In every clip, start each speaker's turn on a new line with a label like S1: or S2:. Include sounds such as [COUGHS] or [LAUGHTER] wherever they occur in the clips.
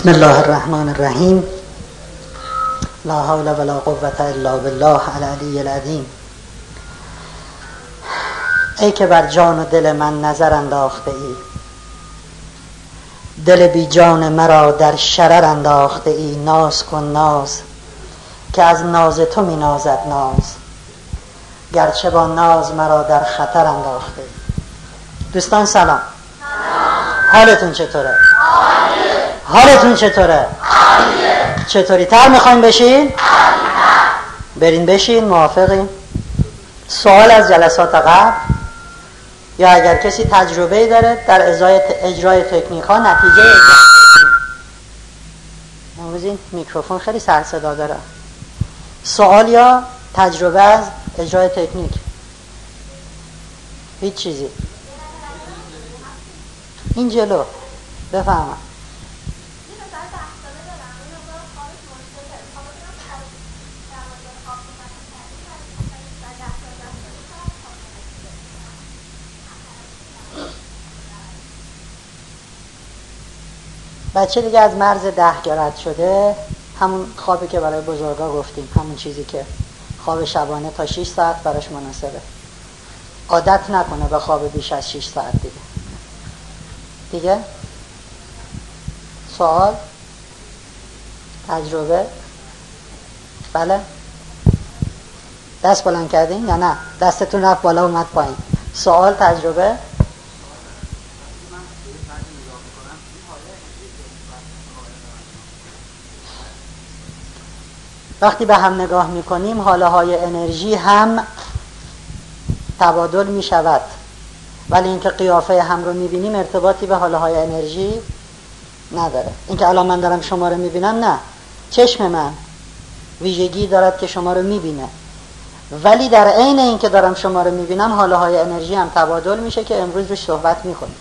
S1: بسم الله الرحمن الرحیم. لا حول ولا قوة الا بالله العلی العظیم. ای که بر جان و دل من نظر انداخته ای. دل بی جان مرا در شرر انداخته ای. ناز کن ناز که از ناز تو می نازد ناز. گرچه با ناز مرا در خطر انداخته ای. دوستان سلام. حالتون چطوره؟ حالتون چطوره؟ چطوری تر می‌خوایم بشین؟ برین بشین موافقین. سوال از جلسات قبل. یا اگر کسی تجربه داره در اجرای, اجرای تکنیک ها نتیجه امروز این میکروفون خیلی سر صدا داره. سوال یا تجربه از اجرای تکنیک؟ هیچ چیزی. این جلو. بفهمم بچه دیگه از مرز ده گرد شده همون خوابی که برای بزرگا گفتیم همون چیزی که خواب شبانه تا 6 ساعت براش مناسبه. عادت نکنه به خواب بیش از 6 ساعت دیگه. دیگه؟ سوال؟ تجربه؟ بله؟ دست بلند کردین یا نه؟ دستتون رفت بالا اومد پایین. سوال تجربه؟ وقتی به هم نگاه می‌کنیم حاله های انرژی هم تبادل می شود ولی اینکه قیافه هم رو می‌بینیم ارتباطی به حاله های انرژی نداره. اینکه الان من دارم شما رو می‌بینم نه. چشم من ویژگی دارد که شما رو می‌بینه. ولی در عین اینکه دارم شما رو می‌بینم حاله های انرژی هم تبادل میشه که امروز روش صحبت می‌کنیم.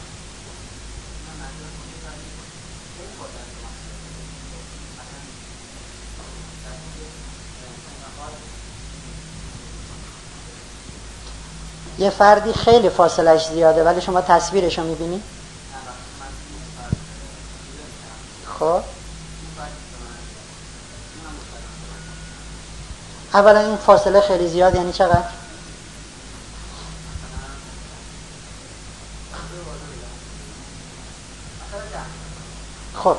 S1: یه فردی خیلی فاصلش زیاده ولی شما تصویرش رو می‌بینی؟ خب اولا این فاصله خیلی زیاد یعنی چقدر؟ خب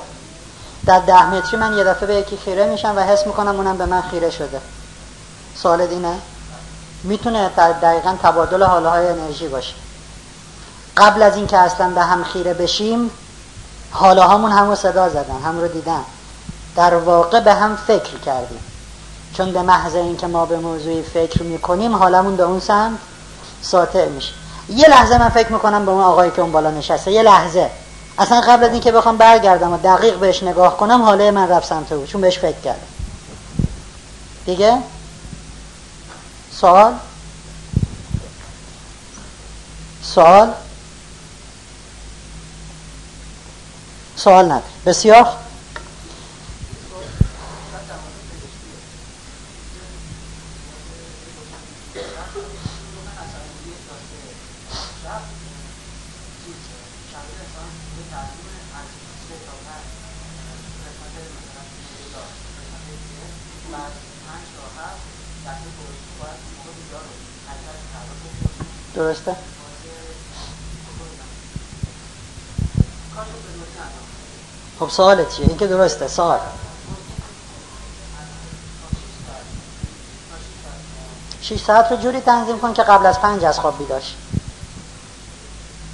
S1: در ده متری من یه دفعه به یکی خیره میشم و حس می‌کنم اونم به من خیره شده سوال دینه؟ می‌تونه دقیقا تبادل حاله های انرژی باشه. قبل از اینکه اصلا به هم خیره بشیم حاله هامون همو صدا زدن هم رو دیدن. در واقع به هم فکر کردیم. چون به محض اینکه ما به موضوعی فکر می‌کنیم حالمون به اون سمت ساطع میشه. یه لحظه من فکر می‌کنم به اون آقایی که اون بالا نشسته یه لحظه. اصلا قبل از اینکه بخوام برگردم و دقیق بهش نگاه کنم حاله من رفت سمت او چون بهش فکر کردم. دیگه؟ سوال؟ سوال؟ سوال نداره بسیار درسته؟ خب سوالت چیه؟ این که درسته سوال شیش ساعت رو جوری تنظیم کن که قبل از پنج از خواب بیدار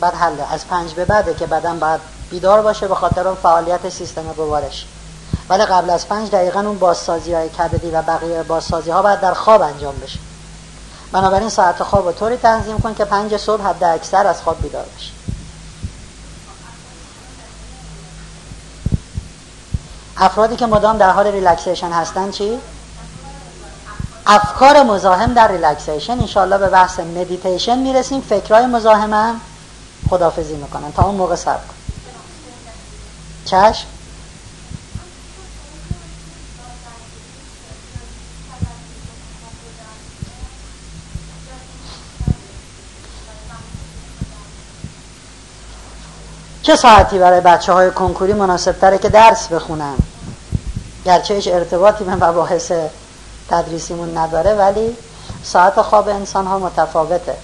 S1: بعد حله از پنج به بعده که بدن باید بیدار باشه به خاطر اون فعالیت سیستم گوارش ولی قبل از پنج دقیقا اون بازسازی های کبدی و بقیه بازسازی ها باید در خواب انجام بشه بنابراین ساعت خواب رو طوری تنظیم کن که پنج صبح حد اکثر از خواب بیدار بشه افرادی که مدام در حال ریلکسیشن هستن چی؟ افکار مزاحم در ریلکسیشن. انشاءالله به بحث مدیتیشن می‌رسیم. فکرهای مزاحم هم خدافزی می‌کنن. تا اون موقع صبر کن. چشم؟ چه ساعتی برای بچه های کنکوری مناسب تره که درس بخونن؟ گرچه هیچ ارتباطی به مباحث تدریسیمون نداره ولی ساعت خواب انسان ها متفاوته.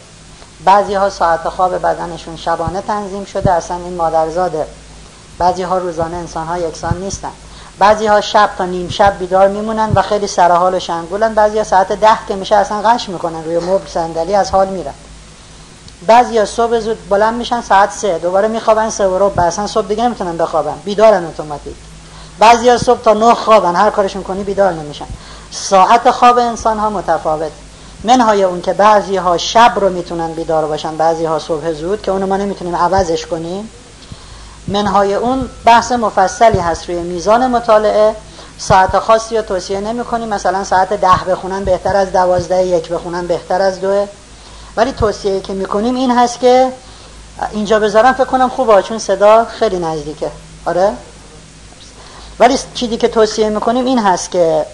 S1: بعضی ها ساعت خواب بدنشون شبانه تنظیم شده اصلا این مادرزاده. بعضی ها روزانه انسان ها یکسان نیستن. بعضی ها شب تا نیم شب بیدار میمونن و خیلی سرحال و شنگولن بعضی ها ساعت ده که میشه اصلا غش می‌کنن روی مبل صندلی از حال میرن. بعضی ها صبح زود بلند میشن ساعت سه. دوباره میخوابن سه و ربع. اصلا صبح دیگه نمی‌تونن بخوابن. بیدارن اتوماتیک. بعضی ها صبح تا نه خوابن. هر کارشون کنی بیدار نمیشن. ساعت خواب انسان ها متفاوت. منهای اون که بعضی ها شب رو می‌تونن بیدار باشن بعضی ها صبح زود که اونو ما نمی‌تونیم عوضش کنیم. منهای اون بحث مفصلی هست روی میزان مطالعه. ساعت خاصی رو توصیه نمی کنیم مثلا ساعت ده بخونن بهتر از دوازده یک بخونن بهتر از دوه. ولی توصیه که می‌کنیم این هست که اینجا بذارم فکر کنم خوبه چون صدا خیلی نزدیکه. آره؟ ولی چیزی که توصیه می‌کنیم این هست که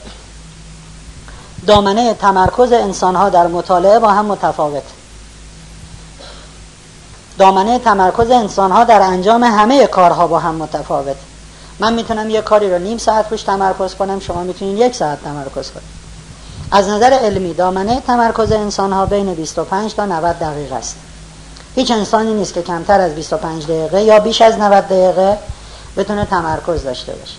S1: دامنه تمرکز انسان ها در مطالعه با هم متفاوت. دامنه تمرکز انسان ها در انجام همه کارها با هم متفاوت. من می‌تونم یه کاری رو نیم ساعت روش تمرکز کنم شما می‌تونید یک ساعت تمرکز کنید. از نظر علمی دامنه تمرکز انسان ها بین 25 تا 90 دقیقه است. هیچ انسانی نیست که کمتر از 25 دقیقه یا بیش از 90 دقیقه بتونه تمرکز داشته باشه.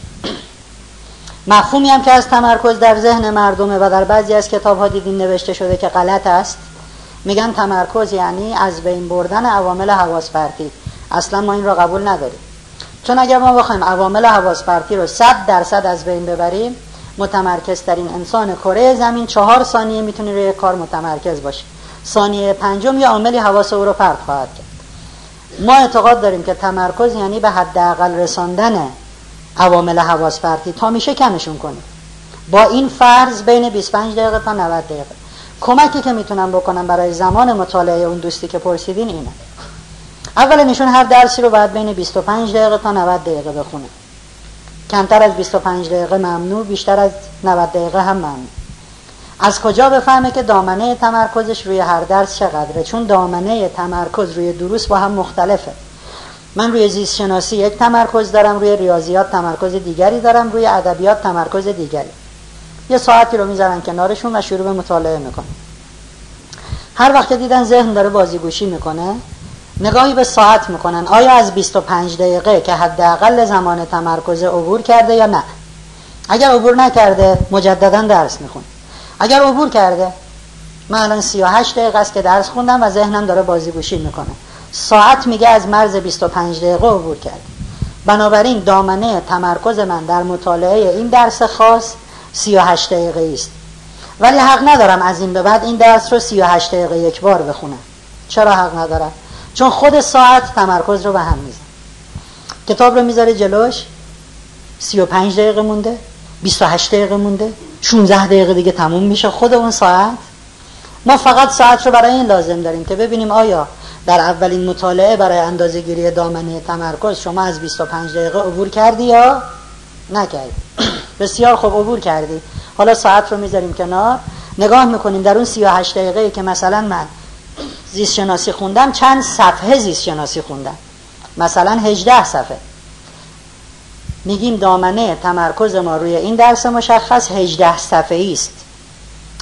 S1: مفهومی هم که از تمرکز در ذهن مردمه و در بعضی از کتاب ها دیدیم نوشته شده که غلط است. میگن تمرکز یعنی از بین بردن عوامل حواس پرتی اصلا ما این را قبول نداریم. چون اگر ما بخوایم عوامل حواس پرتی رو صد درصد از بین ببریم متمرکز ترین انسان کره زمین چهار ثانیه می‌تونه روی کار متمرکز باشه. ثانیه پنجم یه عاملی حواس او رو پرت خواهد کرد. ما اعتقاد داریم که تمرکز یعنی به حداقل رساندن عوامل حواس پرتی تا میشه کمشون کنیم. با این فرض بین 25 دقیقه تا 90 دقیقه. کمکی که می‌تونم بکنم برای زمان مطالعه اون دوستی که پرسیدین اینه. اول نشون هر درسی رو باید بین 25 دقیقه تا 90 دقیقه بخونه کمتر از 25 دقیقه ممنوع بیشتر از 90 دقیقه هم ممنوع. از کجا بفهمه که دامنه تمرکزش روی هر درس چقدره؟ چون دامنه تمرکز روی دروس با هم مختلفه. من روی زیست شناسی یک تمرکز دارم روی ریاضیات تمرکز دیگری دارم روی ادبیات تمرکز دیگری. یه ساعتی رو می‌ذارن کنارشون و شروع به مطالعه می‌کنن. هر وقت دیدن ذهن داره بازیگوشی می‌کنه نگاهی به ساعت می‌کنن. آیا از 25 دقیقه که حداقل زمان تمرکز عبور کرده یا نه؟ اگر عبور نکرده مجددا درس می‌خونه اگر عبور کرده من الان 38 دقیقه است که درس خوندم و ذهنم داره بازیگوشی می‌کنه. ساعت میگه از مرز 25 دقیقه عبور کرد. بنابراین دامنه تمرکز من در مطالعه این درس خاص 38 دقیقه است. ولی حق ندارم از این به بعد این درس رو 38 دقیقه یک بار بخونم. چرا حق ندارم؟ چون خود ساعت تمرکز رو به هم میزن کتاب رو می‌ذاره جلوش 35 دقیقه مونده 28 دقیقه مونده 16 دقیقه دیگه تموم میشه. خود اون ساعت ما فقط ساعت رو برای این لازم داریم که ببینیم آیا در اولین مطالعه برای اندازه گیری دامنه تمرکز شما از 25 دقیقه عبور کردی یا نکردی؟ [CLEARS THROAT] بسیار خوب عبور کردی. حالا ساعت رو می‌ذاریم کنار. نگاه می‌کنیم در اون 38 دقیقه که مثلا من زیست شناسی خوندم چند صفحه زیست شناسی خوندم. مثلا 18 صفحه. میگیم دامنه تمرکز ما روی این درس مشخص 18 صفحه است.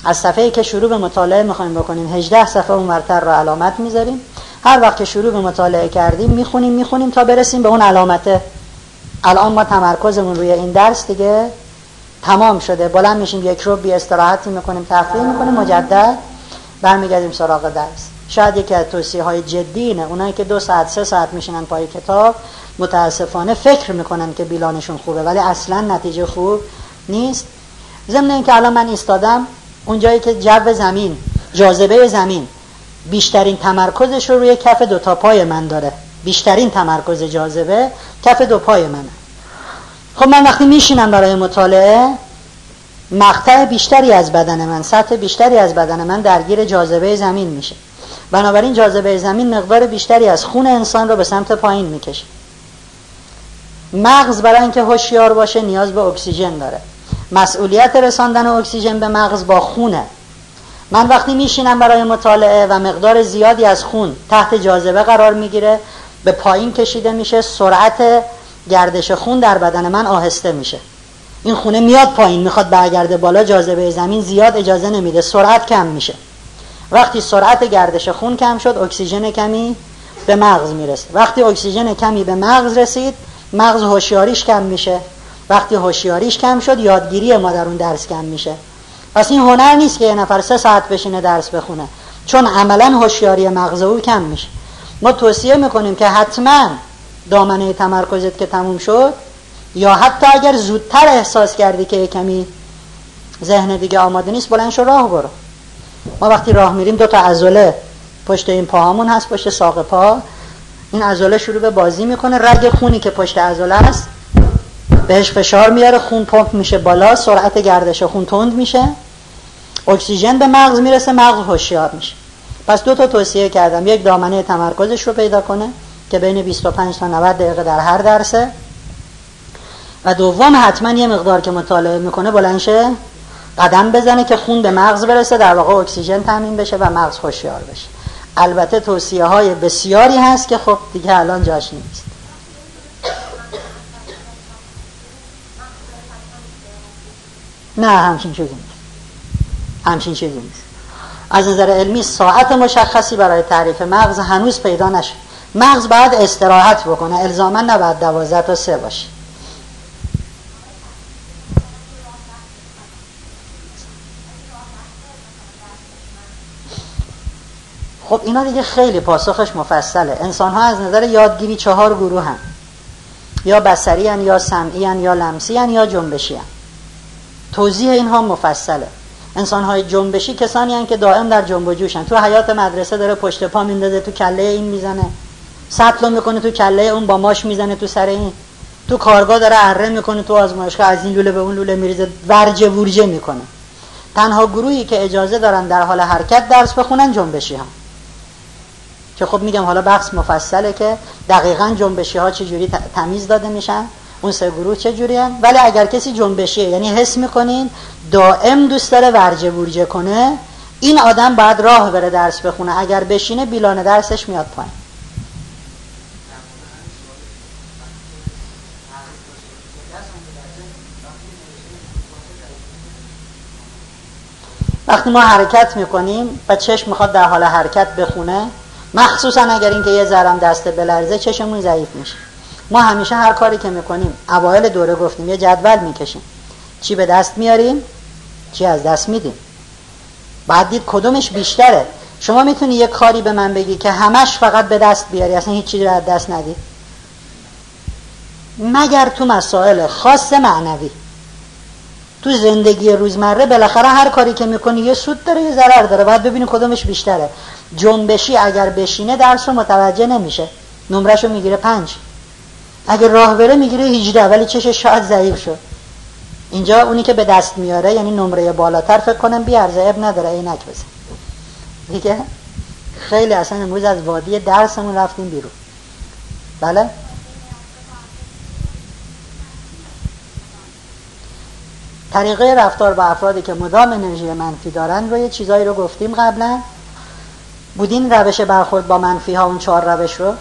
S1: از صفحه که شروع به مطالعه می‌خوایم بکنیم 18 صفحه اون مرتر رو علامت می‌ذاریم. هر وقت که شروع به مطالعه کردیم می‌خونیم می‌خونیم تا برسیم به اون علامته الان ما تمرکزمون روی این درس دیگه تمام شده. بلند میشیم یک رو بی استراحتی می‌کنیم تفریح می‌کنیم مجدد برمیگردیم سراغ درس. شاید یکی از توصیه های جدی اینه. اونایی که دو ساعت سه ساعت میشینن پای کتاب متاسفانه فکر می‌کنن که بیلانشون خوبه ولی اصلا نتیجه خوب نیست. ضمن اینکه الان من ایستادم اونجایی که جو زمین جاذبه زمین بیشترین تمرکزش رو روی کف دو تا پای من داره. بیشترین تمرکز جاذبه کف دو پای منه. خب من وقتی میشینم برای مطالعه مقطع بیشتری از بدن من سطح بیشتری از بدن من درگیر جاذبه زمین میشه. بنابراین جاذبه زمین مقدار بیشتری از خون انسان رو به سمت پایین می‌کشه. مغز برای اینکه هوشیار باشه نیاز به اکسیژن داره. مسئولیت رساندن اکسیژن به مغز با خونه. من وقتی میشینم برای مطالعه و مقدار زیادی از خون تحت جاذبه قرار می‌گیره به پایین کشیده میشه سرعت گردش خون در بدن من آهسته میشه. این خونه میاد پایین می‌خواد برگرده بالا جاذبه زمین زیاد اجازه نمیده سرعت کم میشه. وقتی سرعت گردش خون کم شد اکسیژن کمی به مغز می‌رسه وقتی اکسیژن کمی به مغز رسید مغز هوشیاریش کم میشه. وقتی هوشیاریش کم شد یادگیری ما در اون درس کم میشه. پس این هنر نیست که یه نفر سه ساعت بشینه درس بخونه چون عملا هوشیاری مغز او کم میشه. ما توصیه می‌کنیم که حتما دامنه تمرکزت که تموم شد یا حتی اگر زودتر احساس کردی که کمی ذهن دیگه آماده نیست بلند شو راه برو. ما وقتی راه میریم دو تا عضله پشت این پاهامون هست پشت ساق پا. این عضله شروع به بازی می‌کنه. رگ خونی که پشت عضله است بهش فشار میاره خون پمپ میشه بالا سرعت گردش خون تند میشه. اکسیژن به مغز می‌رسه مغز هوشیار میشه. پس دو تا توصیه کردم. یک دامنه تمرکزش رو پیدا کنه که بین 25 تا 90 دقیقه در هر درسه. و دوم حتما یه مقدار که مطالعه می‌کنه بلنشه قدم بزنه که خون به مغز برسه در واقع اکسیژن تامین بشه و مغز هوشیار بشه. البته توصیه های بسیاری هست که خب دیگه الان جاش نیست. نه همچین چیزی نیست. همچین چیزی نیست. از نظر علمی ساعت مشخصی برای تعریف مغز هنوز پیدا نشد. مغز باید استراحت بکنه. الزاما نباید دوازده تا سه باشه. خب اینا دیگه خیلی پاسخش مفصله. انسان ها از نظر یادگیری چهار گروه هم یا بسری هن، یا سمعی هن، یا لمسی هن، یا جنبشی هن. توضیح اینها مفصله. انسان های جنبشی کسانی هن که دائم در جنب و تو حیات مدرسه داره پشت پا میندازه تو کله این می‌زنه. سطل می‌کنه تو کله اون با ماش می‌زنه تو سر این. تو کارگاه داره اره می‌کنه تو آزمایشگاه از این لوله به اون لوله میریزه ورجه ورجه می‌کنه. تنها گروهی که اجازه دارن در حال حرکت درس بخونن جنبشی هم که خب میگم حالا بحث مفصله که دقیقا جنبشی ها چجوری تمیز داده میشن اون سه گروه چجوری هم ولی اگر کسی جنبشیه یعنی حس می‌کنین دائم دوست داره ورجه ورجه کنه این آدم باید راه بره درس بخونه. اگر بشینه بیلانه درسش میاد پایین. وقتی ما حرکت می‌کنیم و چشم می‌خواد در حال حرکت بخونه مخصوصا اگر اینکه یه ذرم دست بلرزه چشمون ضعیف میشه. ما همیشه هر کاری که می‌کنیم اوایل دوره گفتیم یه جدول می‌کشیم. چی به دست میاریم؟ چی از دست میدیم؟ بعد دید کدومش بیشتره؟ شما می‌تونی یه کاری به من بگی که همش فقط به دست بیاری اصلا هیچ چیزی رو از دست ندی؟ مگر تو مسائل خاص معنوی. تو زندگی روزمره بالاخره هر کاری که می‌کنی یه سود داره یه ضرر داره. باید ببینی کدومش بیشتره. جنبشی اگر بشینه درس رو متوجه نمیشه. نمرش رو می‌گیره پنج. اگر راه بره می‌گیره هیجده ولی چشش شاید ضعیف شد اینجا اونی که به دست میاره یعنی نمره بالاتر فکر کنم بیارزه اب نداره عینک بزن. دیگه خیلی اصلا امروز از وادی درسمون رفتیم بیرون. بله؟ طریقه رفتار با افرادی که مدام انرژی منفی دارن رو یه چیزایی رو گفتیم قبلا. بودین روش برخورد با منفی ها اون چهار روش رو؟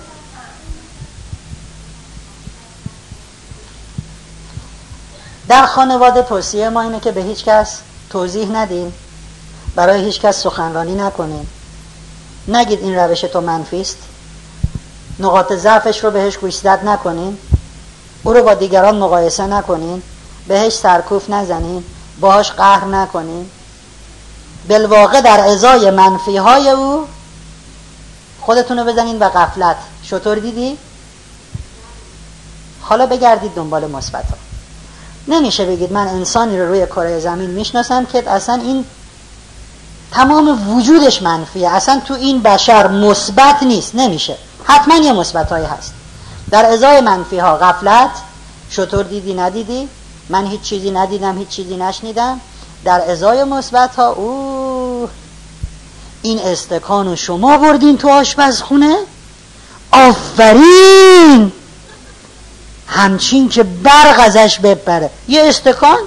S1: در خانواده توصیه ما اینه که به هیچ کس توضیح ندیم. برای هیچ کس سخنرانی نکنیم. نگید این روش تو منفی است. نقاط ضعفش رو بهش گوشزد نکنین او رو با دیگران مقایسه نکنین بهش سرکوف نزنین باهاش قهر نکنین بالواقع در ازای منفی های او خودتون رو بزنین و قفلت شطور دیدی؟ حالا بگردید دنبال مثبت ها نمیشه بگید من انسانی رو روی کره زمین می‌شناسم که اصلا این تمام وجودش منفیه. اصلا تو این بشر مثبت نیست. نمیشه. حتما یه مثبت هست. در ازای منفی ها غفلت شطور دیدی ندیدی؟ من هیچ چیزی ندیدم هیچ چیزی نشنیدم. در ازای مثبت ها او این استکانو شما بردین تو آشپزخونه؟ آفرین! همچین که برق ازش بپره. یه استکان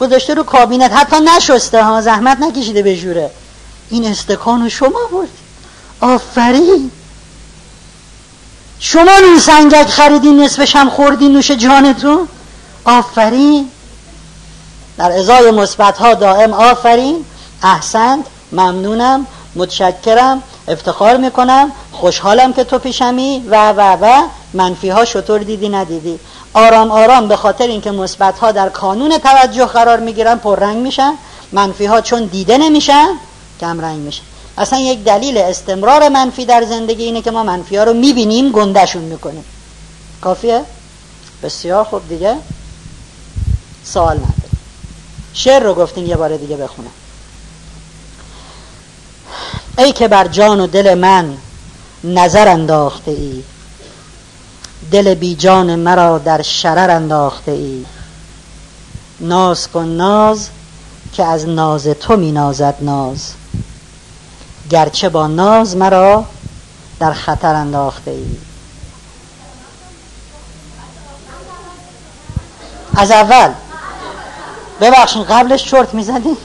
S1: گذاشته رو کابینت. حتی نشسته ها زحمت نکشیده به جوره این استکانو شما برد آفرین! شما نون سنگک خریدین نصفش هم خوردین نوش جانتون؟ آفرین! در ازای مثبت ها دائم آفرین. احسنت ممنونم. متشکرم افتخار می‌کنم. خوشحالم که تو پیشمی و و و منفی ها شطور دیدی ندیدی. آرام آرام به خاطر اینکه مثبت ها در کانون توجه قرار می‌گیرن پررنگ میشن. منفی ها چون دیده نمیشن کم رنگ میشن. اصلا یک دلیل استمرار منفی در زندگی اینه که ما منفی ها رو می‌بینیم گندشون می‌کنیم. کافیه؟ بسیار خوب دیگه. سوال نداره شعر رو گفتین یه بار دیگه بخونم. ای که بر جان و دل من نظر انداخته ای. دل بی جان مرا در شرر انداخته ای. ناز کن ناز که از ناز تو می نازد ناز. گرچه با ناز مرا در خطر انداخته ای. از اول. ببخشین قبلش چرت می‌زدی؟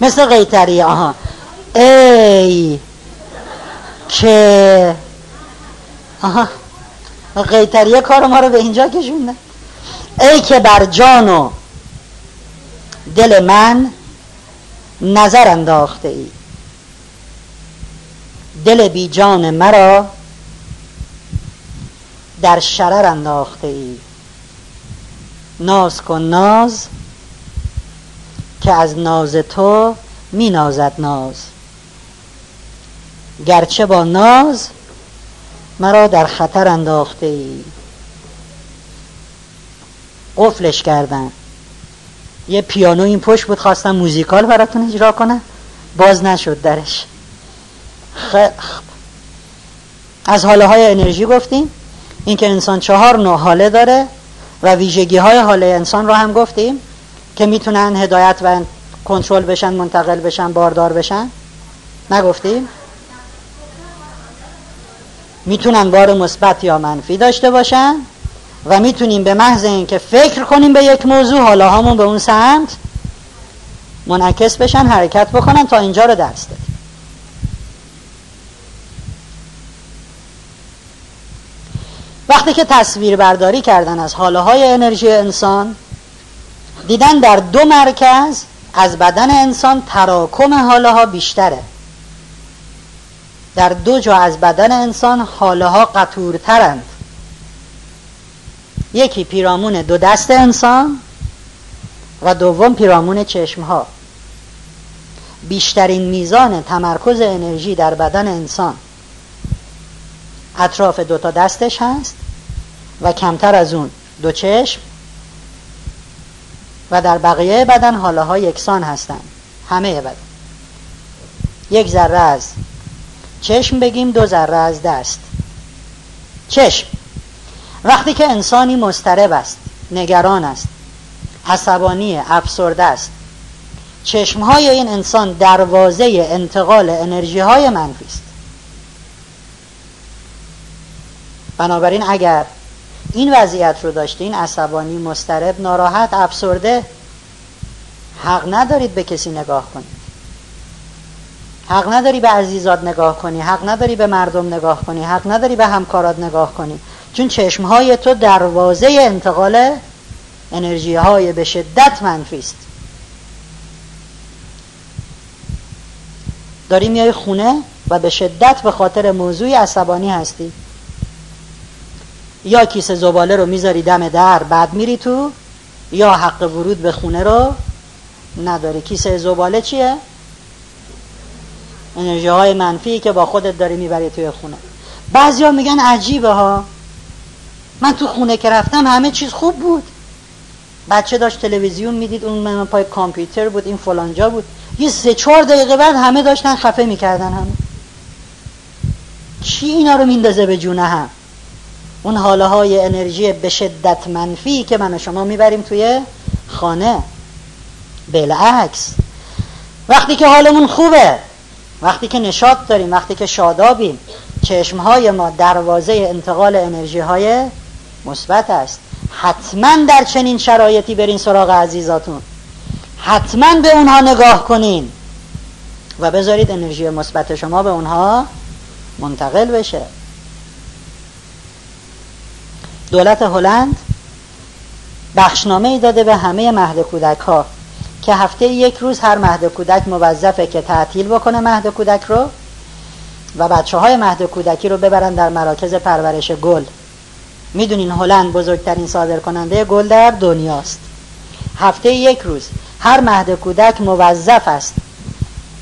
S1: مثل قیتری آها. ای که آها. قیتریه کار ما رو به اینجا کشونده. ای که بر جان و دل من نظر انداخته ای. دل بی جان مرا در شرر انداخته ای. ناز کن ناز. که از ناز تو می نازد ناز. گرچه با ناز مرا در خطر انداخته ای. قفلش کردن یه پیانو این پشت بود خواستم موزیکال براتون اجرا کنم. باز نشد درش. خب. از حاله های انرژی گفتیم. اینکه انسان چهار نوع حاله داره و ویژگی های حاله انسان رو هم گفتیم. که می‌تونن هدایت و کنترل بشن منتقل بشن باردار بشن؟ نگفتیم؟ می‌تونن بار مثبت یا منفی داشته باشن؟ و می‌تونیم به محض اینکه فکر کنیم به یک موضوع حالا همون به اون سمت منعکس بشن حرکت بکنن تا اینجا رو درس دادیم وقتی که تصویر برداری کردن از حاله های انرژی انسان دیدن در دو مرکز از بدن انسان تراکم حاله ها بیشتره. در دو جا از بدن انسان حاله ها قطورترند. یکی پیرامون دو دست انسان و دوم پیرامون چشم ها بیشترین میزان تمرکز انرژی در بدن انسان. اطراف دو تا دستش هست و کمتر از اون دو چشم و در بقیه بدن حاله ها یکسان هستند. همه بدن. یک ذره از چشم بگیم دو ذره از دست. چشم. وقتی که انسانی مسترب است نگران است عصبانی افسرده است چشم های این انسان دروازه انتقال انرژی های منفی است. بنابراین اگر این وضعیت رو داشتین عصبانی مسترب ناراحت افسرده حق ندارید به کسی نگاه کنید. حق نداری به عزیزات نگاه کنی حق نداری به مردم نگاه کنی حق نداری به همکارات نگاه کنی. چون چشمهای تو دروازه انتقال انرژی های به شدت منفی است. داری میای خونه و به شدت به خاطر موضوعی عصبانی هستی. یا کیسه زباله رو می‌ذاری دم در بعد میری تو؟ یا حق ورود به خونه رو نداری؟ کیسه زباله چیه؟ انرژی های منفی که با خودت داری می‌بری توی خونه. ها میگن عجیبه ها. من تو خونه که رفتم همه چیز خوب بود. بچه داشت تلویزیون می‌دید اون من پای کامپیوتر بود این فلانجا بود. یه سه چهار دقیقه بعد همه داشتن خفه می‌کردن همه. چی اینا رو میندازه به جونه هم؟ اون حاله های انرژی به شدت منفی که من و شما می‌بریم توی خانه. بالعکس. وقتی که حالمون خوبه وقتی که نشاط داریم وقتی که شادابیم چشم های ما دروازه انتقال انرژی های مثبت است. حتما در چنین شرایطی برین سراغ عزیزاتون. حتما به اونها نگاه کنین و بذارید انرژی مثبت شما به اونها منتقل بشه. دولت هلند بخشنامه ای داده به همه مهد کودک ها که هفته یک روز هر مهد کودک موظفه که تعطیل بکنه مهد کودک رو و بچه های مهد کودکی رو ببرن در مراکز پرورش گل. می‌دونین هلند بزرگترین صادر کننده گل در دنیاست. هفته یک روز هر مهد کودک موظف است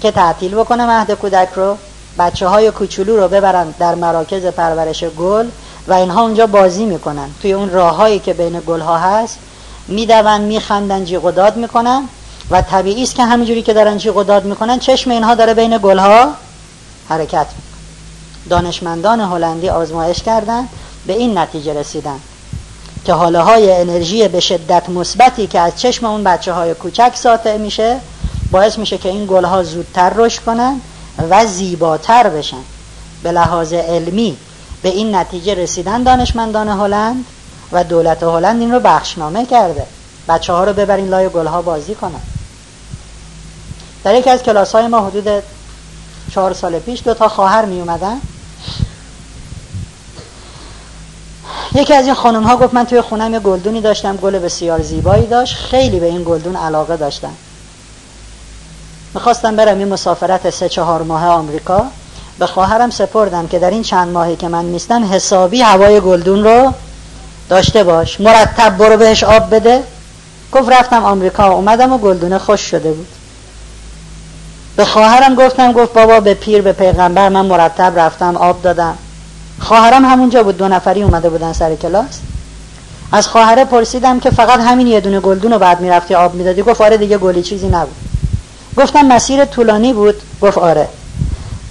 S1: که تعطیل بکنه مهد کودک رو. بچه های کوچولو رو ببرن در مراکز پرورش گل و اینها اونجا بازی می‌کنن. توی اون راههایی که بین گل ها هست میدون میخندن جیغ و داد می‌کنن و طبیعی است که همینجوری که دارن جیغ و داد می‌کنن چشم اینها داره بین گل ها حرکت دانشمندان هلندی آزمایش کردن به این نتیجه رسیدن که حاله های انرژی به شدت مثبتی که از چشم اون بچه های کوچک ساطع میشه باعث میشه که این گل ها زودتر رشد کنن و زیباتر بشن. به لحاظ علمی به این نتیجه رسیدن دانشمندان هلند و دولت هلند این رو بخشنامه کرده. بچه ها رو ببرین لای گل ها بازی کنن. در یکی از کلاس های ما حدود چهار سال پیش دو تا خواهر می اومدن یکی از این خانم ها گفت من توی خونم یه گلدونی داشتم گل بسیار زیبایی داشت خیلی به این گلدون علاقه داشتم. می‌خواستم برم این مسافرت سه چهار ماه آمریکا. به خواهرم سپردم که در این چند ماهی که من نیستم حسابی هوای گلدون رو داشته باش. مرتب برو بهش آب بده. گفت رفتم آمریکا اومدم و گلدونه خوش شده بود. به خواهرم گفتم گفت بابا به پیر به پیغمبر من مرتب رفتم آب دادم. خواهرم همونجا بود دو نفری اومده بودن سر کلاس. از خواهره پرسیدم که فقط همین یه دونه گلدون رو بعد می‌رفتی آب می‌دادی؟ گفت آره دیگه گلی چیزی نبود. گفتم مسیر طولانی بود؟ گفت آره.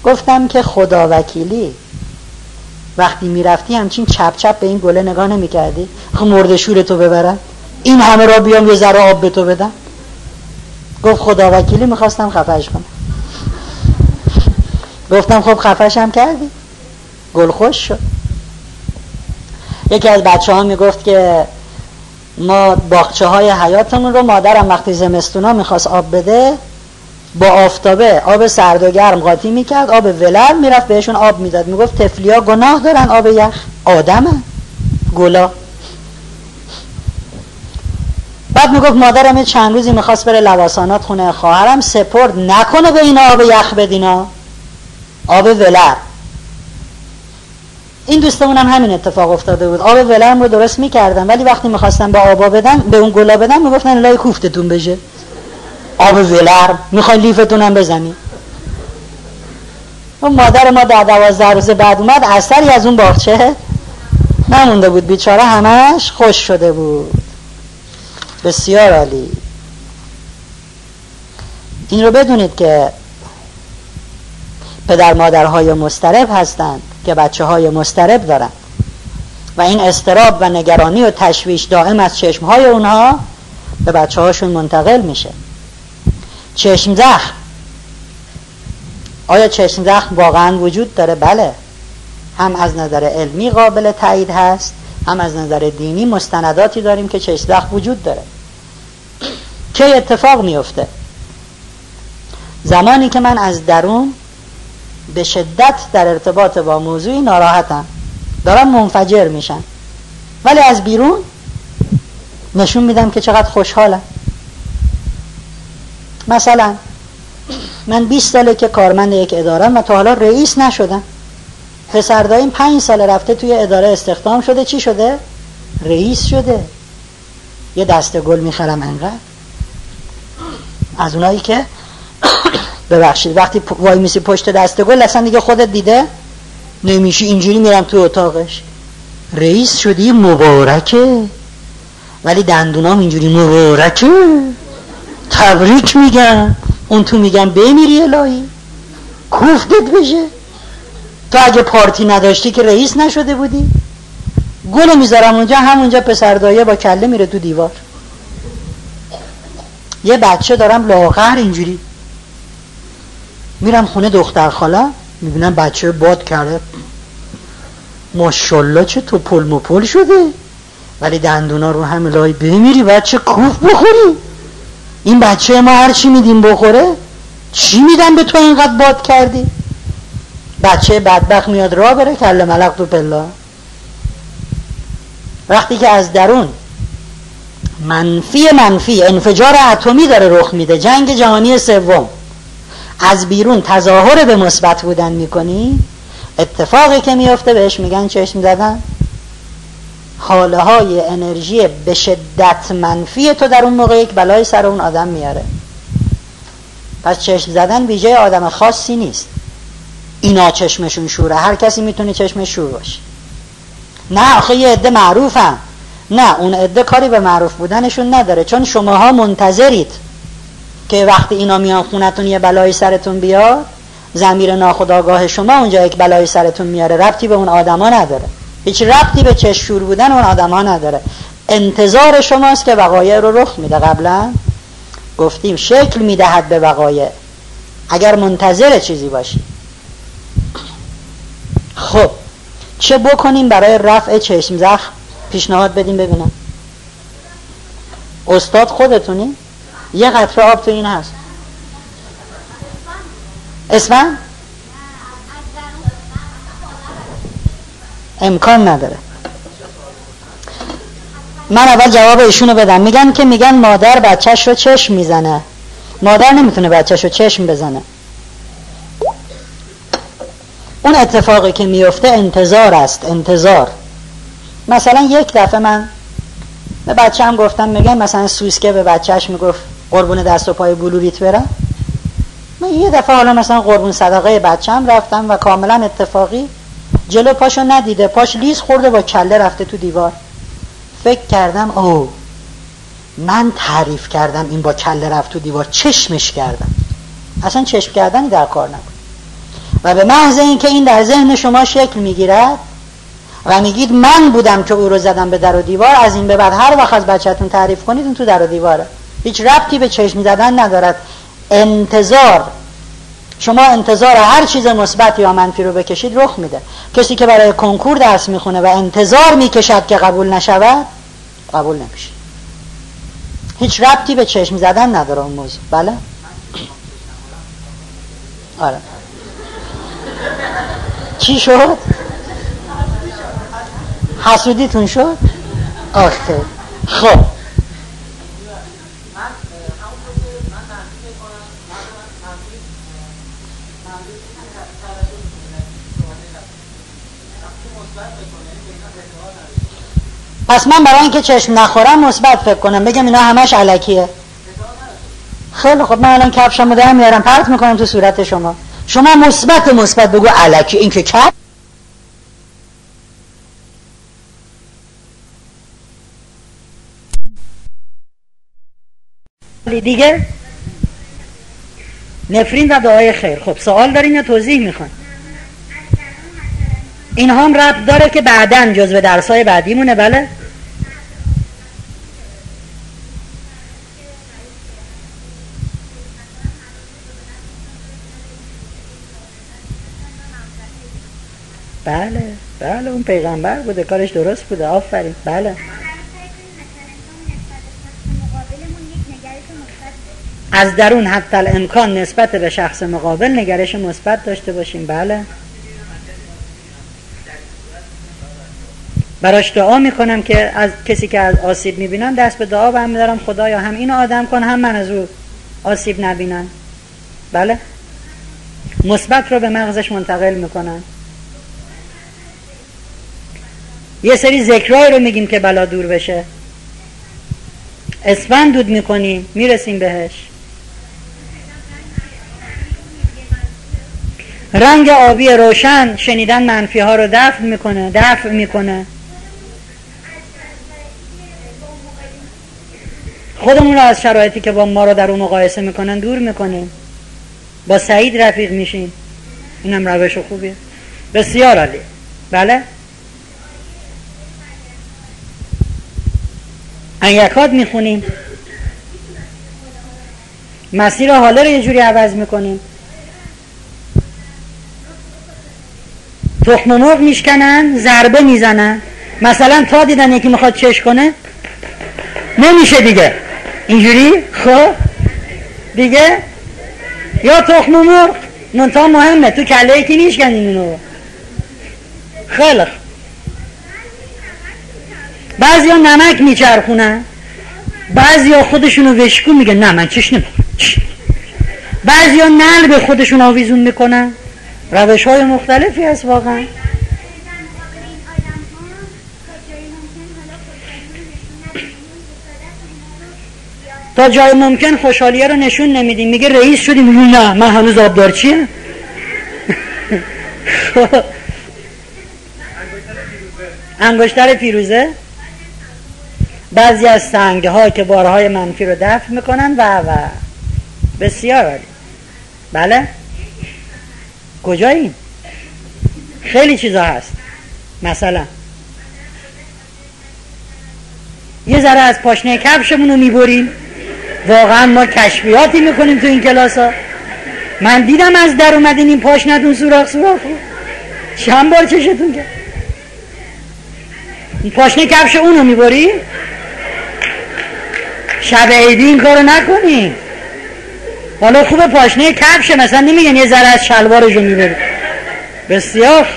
S1: گفتم که خدا وکیلی. وقتی می‌رفتی همچین چپ چپ به این گله نگاه نمی کردی خب مرد شور تو ببرم این همه را بیام یه ذره آب به تو بدم. گفت خدا وکیلی می‌خواستم خفش کنم. گفتم خب خفشم کردی. گل خوش شد. یکی از بچه ها می‌گفت که ما باخچه های حیاتمون رو مادرم وقتی زمستونا می‌خواست آب بده با آفتابه آب سرد و گرم قاطی می‌کرد آب ولر می‌رفت بهشون آب می‌داد. می‌گفت تفلیا گناه دارن آب یخ. آدمه. گلا. بعد می‌گفت مادرم چند روزی می‌خواست بره لواسانات خونه خواهرم سپرد نکنه به این آب یخ بدینا. آب ولر. این دوستمون هم همین اتفاق افتاده بود. آب ولرم رو درست می‌کردم ولی وقتی می‌خواستم به آبا بدن به اون گلا بدن می‌گفتن لای کوفتتون بشه. آب ولر می‌خوای لیفتونم بزنی. اون مادر ما در دوازده روز بعد اومد اثری از اون باغچه نمونده بود. بیچاره همش خوش شده بود. بسیار عالی. این رو بدونید که پدر مادرهای مسترب هستند که بچه های مسترب دارن. و این استراب و نگرانی و تشویش دائم از چشم های اونها به بچه هاشون منتقل میشه. چشم زخم. آیا چشم زخم واقعا وجود داره؟ بله. هم از نظر علمی قابل تایید هست هم از نظر دینی مستنداتی داریم که چشم زخم وجود داره. که اتفاق میفته زمانی که من از درون به شدت در ارتباط با موضوعی ناراحتم. دارم منفجر میشن. ولی از بیرون نشون میدم که چقدر خوشحالم. مثلا من 20 ساله که کارمند یک اداره و تا حالا رئیس نشدم. پسر داییم 5 سال رفته توی اداره استخدام شده. چی شده؟ رئیس شده. یه دسته گل می‌خرم انقدر. از اونایی که [COUGHS] ببخشید وقتی وای میسی پشت دسته گل اصلا دیگه خودت دیده نمیشه اینجوری میرم تو اتاقش. رئیس شدی مبارکه. ولی دندونام اینجوری مبارکه. تبریک میگم. اون تو میگم بمیری الهی. کوفتت بشه. تو اگه پارتی نداشتی که رئیس نشده بودی. گل می‌ذارم اونجا همونجا پسر دایه با کله میره تو دیوار. یه بچه دارم لاغر اینجوری. میرم خونه دختر خاله می‌بینم بچه باد کرده. ماشالله چه تو پل مپل شده. ولی دندونا رو هم لای بمیری بچه کوف بخوری. این بچه ما هر چی میدیم بخوره چی میدن به تو اینقدر باد کردی؟ بچه بدبخت میاد را بره کل ملق تو پلا وقتی که از درون منفی منفی انفجار اتمی داره رخ میده جنگ جهانی سوم از بیرون تظاهر به مثبت بودن می‌کنی اتفاقی که میفته بهش میگن چشم زدن. حاله های انرژی به شدت منفی تو در اون موقع یک بلای سر اون آدم میاره. پس چشم زدن ویژه آدم خاصی نیست. اینا چشمشون شوره هر کسی می‌تونه چشمش شور باشه. نه آخه یه عده معروفم نه اون عده کاری به معروف بودنشون نداره چون شماها منتظرید که وقتی اینا میان خونتون یه بلایی سرتون بیاد زمیر ناخداگاه شما اونجا یک بلایی سرتون میاره ربطی به اون آدما نداره. هیچ ربطی به چشم شور بودن اون آدما نداره. انتظار شماست که وقایع رو رخ میده. قبلا گفتیم شکل می‌دهد به وقایع. اگر منتظر چیزی باشی. خب چه بکنیم برای رفع چشم زخم؟ پیشنهاد بدیم ببینم. استاد خودتونی؟ یه قطره آب تو این هست. اسفن امکان نداره. من اول جواب ایشونو بدم. میگن که میگن مادر بچهش رو چشم می‌زنه. مادر نمی‌تونه بچهش رو چشم بزنه. اون اتفاقی که میفته انتظار است انتظار. مثلا یک دفعه من به بچه هم گفتم میگن مثلا سوسکه به بچهش می‌گفت قربون دست و پای بلوریت برم. من یه دفعه حالا مثلا قربون صدقه بچه هم رفتم و کاملا اتفاقی جلو پاشو ندیده پاش لیز خورده با کله رفته تو دیوار. فکر کردم او من تعریف کردم این با کله رفت تو دیوار چشمش کردم. اصلا چشم کردنی در کار نبود. و به محض اینکه این در ذهن شما شکل می‌گیرد و میگید من بودم که او رو زدم به در و دیوار از این به بعد هر وقت از بچهتون تعریف کنید اون تو در و دیواره. هیچ ربطی به چشم زدن ندارد. انتظار شما انتظار هر چیز مثبت یا منفی رو بکشید رخ میده. کسی که برای کنکور درس می‌خونه و انتظار می‌کشد که قبول نشود قبول نمیشه. هیچ ربطی به چشم زدن نداره اون موضوع. بله؟ آره. چی شد؟ حسودیتون شد؟ آخه. خب. پس من برای اینکه چشم نخورم مثبت فکر کنم. بگم اینا همش علکیه. خیلی خب من الان کفشمو در میارم. پرت می‌کنم تو صورت شما. شما مثبت مثبت بگو علکی. این که کف دیگه نفرین و دعای خیر. خب سوال دارین یا توضیح می‌خوان؟ این هم ربط داره که بعدا جزو درسای بعدیمونه بله؟ بله بله اون پیغمبر بوده کارش درست بوده آفرین بله. از درون حتی الامکان نسبت به شخص مقابل نگرش مثبت داشته باشیم بله. براش دعا می‌کنم که از کسی که از آسیب می‌بینن دست به دعا برمی دارم خدایا هم اینو آدم کن هم من از او آسیب نبینن بله؟ مثبت رو به مغزش منتقل می‌کنن. یه سری ذکرهایی رو میگیم که بلا دور بشه. اسفند دود می‌کنیم می‌رسیم بهش. رنگ آبی روشن شنیدن منفی ها رو دفع می‌کنه دفع می‌کنه. خودمون رو از شرایطی که با ما رو در اون مقایسه می‌کنن دور می‌کنیم. با سعید رفیق میشیم. اینم روش خوبیه. بسیار عالی. بله؟ انیکات می‌خونیم. مسیر حاله رو یه جوری عوض می‌کنیم. تخم مرغ میشکنن ضربه می‌زنن. مثلا تا دیدن یکی می‌خواد چش کنه نمیشه دیگه. اینجوری؟ خب؟ دیگه؟ یا تخم مرغ؟ منتها مهمه تو کله یکی میشکنین اینو. خیلی بعضی ها نمک میچرخونن. بعضی ها خودشونو وشکو میگه نه من چش نمی‌خورم بعضی ها نل به خودشون آویزون می‌کنن. روش های مختلفی هست واقعا. تا جای ممکن خوشحالیه رو نشون نمیدیم. میگه رئیس شدیم. میگه نه من هنوز آبدار چیه [LAUGHS] انگشتر پیروزه بعضی از سنگ ها که بارهای منفی رو دفع می‌کنن و و. بسیار عالی. بله؟ کجایی خیلی چیزا هست. مثلا. یه ذره از پاشنه کفشمون رو می‌بریم. واقعا ما کشفیاتی می‌کنیم تو این کلاس ها من دیدم از در اومدین این پاشنتون سوراخ سوراخ. چند بار چشتون کرد؟ این پاشنه کفش اونو می‌بری؟ شب عیدی این کارو نکنی. حالا خوب پاشنه کفشه مثلا نمیگن یه ذره از شلوارشو می‌بری. بسیار.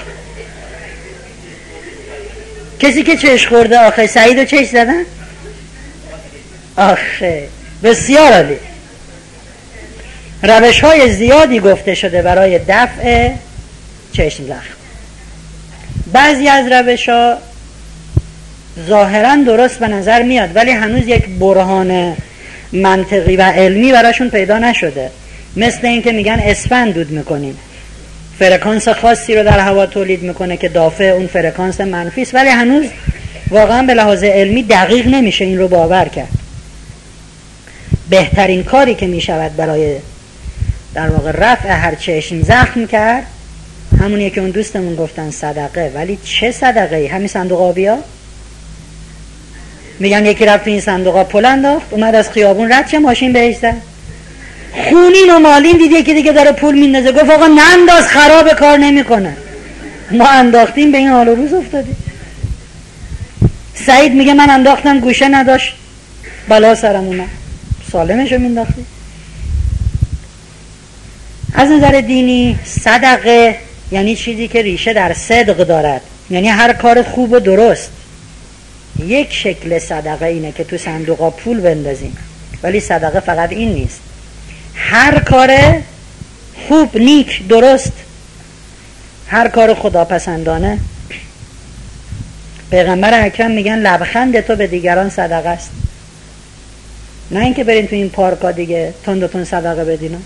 S1: کسی که چش خورده آخه سعید و چش زدن؟ آخه. بسیار عالی. روش های زیادی گفته شده برای دفع چشم زخم. بعضی از روش ها ظاهرا درست به نظر میاد ولی هنوز یک برهان منطقی و علمی براشون پیدا نشده. مثل اینکه میگن اسفند دود می‌کنیم. فرکانس خاصی رو در هوا تولید می‌کنه که دافع اون فرکانس منفی است ولی هنوز واقعا به لحاظ علمی دقیق نمیشه این رو باور کرد. بهترین کاری که می‌شود برای در واقع رفع هر چشم زخم کرد همونیه که اون دوستمون گفتن صدقه. ولی چه صدقه ای همین صندوق آبیا میگن یکی رفت این صندوق پل انداخت اومد از خیابون رد چه ماشین بهش زد. خونین و مالین دید یکی دیگه داره پول میندازه. گفت آقا ننداز خراب کار نمی‌کنه. ما انداختیم به این حال روز افتادیم. سعید میگه من انداختم گوشه نداشت. بلا سرم اومد سالمشو مینداختی؟ از نظر دینی صدقه یعنی چیزی که ریشه در صدق دارد. یعنی هر کار خوب و درست. یک شکل صدقه اینه که تو صندوق پول بندازیم. ولی صدقه فقط این نیست. هر کار خوب نیک درست هر کار خداپسندانه. پیغمبر اکرم میگن لبخند تو به دیگران صدقه است. نه اینکه برین تو این پارکا دیگه تندتون صدقه بدین.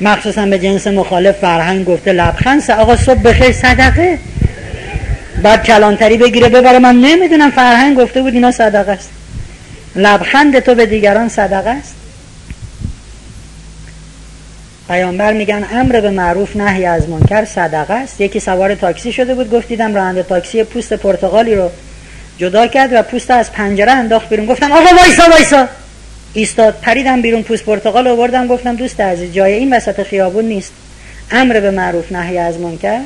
S1: مخصوصا به جنس مخالف فرهنگ گفته لبخند آقا صبح بخیر صدقه. بعد کلانتری بگیره ببره. من نمی‌دونم فرهنگ گفته بود اینا صدقه است. لبخند تو به دیگران صدقه است. پیامبر میگن امر به معروف نهی از منکر صدقه است. یکی سوار تاکسی شده بود گفت دیدم راننده تاکسی پوست پرتغالی رو جدا کرد و پوست از پنجره انداخت بیرون. گفتم آقا وایسا وایسا. ایستاد پریدم بیرون پوست پرتغال آوردم. گفتم دوست عزیز جای این وسط خیابون نیست. امر به معروف نهی از منکر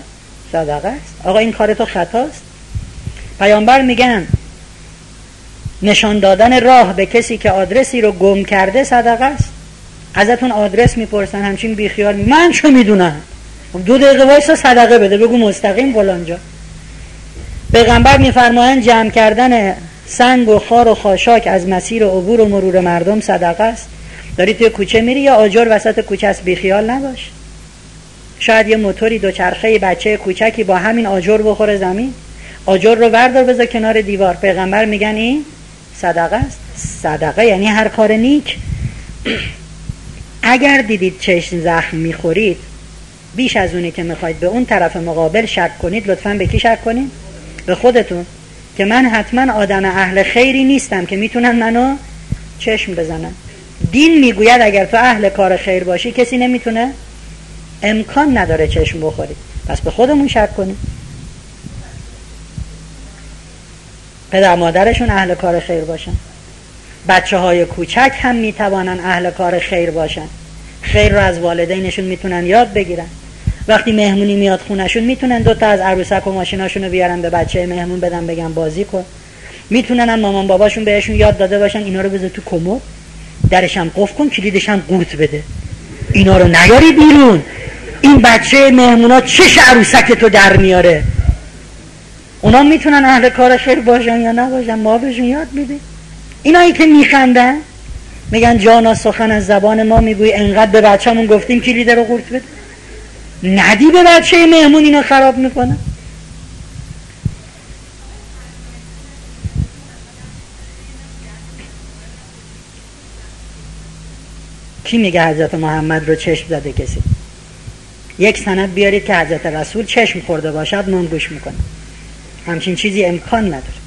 S1: صدقه است. آقا این کار تو خطاست. پیامبر میگن نشان دادن راه به کسی که آدرسی رو گم کرده صدقه است. ازتون آدرس می‌پرسن همچین بیخیال. من چه می‌دونم؟ دو دقیقه وایسا صدقه بده. بگو مستقیم فلانجا پیغمبر میفرمایند جمع کردن سنگ و خار و خاشاک از مسیر و عبور و مرور مردم صدقه است. داری توی کوچه میری یا آجر وسط کوچه است؟ بیخیال نباش. شاید یه موتوری دوچرخه بچه کوچکی با همین آجر بخوره زمین. آجر رو بردار بذار کنار دیوار. پیغمبر میگن این صدقه است. صدقه یعنی هر کار نیک. اگر دیدید چشم زخم می‌خورید بیش از اونی که می‌خواید به اون طرف مقابل شک کنید لطفا به کی شک کنید به خودتون که من حتما آدم اهل خیری نیستم که می‌تونن منو چشم بزنن. دین می‌گوید اگر تو اهل کار خیر باشی کسی نمی‌تونه امکان نداره چشم بخوری. پس به خودمون شک کنیم. پدر مادرشون اهل کار خیر باشن. بچه های کوچک هم می‌توانن اهل کار خیر باشن. خیر رو از والدینشون می‌تونن یاد بگیرن. وقتی مهمونی میاد خونشون می‌تونن دوتا از عروسک و ماشیناشون رو بیارن به بچه مهمون بدن بگن بازی کن. می‌تونن هم مامان باباشون بهشون یاد داده باشن اینا رو بذار تو کمد. درش هم قفل کن کلیدش هم قورت بده. اینا رو نیاری بیرون. این بچه مهمونا چه عروسک تو در میاره. اونا می‌تونن اهل کار خیر باشن یا نباشن ما بهشون یاد میدیم. اینایی که میخندن میگن جانا سخن از زبان ما میگوی انقدر به بچه‌مون گفتیم کلید رو قورت بده. ندی به بچه مهمون اینو خراب می‌کنه؟ کی میگه حضرت محمد رو چشم زده کسی؟ یک سند بیارید که حضرت رسول چشم خورده باشد من گوش می‌کنه. همچین چیزی امکان نداره.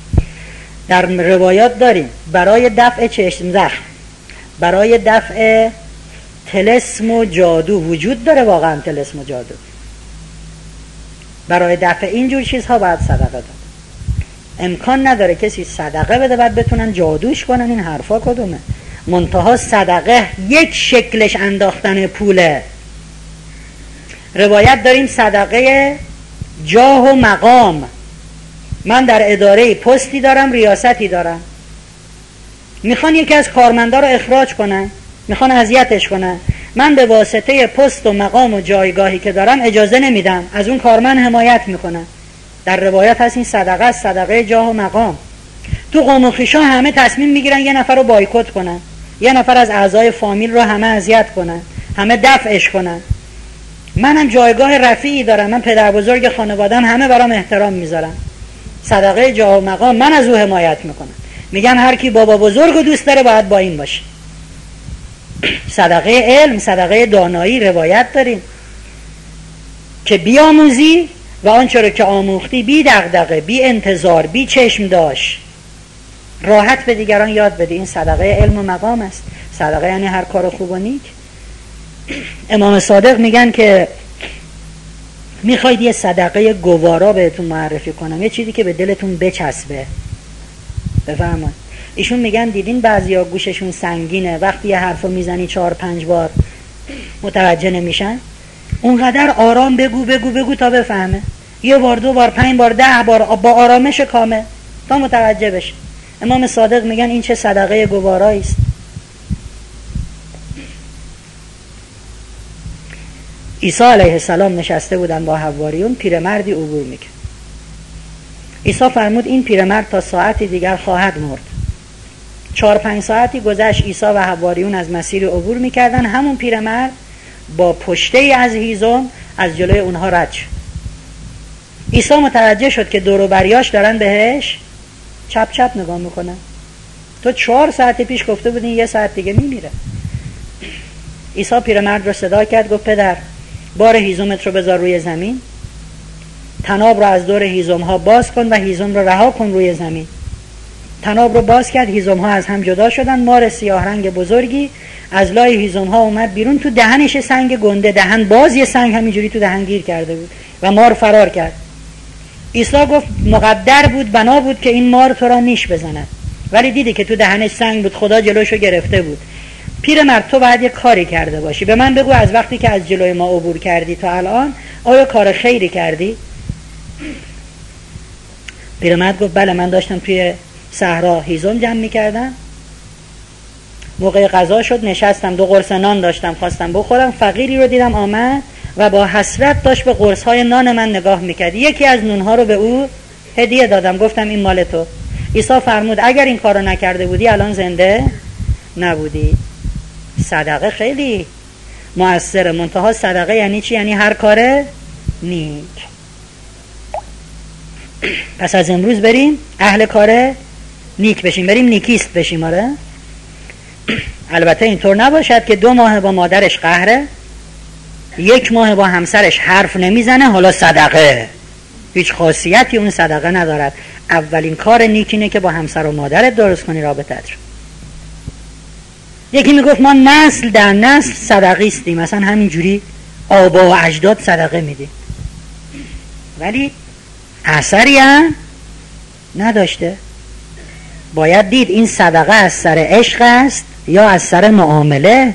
S1: در روایات داریم برای دفع چشم زخم برای دفع تلسم و جادو وجود داره واقعا تلسم و جادو. برای دفع اینجور چیزها باید صدقه داد. امکان نداره کسی صدقه بده بعد بتونن جادوش کنن این حرفا کدومه؟ منتها صدقه یک شکلش انداختن پوله. روایت داریم صدقه جاه و مقام. من در اداره پستی دارم ریاستی دارم. می‌خوان یکی از کارمندا رو اخراج کنن؟ می‌خوان اذیتش کنن. من به واسطه پست و مقام و جایگاهی که دارم اجازه نمیدم. از اون کارمند حمایت می‌کنم در روایت هست این صدقه است صدقه جاه و مقام. تو قوم و همه تصمیم می‌گیرن یه نفر رو بایکوت کنن. یه نفر از اعضای فامیل رو همه اذیت کنن. همه دفعش کنن. منم جایگاه رفیعی دارم. من پدر بزرگ خانوادم همه برام احترام می‌ذارم صدقه جاه و مقام من از او حمایت می‌کنم. میگم هر کی بابا بزرگ و دوست داره باید با این باشه. صدقه علم صدقه دانایی روایت داریم. که بیاموزی و آنچه رو که آموختی بی دغدغه بی انتظار بی چشم داشت. راحت به دیگران یاد بده این صدقه علم و مقام است. صدقه یعنی هر کار خوب و نیک. امام صادق میگن که می‌خواید یه صدقه گوارا بهتون معرفی کنم. یه چیزی که به دلتون بچسبه. بفرمایید. ایشون میگن دیدین بعضیا گوششون سنگینه. وقتی یه حرفو می‌زنی چهار پنج بار متوجه نمیشن. اونقدر آرام بگو بگو بگو تا بفهمه. یه بار دو بار پنج بار ده بار با آرامش کامل تا متوجه بشه. امام صادق میگن این چه صدقه گوارایی است. عیسی علیه السلام نشسته بودن با حواریون پیرمردی عبور می‌کرد. عیسی فرمود این پیرمرد تا ساعتی دیگر خواهد مرد. چهار پنج ساعتی گذشت. عیسی و حواریون از مسیر عبور می‌کردن. همون پیرمرد با پشته از هیزم از جلوی اونها رد شد. عیسی متوجه شد که دور بریاش دارن بهش چپ چپ نگاه می‌کنن. تو چهار ساعت پیش گفته بودین یه ساعت دیگه میمیره. عیسی پیرمرد رو صدا کرد گفت پدر بار هیزومت رو بذار روی زمین. تناب رو از دور هیزم ها باز کن و هیزم رو رها کن روی زمین. تناب رو باز کرد هیزم ها از هم جدا شدن مار سیاه رنگ بزرگی از لای هیزم ها اومد بیرون تو دهنش سنگ گنده دهن باز یه سنگ همینجوری تو دهن گیر کرده بود و مار فرار کرد. عیسی گفت مقدر بود بنا بود که این مار تو را نیش بزند. ولی دیدی که تو دهنش سنگ بود خدا جلوشو گرفته بود. پیرمرد تو باید یه کاری کرده باشی. به من بگو از وقتی که از جلوی ما عبور کردی تا الان آیا کار خیری کردی؟ پیرمرد گفت بله من داشتم توی صحرا هیزم جمع می‌کردم موقع غذا شد نشستم دو قرص نان داشتم خواستم بخورم. فقیری رو دیدم آمد و با حسرت داشت به قرص های نان من نگاه می‌کرد. یکی از نونها رو به او هدیه دادم. گفتم این مال تو. عیسی فرمود اگر این کارو نکرده بودی الان زنده نبودی. صدقه خیلی موثره. منتها صدقه یعنی چی؟ یعنی هر کاره نیک. پس از امروز بریم. اهل کاره نیک بشیم. بریم نیکیست بشیم آره. البته اینطور نباشد که دو ماه با مادرش قهره یک ماه با همسرش حرف نمی‌زنه حالا صدقه. هیچ خاصیتی اون صدقه ندارد. اولین کار نیکینه که با همسر و مادرت درست کنی رابطت رو یکی می‌گفت ما نسل در نسل صدقیستیم. مثلا همینجوری آبا و اجداد صدقه میدیم. ولی اثری هم نداشته. باید دید این صدقه از سر عشق است یا از سر معامله؟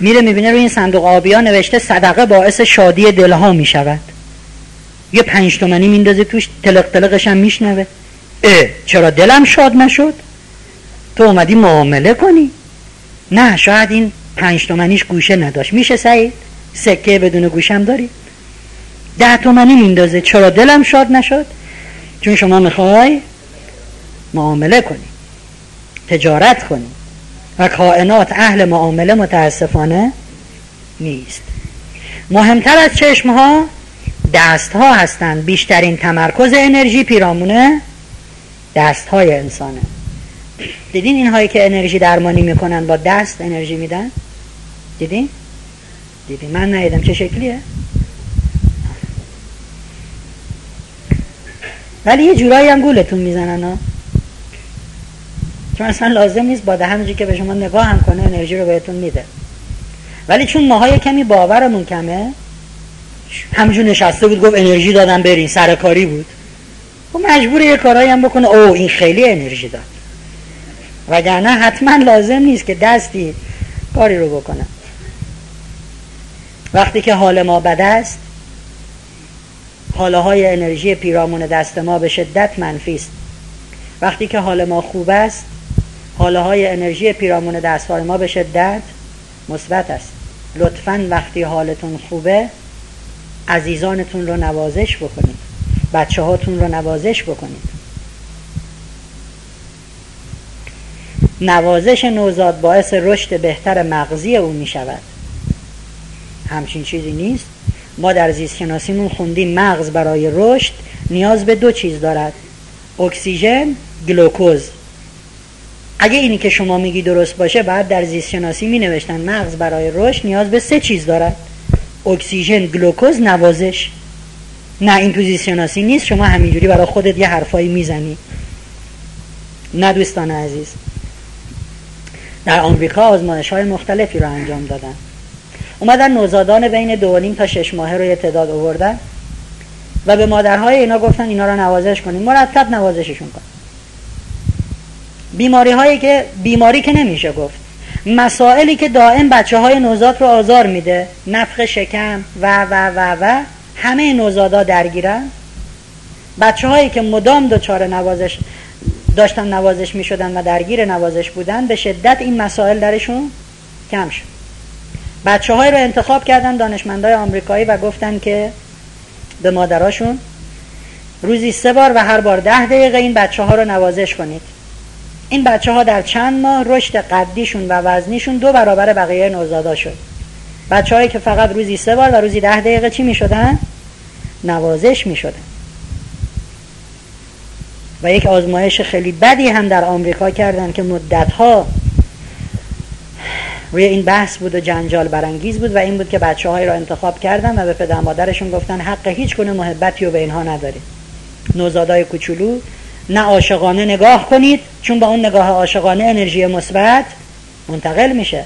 S1: میره می‌بینه روی این صندوق آبیا نوشته صدقه باعث شادی دلها می‌شود. یه پنج تومنی میندازه توش تلق تلقش هم میشنوه. اه چرا دلم شاد نشد؟ تو اومدی معامله کنی؟ نه شاید این پنج تومنیش گوشه نداشت. میشه سعید؟ سکه بدون گوشم داری؟ ده تومنی میندازه. چرا دلم شاد نشد؟ چون شما می‌خوای؟ معامله کنی تجارت کنی و کائنات اهل معامله متاسفانه نیست. مهمتر از چشم ها دست ها هستند. بیشترین تمرکز انرژی پیرامونه دست های انسانه. دیدین این هایی که انرژی درمانی می‌کنن با دست انرژی میدن؟ دیدین؟ دیدین؟ من ندیدم. چه شکلیه؟ ولی یه جورایی هم گولتون می‌زنن ها چون اصلا لازم نیست با همونجوری که به شما نگاه هم کنه انرژی رو بهتون میده. ولی چون ماهای کمی باورمون کمه همجور نشسته بود گفت انرژی دادم برین سرکاری بود. و خب مجبور یه کارایی هم بکنه. او این خیلی انرژی داد. وگرنه حتما لازم نیست که دستی کاری رو بکنه. وقتی که حال ما بد است حاله های انرژی پیرامون دست ما به شدت منفی است. وقتی که حال ما خوب است حاله های انرژی پیرامون دستهای ما به شدت مثبت است. لطفا وقتی حالتون خوبه عزیزانتون رو نوازش بکنید. بچه هاتون رو نوازش بکنید. نوازش نوزاد باعث رشد بهتر مغزی او می شود همچین چیزی نیست. ما در زیست شناسیمون خوندیم مغز برای رشد نیاز به دو چیز دارد. اکسیژن گلوکوز. اگه اینی که شما میگی درست باشه بعد در زیست شناسی می نوشتن مغز برای رشد نیاز به سه چیز دارد. اکسیژن گلوکوز نوازش. نه این تو زیست شناسی نیست. شما همینجوری برای خودت یه حرفایی می‌زنی. نه دوستان عزیز. در آمریکا آزمایش های مختلفی رو انجام دادن. اومدن نوزادان بین دو تا شش ماهه رو تعداد آوردن و به مادرهای اینا گفتن اینا رو نوازش کنیم مرتب نوازششون کن. بیماری هایی که بیماری که نمیشه گفت. مسائلی که دائم بچه های نوزاد رو آزار میده. نفخ شکم و و و و همه نوزادا درگیرن. بچه هایی که مدام دچار نوازش داشتن نوازش می شدن و درگیر نوازش بودن به شدت این مسائل درشون کم شد. بچه های رو انتخاب کردن دانشمندای آمریکایی و گفتن که به مادراشون روزی سه بار و هر بار ده دقیقه این بچه ها رو نوازش کنید. این بچه ها در چند ماه رشد قدیشون و وزنیشون دو برابر بقیه نوزادا شد. بچه هایی که فقط روزی سه بار و روزی ده دقیقه چی می شدن؟ نوازش می شدن و یک آزمایش خیلی بدی هم در آمریکا کردن که مدتها روی این بحث بود و جنجال برانگیز بود و این بود که بچه را انتخاب کردن و به پدر مادرشون گفتن حق هیچ گونه محبتی رو به اینها ندارید نوزادای کوچولو نه عاشقانه نگاه کنید چون با اون نگاه عاشقانه انرژی مثبت منتقل میشه.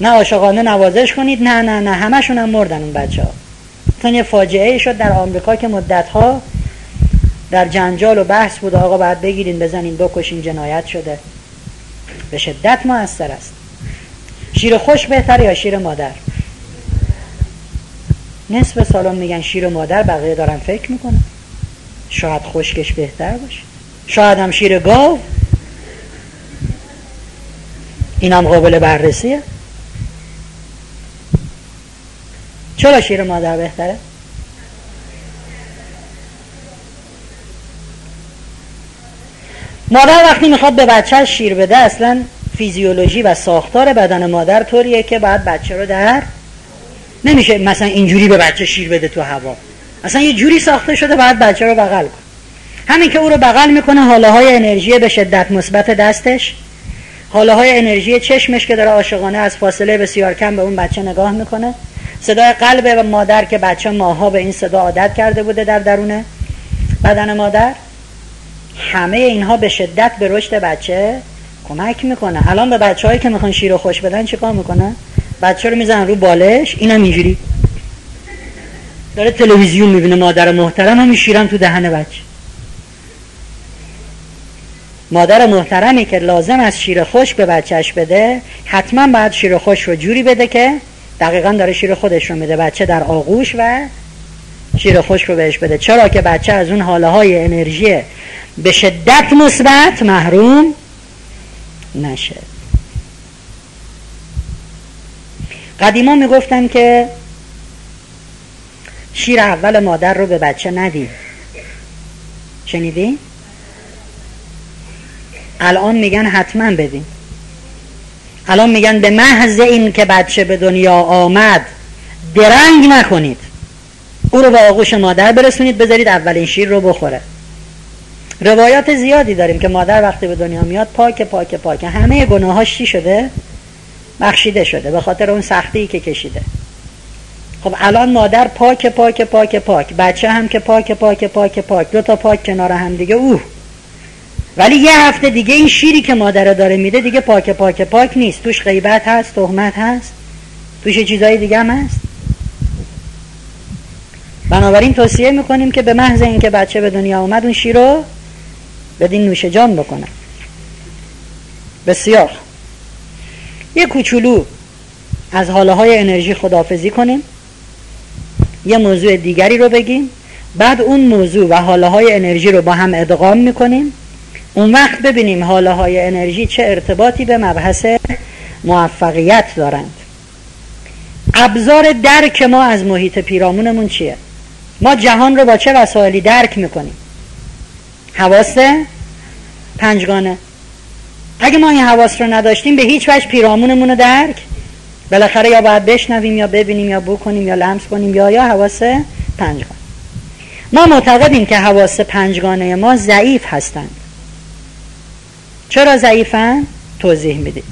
S1: نه عاشقانه نوازش کنید نه نه نه همشون هم مردن اون بچه ها. یه فاجعه شد در آمریکا که مدت ها در جنجال و بحث بود آقا باید بگیرین بزنین بکشین جنایت شده. به شدت موثر است. شیر خوش بهتر یا شیر مادر؟ نصف سالان میگن شیر مادر بقیه دارن فکر می‌کنن. شاید خشکش بهتر باشه. شاید هم شیر گاو. اینم قابل بررسیه. چرا شیر مادر بهتره؟ مادر وقتی می‌خواد به بچه شیر بده اصلا فیزیولوژی و ساختار بدن مادر طوریه که بعد بچه رو در نمیشه مثلا اینجوری به بچه شیر بده تو هوا. اصلا یه جوری ساخته شده بعد بچه رو بغل کن همین که او رو بغل می‌کنه حاله های انرژی به شدت مثبت دستش حاله های انرژی چشمش که داره عاشقانه از فاصله بسیار کم به اون بچه نگاه می‌کنه. صدای قلب مادر که بچه ماها به این صدا عادت کرده بوده در درون بدن مادر. همه اینها به شدت به رشد بچه کمک می‌کنه. الان به بچه هایی که می‌خوان شیر و خوش بدن چیکار می‌کنه؟ بچه رو می‌زنن رو بالش اینم اینجوری. داره تلویزیون می‌بینه مادر محترم هم شیرم تو دهن بچه. مادر محترمی که لازم از شیر خوش به بچهش بده حتما باید شیر خوش رو جوری بده که دقیقا داره شیر خودش رو میده بچه در آغوش و شیر خوش رو بهش بده. چرا که بچه از اون حاله های انرژی به شدت مثبت محروم نشه. قدیما می‌گفتن که شیر اول مادر رو به بچه ندیم شنیدی؟ الان میگن حتما بدین. الان میگن به محض این که بچه به دنیا آمد درنگ نکنید. او رو به آغوش مادر برسونید بذارید اولین شیر رو بخوره. روایات زیادی داریم که مادر وقتی به دنیا میاد پاک پاک پاک. همه گناهاش چی شده؟ بخشیده شده به خاطر اون سختی که کشیده. خب الان مادر پاک پاک پاک پاک. بچه هم که پاک پاک پاک پاک. دو تا پاک کنار هم دیگه اوه. ولی یه هفته دیگه این شیری که مادر داره میده دیگه پاک پاک پاک نیست. توش غیبت هست تهمت هست. توش چیزای دیگه هم هست. بنابراین توصیه می‌کنیم که به محض اینکه بچه به دنیا اومد اون شیر رو بدین نوش جان بکنه. بسیار. یه کوچولو از حاله های انرژی خدافزی کنیم. یه موضوع دیگری رو بگیم. بعد اون موضوع و حاله های انرژی رو با هم ادغام می‌کنیم. اون وقت ببینیم حاله های انرژی چه ارتباطی به مبحث موفقیت دارند. ابزار درک ما از محیط پیرامونمون چیه؟ ما جهان رو با چه وسایلی درک می‌کنیم؟ حواس پنجگانه. اگه ما این حواس رو نداشتیم به هیچ وجه پیرامونمون رو درک؟ بالاخره یا باید بشنویم یا ببینیم یا بکنیم یا لمس کنیم یا یا حواس پنجگانه. ما معتقدیم که حواس پنجگانه ما ضعیف هستند. چرا ضعیفن؟ توضیح میدیم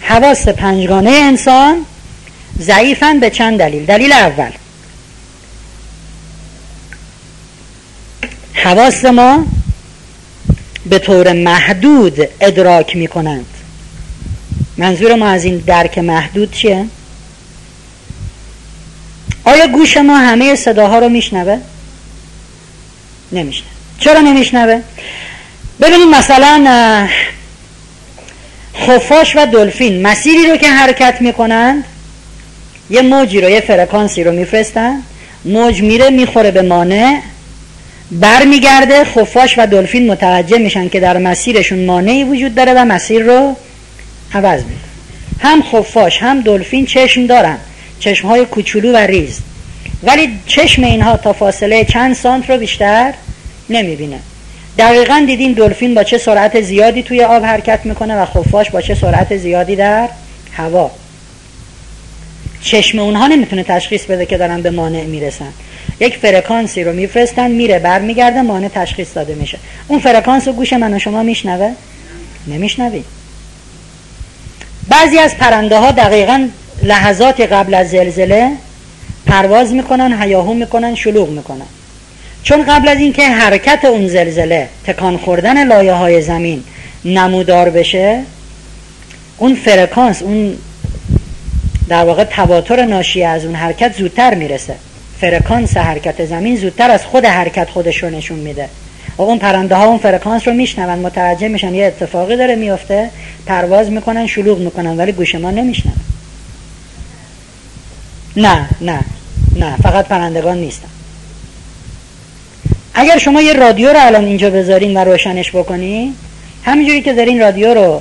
S1: حواس پنجگانه انسان ضعیفن به چند دلیل دلیل اول حواس ما به طور محدود ادراک می کنند منظور ما از این درک محدود چیه؟ آیا گوش ما همه صداها رو میشنوه؟ نمیشنوه چرا نمیشنوه؟ ببینید مثلا خفاش و دلفین مسیری رو که حرکت می‌کنند یه موجی رو یه فرکانسی رو میفرستن موج میره می‌خوره به مانع برمیگرده خفاش و دلفین متوجه میشن که در مسیرشون مانعی وجود داره و مسیر رو عوض می‌کنه. هم خفاش هم دلفین چشم دارن چشم های کوچولو و ریز. ولی چشم اینها تا فاصله چند سانت رو بیشتر نمی‌بینه. دقیقا دیدین دلفین با چه سرعت زیادی توی آب حرکت می‌کنه و خفاش با چه سرعت زیادی در هوا. چشم اونها نمی‌تونه تشخیص بده که دارن به مانع می‌رسن. یک فرکانسی رو میفرستن میره برمیگرده مانع تشخیص داده میشه. اون فرکانس رو گوش من و شما میشنوه؟ نمیشنوی بعضی از پرنده ها دقیقا لحظات قبل از زلزله پرواز می‌کنن هیاهو می‌کنن شلوغ می‌کنن. چون قبل از اینکه حرکت اون زلزله تکان خوردن لایه های زمین نمودار بشه اون فرکانس اون در واقع تواتر ناشی از اون حرکت زودتر می‌رسه. فرکانس حرکت زمین زودتر از خود حرکت خودش رو نشون میده. و اون پرنده ها اون فرکانس رو میشنون متوجه میشن یه اتفاقی داره میفته پرواز می‌کنن شلوغ می‌کنن ولی گوش ما نمیشنون نه نه نه فقط پرندگان نیستن. اگر شما یه رادیو رو الان اینجا بذارین و روشنش بکنین همینجوری که دارین رادیو رو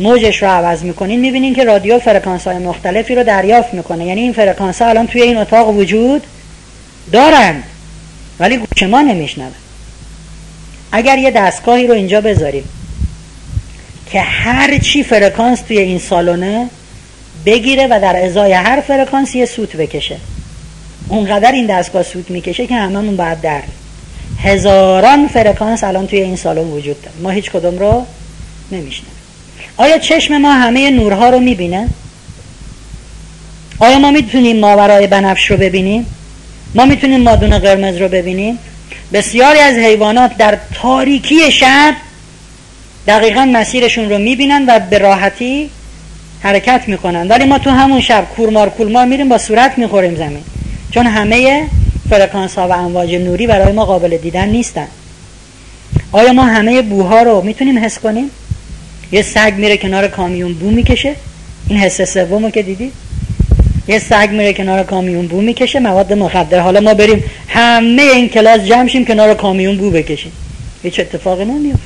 S1: موجش رو عوض می‌کنین می‌بینین که رادیو فرکانس های مختلفی رو دریافت می‌کنه. یعنی این فرکانس ها الان توی این اتاق وجود دارن ولی گوش ما نمیشنوه. اگر یه دستگاهی رو اینجا بذاریم که هر چی فرکانس توی این سالنه بگیره و در ازای هر فرکانس یه سوت بکشه. اونقدر این دستگاه سوت می‌کشه که هممون باید در. هزاران فرکانس الان توی این سالن وجود داره ما هیچ کدوم رو نمیشنویم آیا چشم ما همه نورها رو می‌بینه؟ آیا ما می‌تونیم ماورای بنفش رو ببینیم؟ ما می‌تونیم مادون قرمز رو ببینیم؟ بسیاری از حیوانات در تاریکی شب دقیقا مسیرشون رو می‌بینن و به راحتی حرکت می‌کنن ولی ما تو همون شب کورمار کورمار میریم با صورت می‌خوریم زمین چون همه فرکانس ها و امواج نوری برای ما قابل دیدن نیستن. آیا ما همه بوها رو می‌تونیم حس کنیم؟ یه سگ میره کنار کامیون بو می‌کشه. این حس سومو که دیدی؟ یه سگ میره کنار کامیون بو می‌کشه مواد مخدر. حالا ما بریم همه این کلاس جمع شیم کنار کامیون بو بکشیم. هیچ اتفاقی نمیفته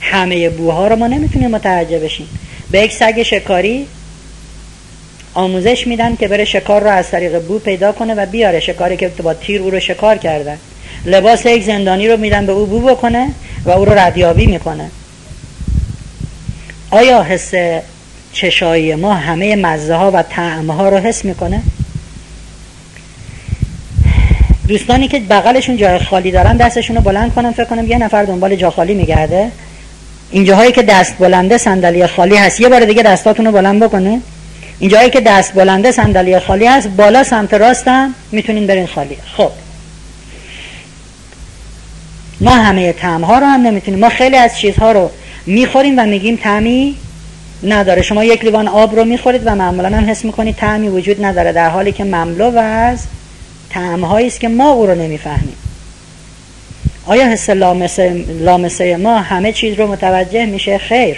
S1: همه بوها رو ما نمی‌تونیم متوجه بشیم. به یک سگ شکاری آموزش میدن که بره شکار رو از طریق بو پیدا کنه و بیاره شکاری که با تیر او رو شکار کردن لباس یک زندانی رو میدن به او بو بکنه و او رو ردیابی می‌کنه. آیا حس چشایی ما همه مزه ها و طعم ها رو حس می‌کنه؟ دوستانی که بغلشون جای خالی دارن دستشون رو بلند کنم فکر کنم یه نفر دنبال جا خالی میگرده. اینجاهایی که دست بلنده صندلی خالی هست یه بار دیگه دستاتون رو بلند بکنه اینجاهایی که دست بلنده صندلی خالی هست بالا سمت راستم می‌تونین برین خالی. خب. ما همه تعم ها رو هم نمی‌تونیم. ما خیلی از چیزها رو می‌خوریم و میگیم تعمی نداره. شما یک لیوان آب رو می‌خورید و معمولا هم حس می‌کنید تعمی وجود نداره در حالی که مملو از تعمهایی است که ما او رو نمی‌فهمیم. آیا حس لامسه, لامسه ما همه چیز رو متوجه میشه؟ خیر.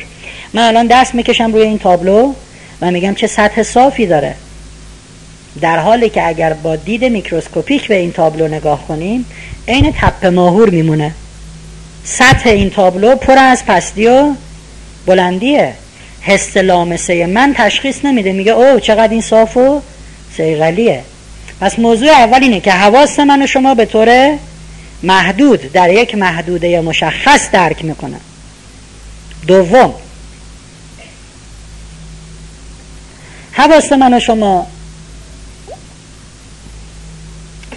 S1: من الان دست می‌کشم روی این تابلو. و میگم چه سطح صافی داره. در حالی که اگر با دید میکروسکوپیک به این تابلو نگاه کنیم عین تپه ماهور میمونه. سطح این تابلو پر از پستی و بلندیه. حس لامسه من تشخیص نمیده. میگه او چقدر این صاف و سیغلیه پس موضوع اول اینه که حواس من و شما به طور محدود در یک محدوده مشخص درک می‌کنن دوم حواس من و شما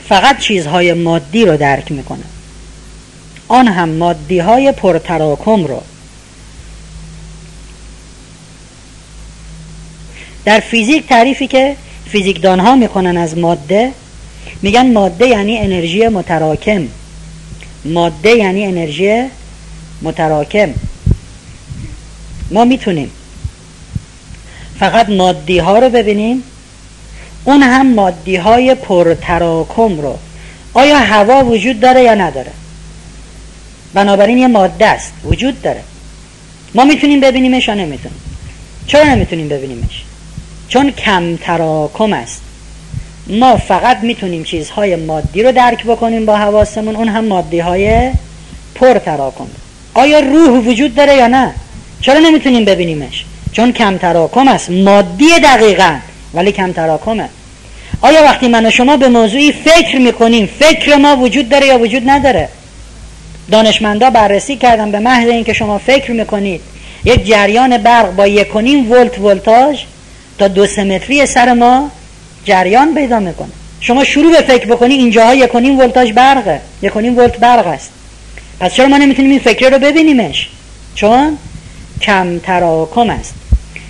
S1: فقط چیزهای مادی رو درک می‌کنه آن هم مادی های پرتراکم رو. در فیزیک تعریفی که فیزیکدان ها می‌کنن از ماده میگن ماده یعنی انرژی متراکم. ماده یعنی انرژی متراکم. ما می‌تونیم فقط مادی ها رو ببینیم؟ اون هم مادی های پرتراکم رو. آیا هوا وجود داره یا نداره؟ بنابراین یه ماده است. وجود داره. ما می‌تونیم ببینیمش یا نمی‌تونیم؟ چرا نمی‌تونیم ببینیمش؟ چون کم تراکم است. ما فقط می‌تونیم چیزهای مادی رو درک بکنیم با حواسمون. اون هم مادی های پر تراکم آیا روح وجود داره یا نه؟ چرا نمی‌تونیم ببینیمش؟ چون کم تراکم است. مادی دقیقا ولی کم تراکمه. آیا وقتی من و شما به موضوعی فکر می‌کنیم فکر ما وجود داره یا وجود نداره؟ دانشمندا بررسی کردن به محض اینکه شما فکر می‌کنید یک جریان برق با یکونیم ولت ولتاژ تا دو سمتری سر ما جریان پیدا می‌کنه. شما شروع به فکر بکنی اینجاها یکونیم ولتاژ برقه. یکونیم ولت برق است. پس چرا ما نمی‌تونیم این فکر رو ببینیمش؟ چون کم تراکم است.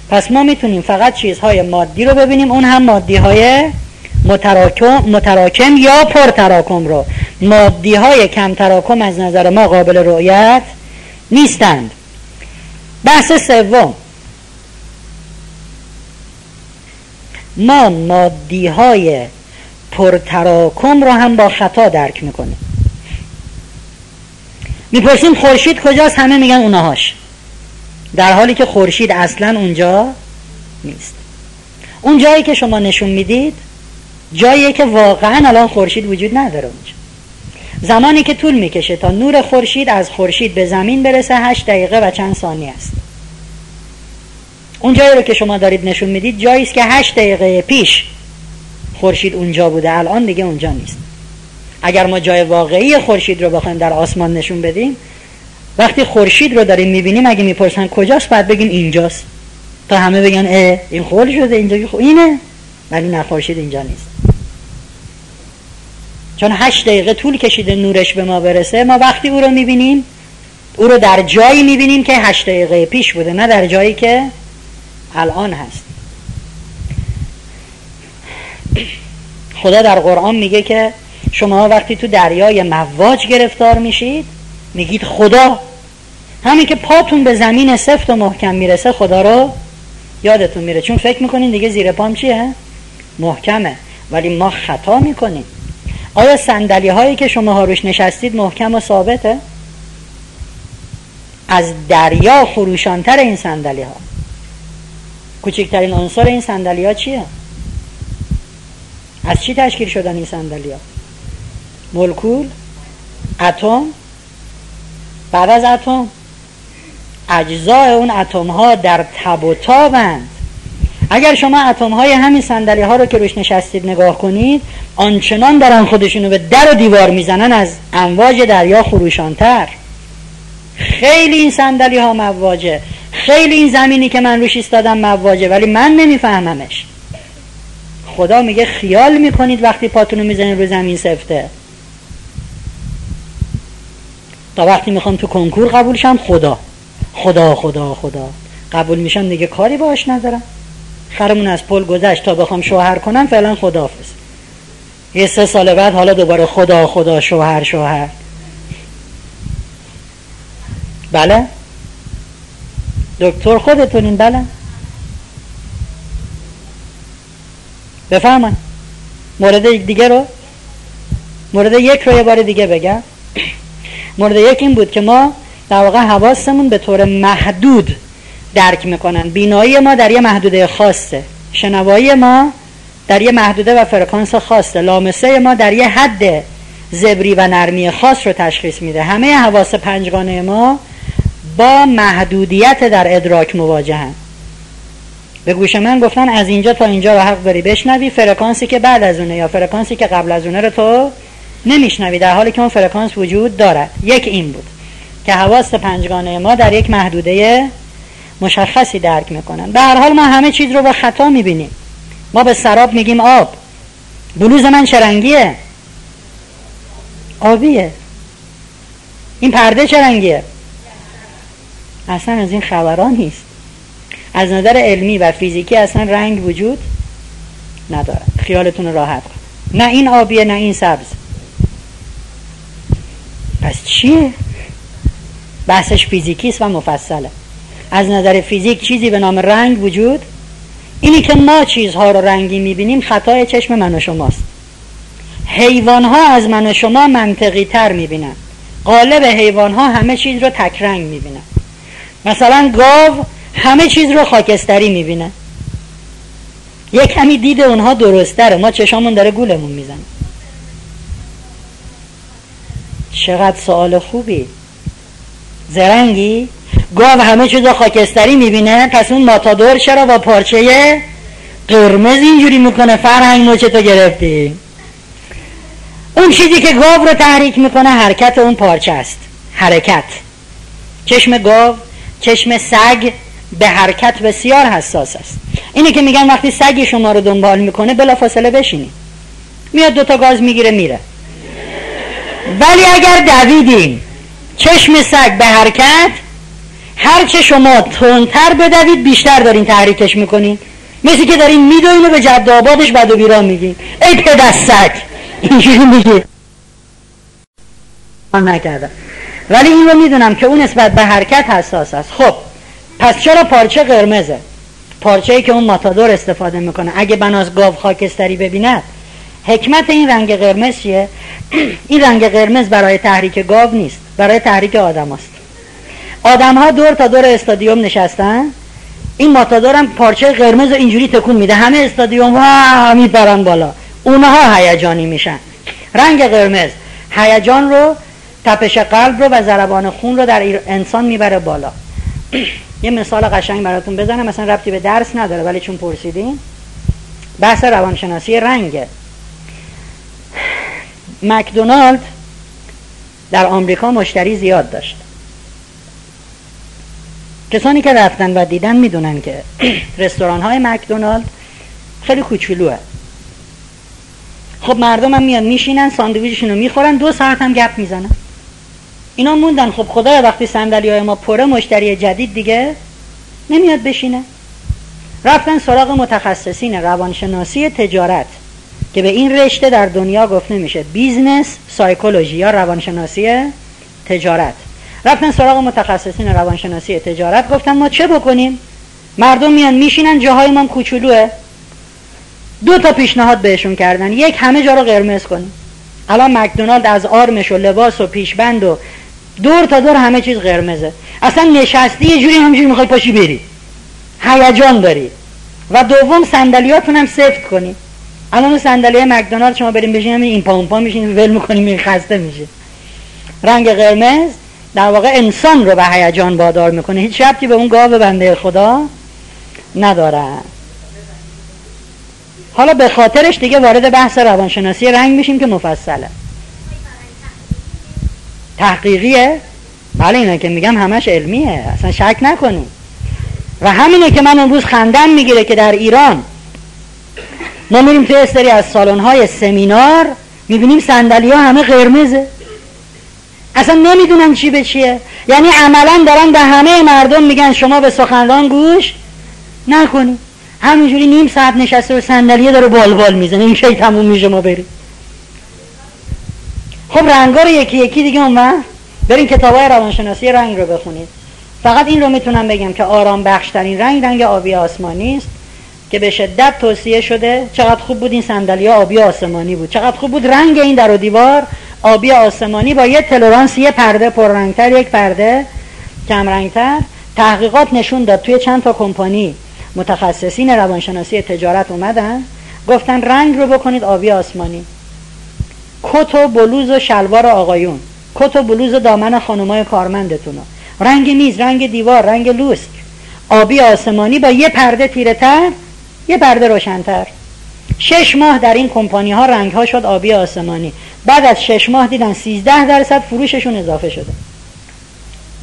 S1: پس ما می‌تونیم فقط چیزهای مادی رو ببینیم. اون هم مادی های متراکم, متراکم یا پرتراکم رو. مادی های کم تراکم از نظر ما قابل رؤیت نیستند. بحث سوم. ما مادی های پرتراکم رو هم با خطا درک می‌کنیم. می‌پرسیم خورشید کجاست؟ همه میگن اونهاش در حالی که خورشید اصلا اونجا نیست. اون جایی که شما نشون می‌دید جاییه که واقعا الان خورشید وجود نداره اونجا. زمانی که طول می‌کشه تا نور خورشید از خورشید به زمین برسه هشت دقیقه و چند ثانیه است. اون جایی رو که شما دارید نشون می‌دید جایی است که هشت دقیقه پیش خورشید اونجا بوده. الان دیگه اونجا نیست. اگر ما جای واقعی خورشید رو بخوایم در آسمان نشون بدیم وقتی خورشید رو داریم می‌بینیم اگه می‌پرسن کجاست بعد بگیم اینجاست. تا همه بگن اه این خول شده اینجا خو... اینه. ولی نه خورشید اینجا نیست. چون هشت دقیقه طول کشیده نورش به ما برسه ما وقتی او رو می‌بینیم او رو در جایی می‌بینیم که هشت دقیقه پیش بوده نه در جایی که الان هست. خدا در قرآن میگه که شما وقتی تو دریای مواج گرفتار میشید میگید خدا همین که پاتون به زمین سفت و محکم می‌رسه خدا رو یادتون میره چون فکر می‌کنین دیگه زیر پام چیه؟ محکمه ولی ما خطا می‌کنیم آیا سندلی هایی که شما روش نشستید محکم و ثابته؟ از دریا خروشانتر این سندلی ها کوچکترین عنصر این سندلی ها چیه؟ از چی تشکیل شدن این سندلی ها؟ مولکول اتم بعد از اتم اجزای اون اتم ها در تب و تابند. اگر شما اتم های همین صندلی ها رو که روش نشستید نگاه کنید آنچنان دارن خودشونو به در و دیوار می‌زنن از امواج دریا خروشانتر. خیلی این صندلی ها مواجه. خیلی این زمینی که من روش ایستادم مواجه ولی من نمیفهممش. خدا میگه خیال می‌کنید وقتی پاتونو می‌زنید رو زمین سفته. تا وقتی می‌خوام تو کنکور قبول شم خدا. خدا خدا خدا. قبول میشم دیگه کاری باش ندارم. خرمون از پل گذشت تا بخوام شوهر کنم فعلا خداحافظ. یه سه سال بعد حالا دوباره خدا خدا شوهر شوهر. بله؟ دکتر خودتونین بله؟ بفهمن مورد دیگه رو؟ مورد یک رو یه بار دیگه بگم. مورد یک این بود که ما در واقع حواسمون به طور محدود درک می‌کنن. بینایی ما در یه محدوده خاصه. شنوایی ما در یه محدوده و فرکانس خاصه. لامسه ما در یه حد زبری و نرمی خاص رو تشخیص میده. همه حواس پنجگانه ما با محدودیت در ادراک مواجهن. به گوش من گفتن از اینجا تا اینجا رو حق داری بشنوی. فرکانسی که بعد از اونه یا فرکانسی که قبل از اونه رو تو نمیشنوی. در حالی که اون فرکانس وجود دارد. یک این بود. که حواس پنجگانه ما در یک محدوده مشخصی درک می‌کنن. به هر حال ما همه چیز رو با خطا می‌بینیم. ما به سراب میگیم آب. بلوز من چه آبیه. این پرده چه اصلا از این خبران نیست. از نظر علمی و فیزیکی اصلا رنگ وجود نداره خیالتون راحت کن. نه این آبیه نه این سبز. پس چیه؟ بحثش فیزیکیست و مفصله. از نظر فیزیک چیزی به نام رنگ وجود؟ اینی که ما چیزها رو رنگی می‌بینیم خطای چشم من و شماست. حیوان ها از من و شما منطقی تر می‌بینن قالب حیوان ها همه چیز رو تک رنگ می‌بینن مثلا گاو همه چیز رو خاکستری می‌بینه. یک کمی دید اونها درستره ما چشامون داره گولمون می‌زنه. چقدر سوال خوبی. زرنگی؟ گاو همه چیز خاکستری می‌بینه پس اون ماتادور چرا با پارچه قرمز اینجوری می‌کنه؟ فرهنگ نوچه تو گرفتی. اون چیزی که گاو رو تحریک می‌کنه حرکت اون پارچه است. حرکت. چشم گاو چشم سگ به حرکت بسیار حساس است. اینه که میگن وقتی سگی شما رو دنبال می‌کنه بلا فاصله بشینی. میاد دوتا گاز می‌گیره میره. ولی اگر دویدین چشم سگ به حرکت؟ هرچه شما تندتر بدوید بیشتر دارین تحریکش می‌کنین. مثل که دارین میدوین و به جد آبادش بد و بیران میگین. ای پدر سگ! اینجوری میگی. نکردم. ولی این رو می‌دونم که اون نسبت به حرکت حساس است. خب پس چرا پارچه قرمزه؟ پارچه ای که اون ماتادور استفاده می‌کنه. اگه بناس گاو خاکستری ببیند حکمت این رنگ قرمز چیه [CLEARS THROAT] این رنگ قرمز برای تحریک گاو نیست. برای تحریک آدم است آدم ها دور تا دور استادیوم نشستن. این ماتادور هم پارچه قرمز اینجوری تکون میده. همه استادیوم ها میپرن بالا. اونها هیجانی میشن. رنگ قرمز. هیجان رو تپش قلب رو و ضربان خون رو در انسان می‌بره بالا. [CLEARS THROAT] یه مثال قشنگ براتون بزنم. مثلا ربطی به درس نداره ولی چون پرسیدین بحث روانشناسی رنگه. مکدونالد در آمریکا مشتری زیاد داشت. کسانی که رفتن و دیدن می‌دونن که [CLEARS THROAT] رستوران های مکدونالد خیلی کوچولوه. خب مردم هم میان میشینن ساندویچشون رو می‌خورن دو ساعت هم گپ می‌زنن. اینا موندن خب خدایا وقتی صندلی های ما پره مشتری جدید دیگه نمیاد بشینه. رفتن سراغ متخصصین روانشناسی تجارت. که به این رشته در دنیا گفته میشه business psychology یا روانشناسی تجارت. رفتن سراغ متخصصین روانشناسی تجارت گفتن ما چه بکنیم؟ مردم میان میشینن جاهای ما کوچولوه. دو تا پیشنهاد بهشون کردن. یک همه جا رو قرمز کنیم الان مکدونالد از آرمش و لباس و پیشبند و دور تا دور همه چیز قرمزه. اصلا نشستی یه جوری همجوری می‌خوای پاشی بری. هیجان داری. و دوم صندلیاتون هم سفت کنی. الان صندلی مکدونالد شما بریم بشین این پا اون پا میشین ول می‌کنیم این خسته میشه. رنگ قرمز در واقع انسان رو به هیجان وادار می‌کنه. هیچ ربطی به اون گاو بنده خدا نداره. حالا به خاطرش دیگه وارد بحث روانشناسی رنگ میشیم که مفصله. تحقیقیه؟ بله اینا که میگم همش علمیه اصلا شک نکنیم و همینه که من امروز خندم می‌گیره که در ایران ما میریم توی سری از سالن های سمینار می‌بینیم سندلی ها همه قرمزه. اصلا نمی‌دونن چی به چیه. یعنی عملا دارن به همه مردم میگن شما به سخنران گوش نکنید همینجوری نیم ساعت نشسته و صندلیه داره بال می‌زنه. این کی تموم میشه ما بریم. خب رنگا رو یکی یکی دیگه اون بریم کتاب های روانشناسی رنگ رو بخونید فقط این رو می‌تونم بگم که آرام بخشترین رنگ رنگ آبی آسمانی است. که به شدت توصیه شده چقدر خوب بود این صندلی آبی آسمانی بود. چقدر خوب بود رنگ این در و دیوار. آبی آسمانی با یه تلورانس یه پرده پررنگتر یک پرده کمرنگتر. تحقیقات نشون داد توی چند تا کمپانی متخصصین روانشناسی تجارت اومدن. گفتن رنگ رو بکنید آبی آسمانی. کت و بلوز و شلوار آقایون. کت و بلوز و دامن خانمای کارمندتون رنگ میز رنگ دیوار رنگ لوسک آبی آسمانی با یه پرده تیره تر یه پرده روشنتر. شش ماه در این کمپانی ها رنگ ها شد آبی آسمانی. بعد از شش ماه دیدن سیزده درصد فروششون اضافه شده.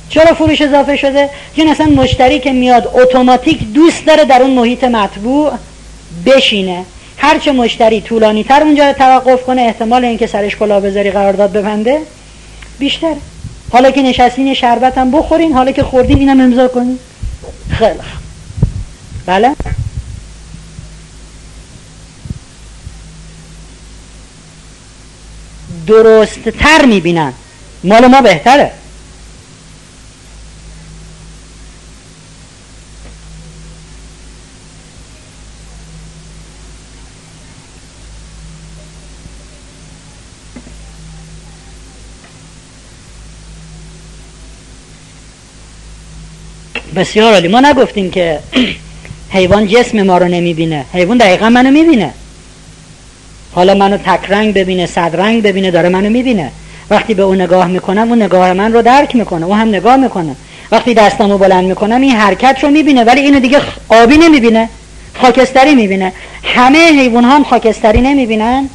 S1: چرا فروش اضافه شده؟ چون اصلا مشتری که میاد اتوماتیک دوست داره در اون محیط مطبوع بشینه. هرچه مشتری طولانی تر اونجا توقف کنه احتمال اینکه سرش کلاه بذاری قرارداد ببنده بیشتر حالا که نشستین شربت هم بخورین حالا که خوردین اینم امضا کنین. خیلی بله؟ درست تر می‌بینن. مال ما بهتره. بسیار عالی. ما نگفتیم که [CLEARS THROAT] حیوان جسم ما رو نمی‌بینه. حیوان دقیقا منو می‌بینه. حالا منو تک رنگ ببینه صد رنگ ببینه داره منو می‌بینه. وقتی به اون نگاه می‌کنم اون نگاه من رو درک می‌کنه او هم نگاه می‌کنه. وقتی دستمو بلند می‌کنم این حرکت رو می‌بینه ولی اینو دیگه آبی نمی‌بینه خاکستری می‌بینه. همه حیوان هم خاکستری نمی‌بینن.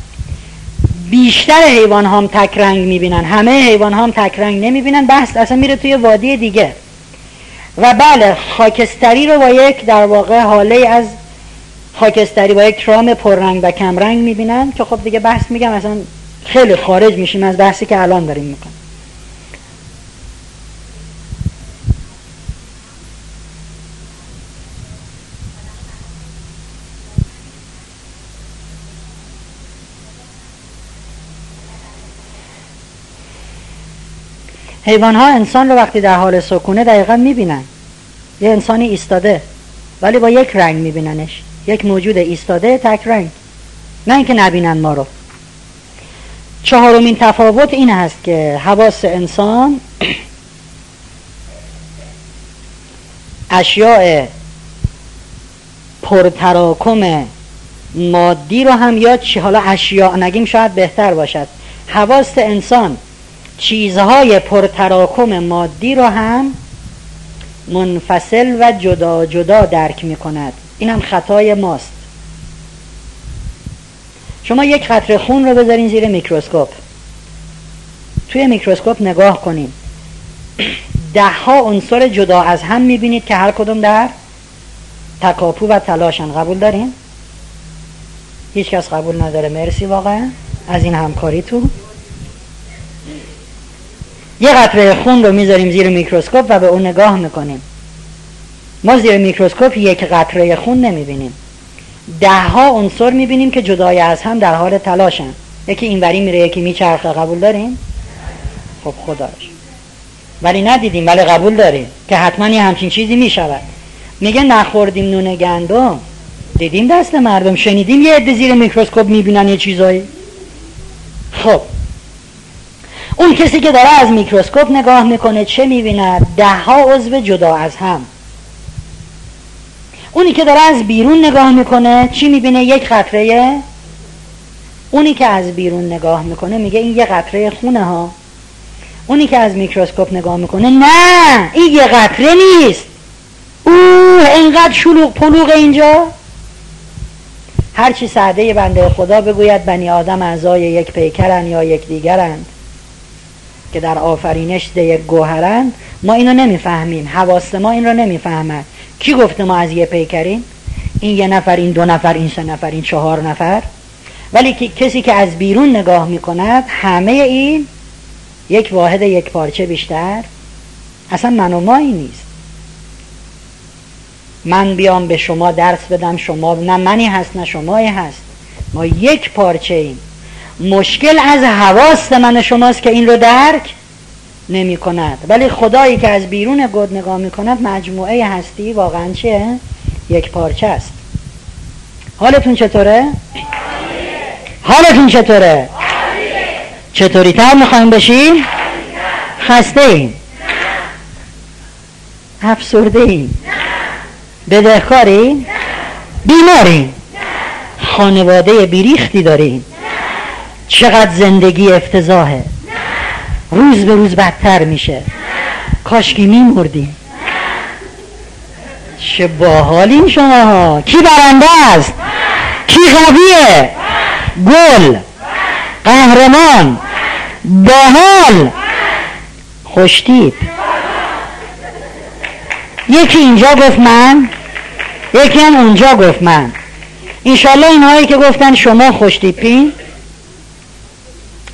S1: بیشتر حیوان هم تک رنگ می‌بینن. همه حیوان هم تک رنگ نمی‌بینن. بحث اصلا میره توی وادی دیگه. و بله خاکستری رو با یک در واقع حاله از خاکستری با یک رام پررنگ و کمرنگ می‌بینن که خب دیگه بحث میگم اصلا خیلی خارج میشیم از بحثی که الان داریم می‌کنیم. حیوان ها انسان رو وقتی در حال سکونه دقیقا می‌بینن. یه انسانی ایستاده ولی با یک رنگ میبیننش. یک موجود ایستاده تک رنگ. نه اینکه نبینن ما رو. چهارمین تفاوت این هست که حواس انسان [CLEARS THROAT] اشیاء پرتراکم مادی رو هم یا چی؟ حالا اشیاء نگیم شاید بهتر باشد. حواس انسان چیزهای پرتراکم مادی رو هم منفصل و جدا جدا درک می کند این هم خطای ماست. شما یک قطره خون رو بذارین زیر میکروسکوپ. توی میکروسکوپ نگاه کنین. ده ها عنصر جدا از هم می‌بینید که هر کدوم در تکاپو و تلاشن. قبول دارین؟ هیچ کس قبول نداره. مرسی واقعا از این همکاری تو یه قطره خون رو می‌ذاریم زیر میکروسکوپ و به اون نگاه می‌کنیم. ما زیر میکروسکوپ یک قطره خون نمی‌بینیم. ده ها عنصر می‌بینیم که جدای از هم در حال تلاشن. یکی اینوری میره یکی میچرخه. قبول داریم خب خداش. ولی ندیدیم ولی قبول داریم که حتما یه همچین چیزی می‌شود. میگه نخوردیم نون گندم. دیدیم دست مردم. شنیدیم یه عده زیر میکروسکوپ می‌بینن یه چیزایی. خب. اون کسی که داره از میکروسکوپ نگاه می‌کنه چه می‌بیند؟ ده ها عضو جدا از هم. اونی که داره از بیرون نگاه می‌کنه چی می‌بینه؟ یک قطره. اونی که از بیرون نگاه می‌کنه میگه این یه قطره خونه ها. اونی که از میکروسکوپ نگاه می‌کنه نه این یه قطره نیست. اوه اینقدر شلوغ پلوغ اینجا. هرچی سعده بنده خدا بگوید بنی آدم اعضای یک پیکرن یا یک دیگرند که در آفرینش ده یک گوهرند ما اینو نمی‌فهمیم. حواس ما این رو نمی‌فهمد. کی گفته ما از یه پیکرین این یه نفر این دو نفر این سه نفر این چهار نفر. ولی کسی که از بیرون نگاه می‌کند همه این یک واحد یک پارچه بیشتر. اصلا من و مایی نیست. من بیام به شما درس بدم شما نه منی هست نه شمایی هست. ما یک پارچه ایم. مشکل از حواست من شماست که این رو درک نمی کند ولی خدایی که از بیرون گود نگاه می کند مجموعه هستی واقعا چیه؟ یک پارچه است حالتون چطوره؟ حالتون چطوره؟ چطوری تر می‌خوایم بشیم؟ خسته ایم افسرده ایم بدهکاری؟ بیماری خانواده بیریختی داریم چقدر زندگی افتضاحه روز به روز بدتر میشه. کاشکی میمردیم. چه باحالین شما ها کی برنده است؟ کی قویه گل. قهرمان. باحال. خوشتیب یکی اینجا گفت من یکی هم اونجا گفت من. اینشالله اینهایی که گفتن شما خوشتیپین؟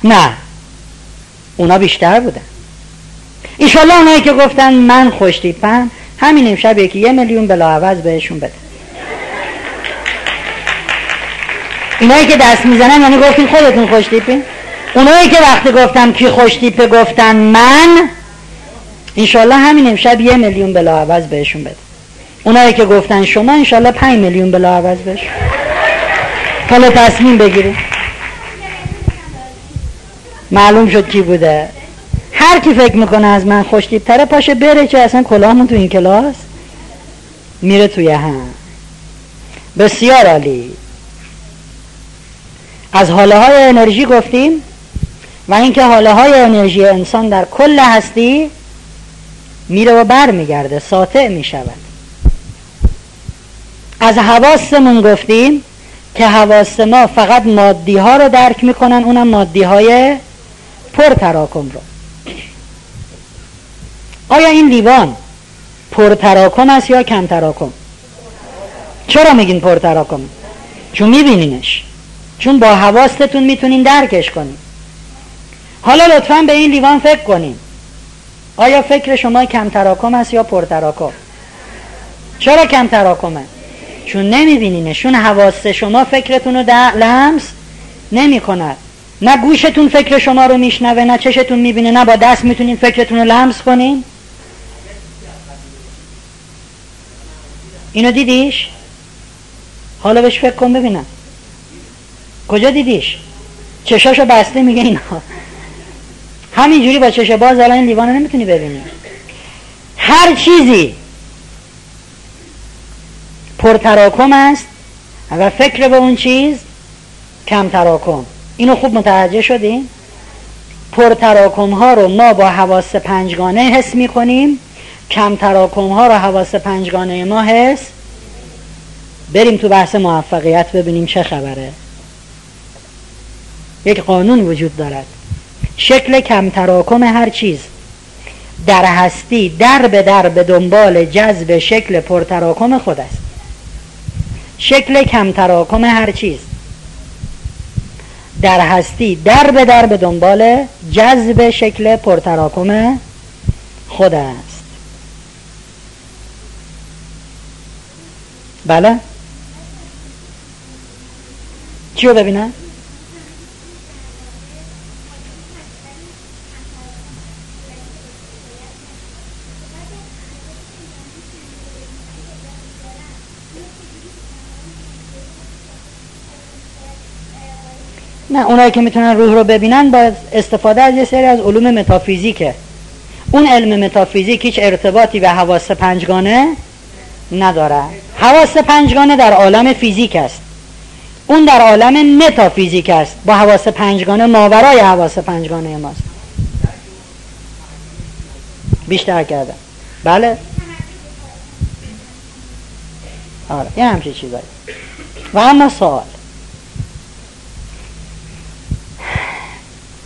S1: نه. اونا بیشتر بودن. اینشالله اونایی که گفتن من خوشتیپم همین امشب یکی یه میلیون بلاعوض بهشون بده. اینایی که دست می‌زنن یعنی گفتین خودتون خوشتیپین اونایی که وقتی گفتم کی خوشتیپه گفتن من انشالله همین امشب یه میلیون بلاعوض بهشون بده. اونایی که گفتن شما انشالله پنج میلیون بلاعوض بهشون. حالا تصمیم بگیریم. معلوم شد کی بوده. هر کی فکر می‌کنه از من خوشتیب تره پاشه بره چه اصلا کلاهمون تو این کلاس میره توی هم. بسیار عالی. از حاله های انرژی گفتیم و اینکه حاله های انرژی انسان در کل هستی میره و بر میگرده ساطع می‌شود. از حواسمون گفتیم که حواس ما فقط مادی ها رو درک می‌کنن اونم مادی های پر تراکم رو. آیا این لیوان پر تراکم است یا کم تراکم؟ چرا میگین پر تراکم؟ چون میبینینش. چون با حواستون می‌تونین درکش کنین. حالا لطفا به این لیوان فکر کنین. آیا فکر شما کم تراکم است یا پر تراکم؟ چرا کم تراکمه؟ چون نمیبینینش. چون حواس شما فکرتون رو لمس نمی کند نه گوشتون فکر شما رو میشنوه نه چشتون می‌بینه نه با دست می‌تونین فکرتون رو لمس کنین. اینو دیدیش؟ حالا بهش فکر کن ببینم. کجا دیدیش؟ چشاشو بسته میگه اینا. همینجوری با چش باز الان این لیوانو نمی‌تونی ببینی. هر چیزی پرتراکم است و فکر به اون چیز کم تراکم اینو خوب متوجه شدیم پرتراکم ها رو ما با حواس پنجگانه حس می‌کنیم. کم تراکم ها رو حواس پنجگانه ما حس. بریم تو بحث موفقیت ببینیم چه خبره. یک قانون وجود دارد. شکل کم تراکم هر چیز. در هستی در به در به دنبال جذب شکل پرتراکم خود است شکل کم تراکم هر چیز. در هستی در به در به دنبال جذب شکل پرتراکم خود است. بله؟ چیو ببینم؟ نه اونایی که می‌تونن روح رو ببینن با استفاده از یه سری از علوم متافیزیکه. اون علم متافیزیک هیچ ارتباطی به حواس پنجگانه نداره. حواس پنجگانه در عالم فیزیک است. اون در عالم متافیزیک است. با حواس پنجگانه ماورای حواس پنجگانه ماست. بیشتر کردم بله؟ آره یه همچه چیزایی. و اما سوال.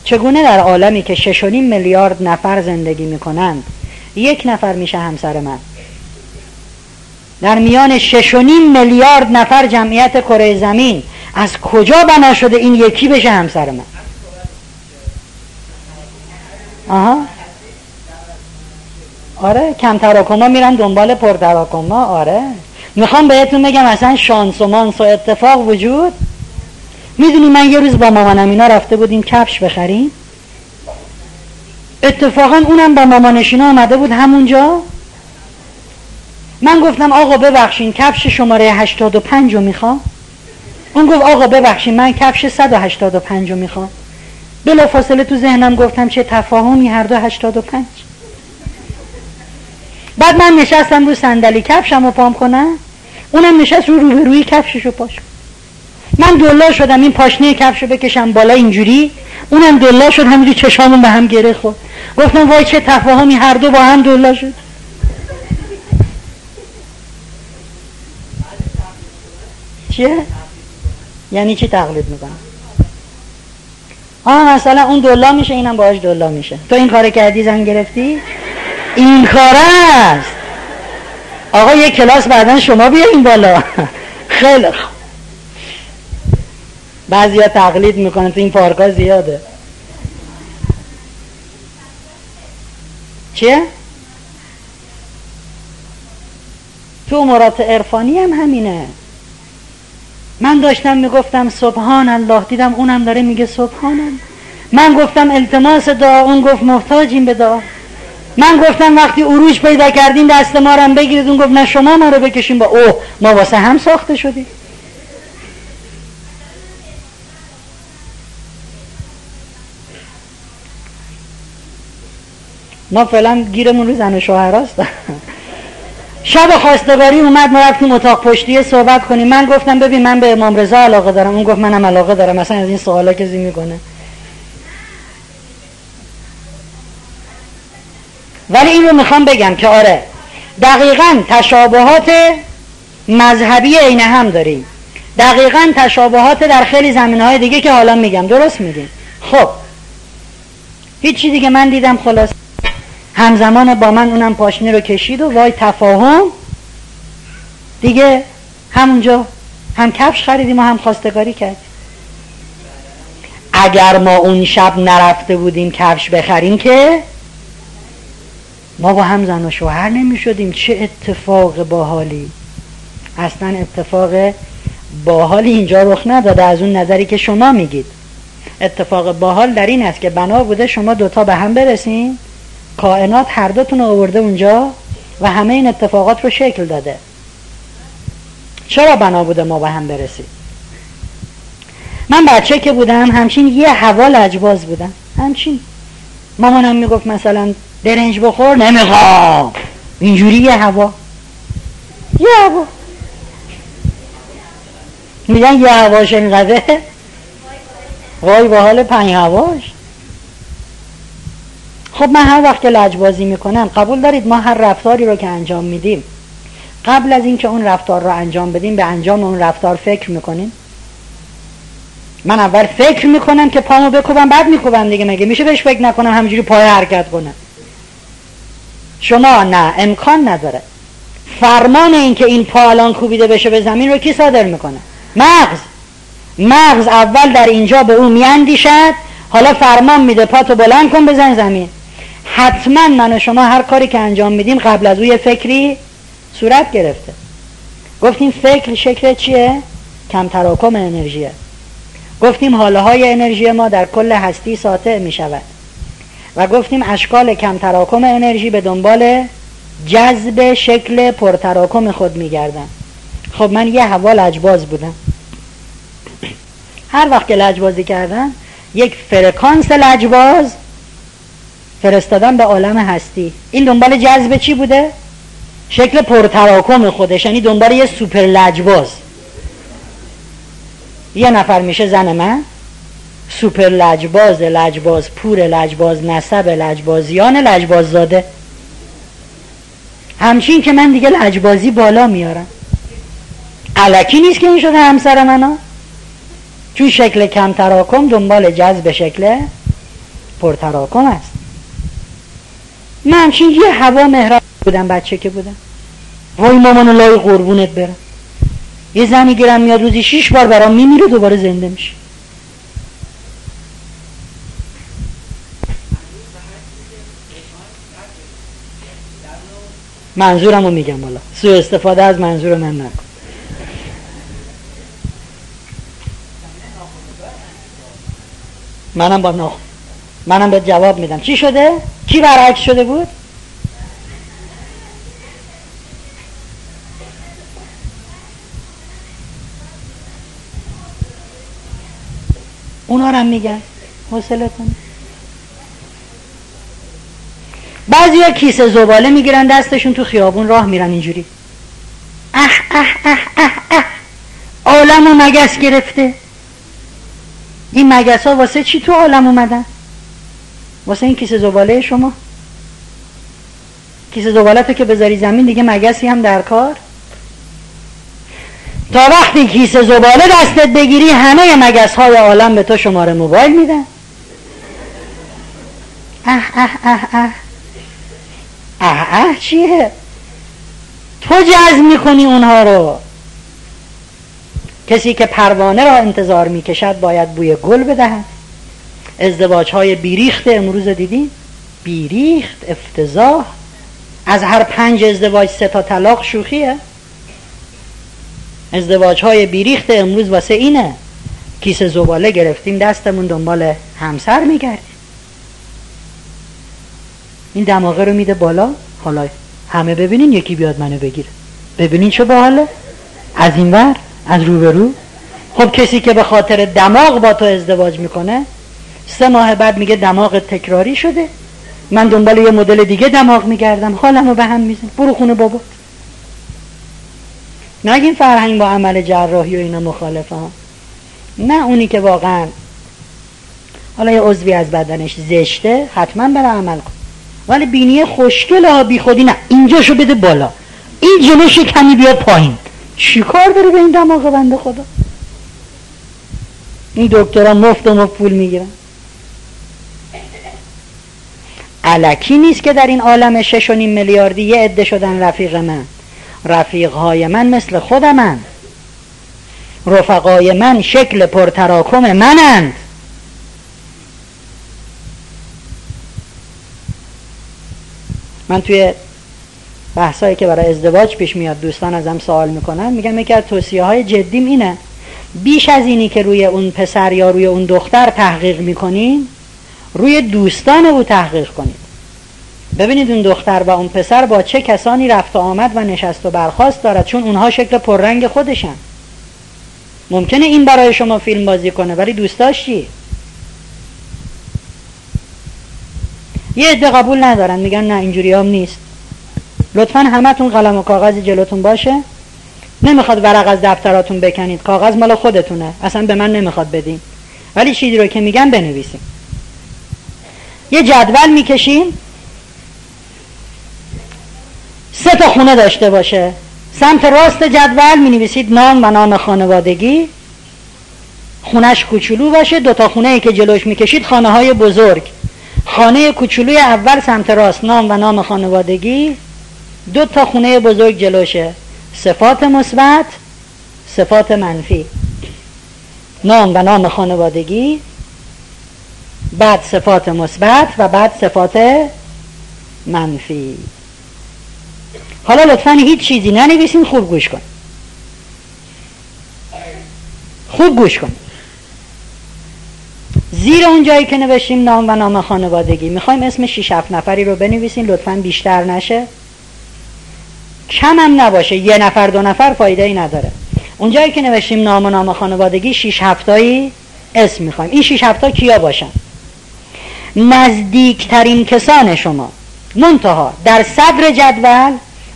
S1: چگونه در عالمی که 6.5 میلیارد نفر زندگی می‌کنند یک نفر میشه همسر من؟ در میان 6.5 میلیارد نفر جمعیت کره زمین از کجا بنا شده این یکی بشه همسر من؟ آها. آره کم تراکما میرن دنبال پر تراکما آره. می‌خوام بهتون بگم اصلا شانس و مانس و اتفاق وجود می‌دونی من یه روز با مامانم اینا رفته بودیم کفش بخریم؟ اتفاقا اونم با مامانشینا آمده بود همونجا. من گفتم آقا ببخشین کفش شماره 85 رو می‌خوام. اون گفت آقا ببخشین من کفش 185 رو می‌خوام. بلا فاصله تو ذهنم گفتم چه تفاهمی هر دو 85 بعد من نشستم رو صندلی کفشم رو پام کنم. اونم نشست رو روبروی کفشش رو پاش من دلا شدم این پاشنه کفش رو بکشم بالا اینجوری. اونم دلا شد همینجوری چشامون به هم گره خورد. گفتم وای چه تفاهمی هر دو با هم دلا شد. چیه؟ یعنی چی تقلید می‌کنم؟ آه مثلا اون دلا میشه اینم باهاش دلا میشه. تو این کار کردی زن گرفتی؟ این کار است. آقا یه کلاس بعدا شما بیا این بالا. [LAUGHS] خیلی خوب. بعضی ها تقلید می‌کنن تو این پارکا زیاده. چیه؟ تو امارات عرفانی هم همینه. من داشتم می‌گفتم سبحان الله دیدم اونم داره میگه سبحان من گفتم التماس دعا اون گفت محتاجیم به دعا. من گفتم وقتی عروج پیدا کردین دست ما رو بگیرید اون گفت نه شما ما رو بکشیم با اوه ما واسه هم ساخته شدیم. ما فعلا گیرمون رو زن و شوهر هست شب خواستگاری اومد ما رفتیم اتاق پشتی صحبت کنیم. من گفتم ببین من به امام رضا علاقه دارم. اون گفت منم علاقه دارم. مثلا از این سوالا کسی می‌کنه ولی این رو می‌خوام بگم که آره دقیقا تشابهات مذهبی عین هم داریم. دقیقا تشابهات در خیلی زمینه های دیگه که حالا میگم. درست میگیم خب. هیچی دیگه من دیدم خلاص همزمان با من اونم پاشنه رو کشید و وای تفاهم. دیگه همونجا هم کفش خریدیم و هم خواستگاری کردیم اگر ما اون شب نرفته بودیم کفش بخریم که؟ ما با هم زن و شوهر نمی شدیم. چه اتفاق باحالی. اصلا اتفاق باحالی اینجا رخ نداده. از اون نظری که شما میگید. اتفاق باحال در این است که بنا بوده شما دوتا به هم برسین. کائنات هر دوتون آورده اونجا و همه این اتفاقات رو شکل داده. چرا بنا بوده ما به هم برسید من بچه که بودم همچین یه هوا لجباز بودم. همچین. مامانم می‌گفت مثلا برنج بخور نمی‌خوام. اینجوری یه هوا. یه هوا. میگن یه هواش اینقدر وای با حال پنج هواش. خب من هر وقت که لجبازی می‌کنم قبول دارید ما هر رفتاری رو که انجام میدیم قبل از اینکه اون رفتار رو انجام بدیم به انجام اون رفتار فکر می‌کنیم؟ من اول فکر می‌کنم که پامو بکوبم بعد میکوبم دیگه مگه میشه بهش فکر نکنم همینجوری پای حرکت کنم؟ شما نه امکان نداره. فرمان این که این پا الان کوبیده بشه به زمین رو کی صادر می‌کنه؟ مغز. مغز اول در اینجا به او میاندیشد حالا فرمان میده پاتو بلند کن بزن زمین. حتما من و شما هر کاری که انجام میدیم قبل از او یه فکری صورت گرفته گفتیم فکر شکل چیه؟ کم تراکم انرژیه گفتیم حاله های انرژی ما در کل هستی ساطع می شود و گفتیم اشکال کم تراکم انرژی به دنبال جذب شکل پرتراکم خود می گردن. خب من یه هوا لجباز بودم هر وقت که لجبازی کردن یک فرکانس لجباز فرستادن به عالم هستی. این دنبال جذب چی بوده؟ شکل پرتراکم خودش یعنی دنبال یه سوپر لجباز. یه نفر میشه زن من. سوپر لجباز لجباز پور لجباز نسب لجبازیان لجباز زاده. همچین که من دیگه لجبازی بالا میارم. علکی نیست که این شده همسر منو. چون شکل کم تراکم دنبال جذب شکل پر تراکم است. من همچین یه هوا مهرب بودم بچه که بودم. وای مامان لای قربونت برم. یه زنی گیرم میاد روزی شیش بار برام میمیره دوباره زنده میشه. منظورم رو میگم حالا. سو استفاده از منظور من نکن. منم با ناخ منم به جواب میدم. چی شده؟ کی برعکس شده بود؟ اونا رو هم میگن. حوصلتون بعضی ها کیسه زباله می‌گیرن دستشون تو خیابون راه میرن اینجوری. اه اه اه اه اه عالم و مگس گرفته. این مگس ها واسه چی تو عالم اومدن؟ واسه این کیسه زباله شما. کیسه زباله تو که بذاری زمین دیگه مگسی هم در کار. تا وقتی کیسه زباله دستت بگیری همه مگس های عالم به تو شماره موبایل میدن. اه اه اه اه. اه اه چیه؟ تو جذب می‌کنی اونها رو. کسی که پروانه را انتظار می‌کشد باید بوی گل بدهد. ازدواج های بیریخت امروز دیدین؟ بیریخت افتضاح. از هر پنج ازدواج سه تا طلاق شوخیه. ازدواج های بیریخت امروز واسه اینه. کیسه زباله گرفتیم دستمون دنبال همسر میگردیم. این دماغه رو میده بالا. حالا همه ببینین یکی بیاد منو بگیره. ببینین چه باحاله. از این ور از روبرو خب کسی که به خاطر دماغ با تو ازدواج می‌کنه سه ماه بعد میگه دماغ تکراری شده. من دنبال یه مدل دیگه دماغ میگردم. حالم رو به هم میزن برو خونه بابا. نگین فرهنگ با عمل جراحی و اینا مخالفه ها. نه اونی که واقعا حالا یه عضوی از بدنش زشته حتما بره عمل کن. ولی بینی خوشگل ها بی خودی نه. اینجاشو بده بالا. این جلوش کمی بیاد پایین. چی کار داره به این دماغ بنده خدا؟ این دکترها مفت و مفت پول می‌گیرن. علکی نیست که در این عالم شش و نیم میلیاردی یه عده شدن رفیق من. رفیقهای من مثل خودمن. رفقای من شکل پرتراکم منند من توی بحثایی که برای ازدواج پیش میاد دوستان ازم سوال می‌کنن میگم یکی از توصیه های جدیم اینه. بیش از اینی که روی اون پسر یا روی اون دختر تحقیق می‌کنین روی دوستان او تحقیق کنید. ببینید اون دختر و اون پسر با چه کسانی رفت و آمد و نشست و برخواست دارد چون اونها شکل پررنگ خودشن. ممکنه این برای شما فیلم بازی کنه ولی دوستاش چی؟ یه عده قبول ندارن میگن نه اینجوری هم نیست. لطفا همتون قلم و کاغذی جلوتون باشه. نمی‌خواد ورق از دفتراتون بکنید کاغذ مال خودتونه. اصلا به من نمی‌خواد بدین. ولی چیزی رو که میگن بنویسیم یه جدول می‌کشیم. سه تا خونه داشته باشه. سمت راست جدول می نویسید نام و نام خانوادگی. خونش کوچولو باشه. دو تا خونه ای که جلوش می‌کشید خانه های بزرگ. خانه کوچولوی اول سمت راست نام و نام خانوادگی. دو تا خونه بزرگ جلوشه. صفات مثبت صفات منفی. نام و نام خانوادگی. بعد صفات مثبت و بعد صفات منفی. حالا لطفا هیچ چیزی ننویسین خوب گوش کن. خوب گوش کن. زیر اون جایی که نوشتیم نام و نام خانوادگی. می‌خوایم اسم 6 7 نفری رو بنویسین لطفا بیشتر نشه. کم هم نباشه یه نفر دو نفر فایده ای نداره اونجایی که نوشتیم نام و نام خانوادگی 6 هفتایی اسم می‌خوایم. این 6 هفتا کیا باشن؟ نزدیکترین کسان شما. منتها در صدر جدول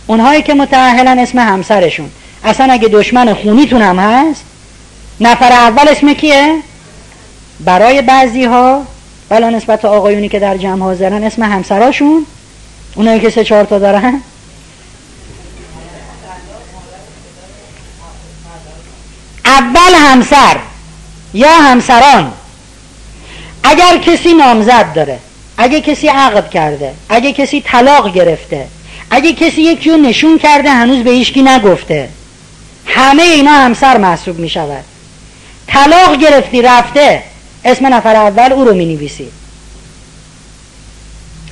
S1: اونهایی که متعهلن اسم همسرشون. اصلا اگه دشمن خونیتون هم هست نفر اول اسم کیه؟ برای بعضی ها بلا نسبت آقایونی که در جمع حاضرن اسم همسراشون. اونایی که سه چهار تا دارن. اول همسر یا همسران. اگر کسی نامزد داره اگه کسی عقد کرده اگه کسی طلاق گرفته اگه کسی یکی رو نشون کرده هنوز به هیچکی نگفته. همه اینا همسر محسوب می شود طلاق گرفتی رفته اسم نفر اول او رو می نویسی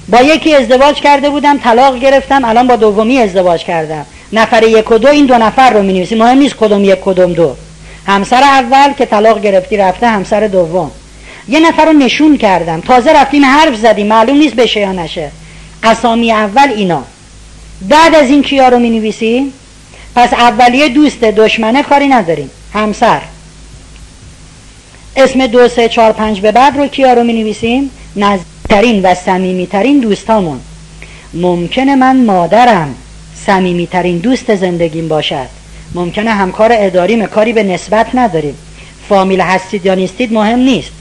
S1: با یکی ازدواج کرده بودم طلاق گرفتم الان با دومی ازدواج کردم. نفر یک و دو این دو نفر رو می نویسی مهم نیست کدوم یک کدوم دو. همسر اول که طلاق گرفتی رفته همسر دوم. یه نفر رو نشون کردم. تازه رفتیم حرف زدیم. معلوم نیست بشه یا نشه. اسامی اول اینا. بعد از این کیا رو می نویسی پس اولیه دوست دشمنه کاری نداریم. همسر. اسم دو سه چهار پنج به بعد رو کیا رو می نویسیم نزدیکترین و صمیمیترین دوستامون. ممکنه من مادرم صمیمیترین دوست زندگیم باشد. ممکنه همکار اداریم کاری به نسبت نداریم. فامیل هستید یا نیستید مهم نیست.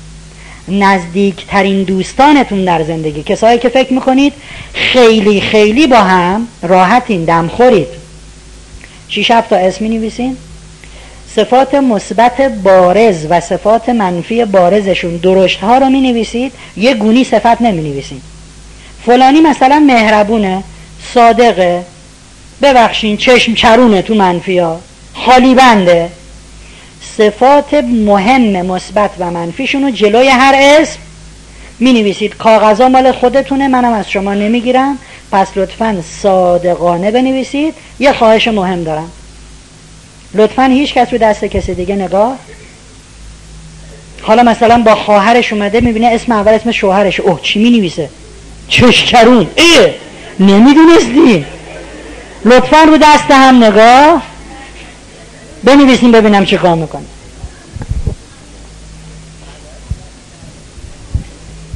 S1: نزدیکترین دوستانتون در زندگی. کسایی که فکر می‌کنید خیلی خیلی با هم راحتین دمخورید شیش هفت تا اسمی نویسین صفات مثبت بارز و صفات منفی بارزشون درشت ها رو می نویسید یه گونی صفت نمی نویسید فلانی مثلا مهربونه صادقه ببخشین چشم چرونه تو منفی ها خالی بنده. صفات مهم مثبت و منفیشون رو جلوی هر اسم می نویسید کاغذا مال خودتونه منم از شما نمی‌گیرم. پس لطفا صادقانه بنویسید. یه خواهش مهم دارم. لطفا هیچ کس رو دست کسی دیگه نگاه. حالا مثلا با خواهرش اومده می‌بینه اسم اول اسم شوهرش. اوه چی می نویسه چشکرون ایه نمی‌دونستی. لطفا رو دست هم نگاه. بنویسیم ببینم چه کار می‌کنه.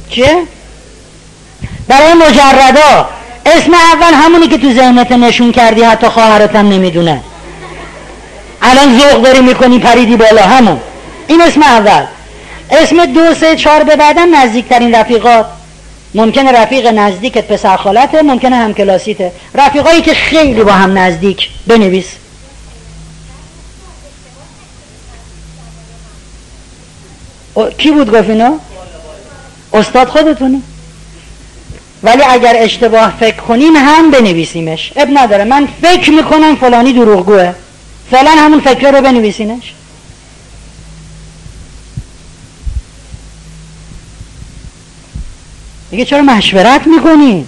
S1: چه؟ برای مجردا. اسم اول همونی که تو ذهنت نشون کردی حتی خواهرتم نمی‌دونه. الان ذوق داری می‌کنی پریدی بالا همون. این اسم اول. اسم دو سه چهار به بعدم نزدیکترین رفیقات ممکنه رفیق نزدیکت پسر خالته ممکنه هم کلاسیته. رفیقایی که خیلی با هم نزدیک بنویس. کی بود گفت اینا؟ استاد خودتونی. ولی اگر اشتباه فکر کنیم هم بنویسیمش. اب نداره. من فکر می‌کنم فلانی دروغگوه. فعلا همون فکر رو بنویسینش. دیگه چرا مشورت می‌کنی؟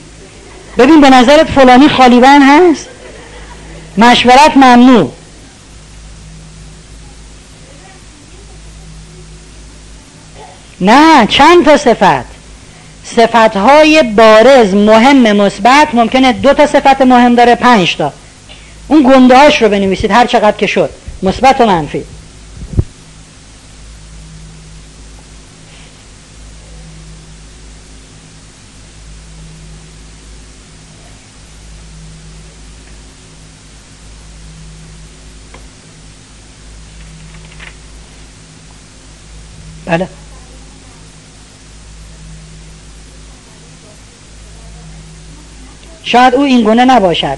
S1: ببین به نظرت فلانی خالیبن هست؟ مشورت ممنوع. نه چند تا صفت؟ صفت های بارز مهم مثبت ممکنه دو تا صفت مهم داره پنج تا. اون گنده رو بنویسید هر چقدر که شد. مثبت و منفی. بله. شاید او این گونه نباشد.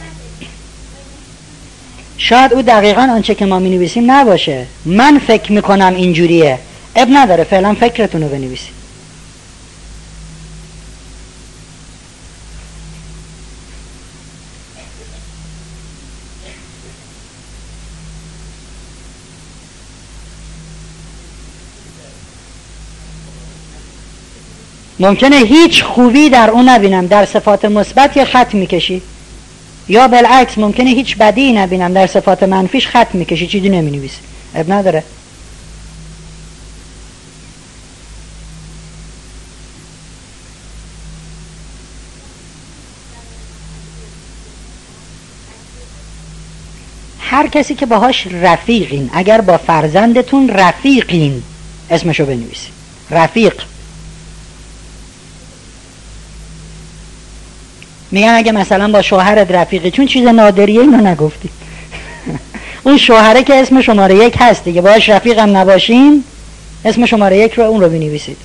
S1: شاید او دقیقا آنچه که ما می نویسیم نباشه. من فکر می‌کنم اینجوریه. اب نداره فعلا فکرتون رو بنویسید. ممکنه هیچ خوبی در اون نبینم. در صفات مثبت یه خط می‌کشی. یا بالعکس ممکنه هیچ بدی نبینم. در صفات منفیش خط می‌کشی. چیزی نمی نویسی اب نداره. هر کسی که باهاش رفیقین اگر با فرزندتون رفیقین اسمشو بنویسید رفیق. میگن اگه مثلا با شوهرت رفیقی چون چیز نادریه اینو نگفتی. [LAUGHS] اون شوهره که اسم شماره یک هست دیگه. باش رفیقم نباشین اسم شماره یک رو اون رو بنویسید.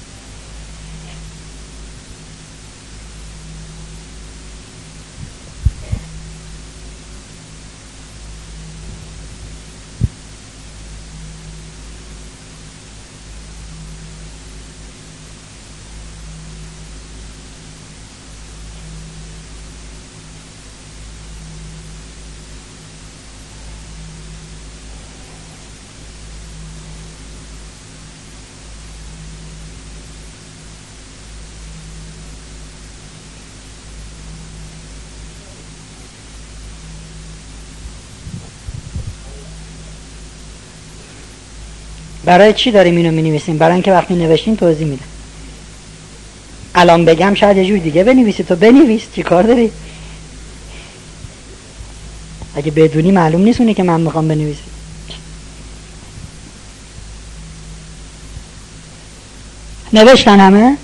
S1: برای چی داریم اینو می نویسیم برای اینکه وقتی نوشتیم توضیح میدم. الان بگم شاید یه جور دیگه بنویسی. تو بنویس. چی کار داری؟ اگه بدونی معلوم نیست که من می‌خوام بنویسی نوشتن همه؟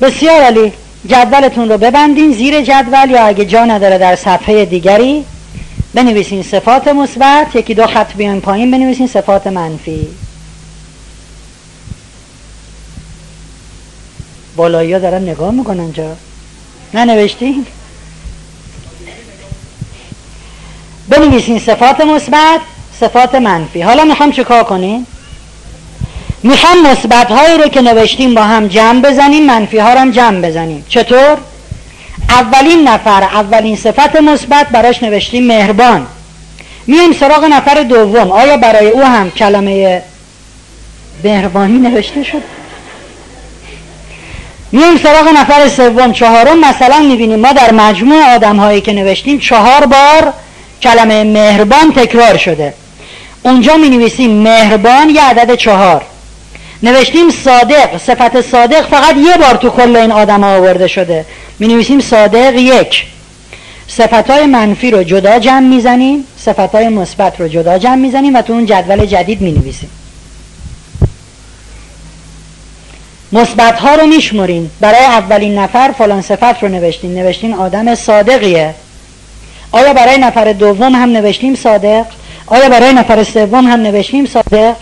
S1: بسیار علی جدولتون رو ببندین. زیر جدول یا اگه جا نداره در صفحه دیگری بنویسین صفات مثبت یکی دو خط بیان پایین بنویسین صفات منفی. بالایی ها دارن نگاه می‌کنن جا. ننوشتین؟ بنویسین صفات مثبت صفات منفی. حالا می‌خوام چیکار کنین می‌خوام مثبت هایی رو که نوشتیم با هم جمع بزنیم منفی ها رو هم جمع بزنیم. چطور؟ اولین نفر اولین صفت مثبت براش نوشتیم مهربان. میایم سراغ نفر دوم. آیا برای او هم کلمه مهربانی نوشته شد؟ میایم سراغ نفر سوم. چهارم مثلا می‌بینیم ما در مجموع آدم هایی که نوشتیم چهار بار کلمه مهربان تکرار شده. اونجا می نویسیم مهربان یه عدد چهار. نوشتیم صادق صفت صادق فقط یه بار تو کل این آدم آورده شده. می نویسیم صادق یک. صفت های منفی رو جدا جمع می‌زنیم صفت های مثبت رو جدا جمع می‌زنیم و تو اون جدول جدید می نویسیم. مثبت ها رو میشمرین برای اولین نفر فلان صفت رو نوشتین. نوشتین آدم صادقیه. آیا برای نفر دوم هم نوشتیم صادق؟ آیا برای نفر سوم هم نوشتیم صادق؟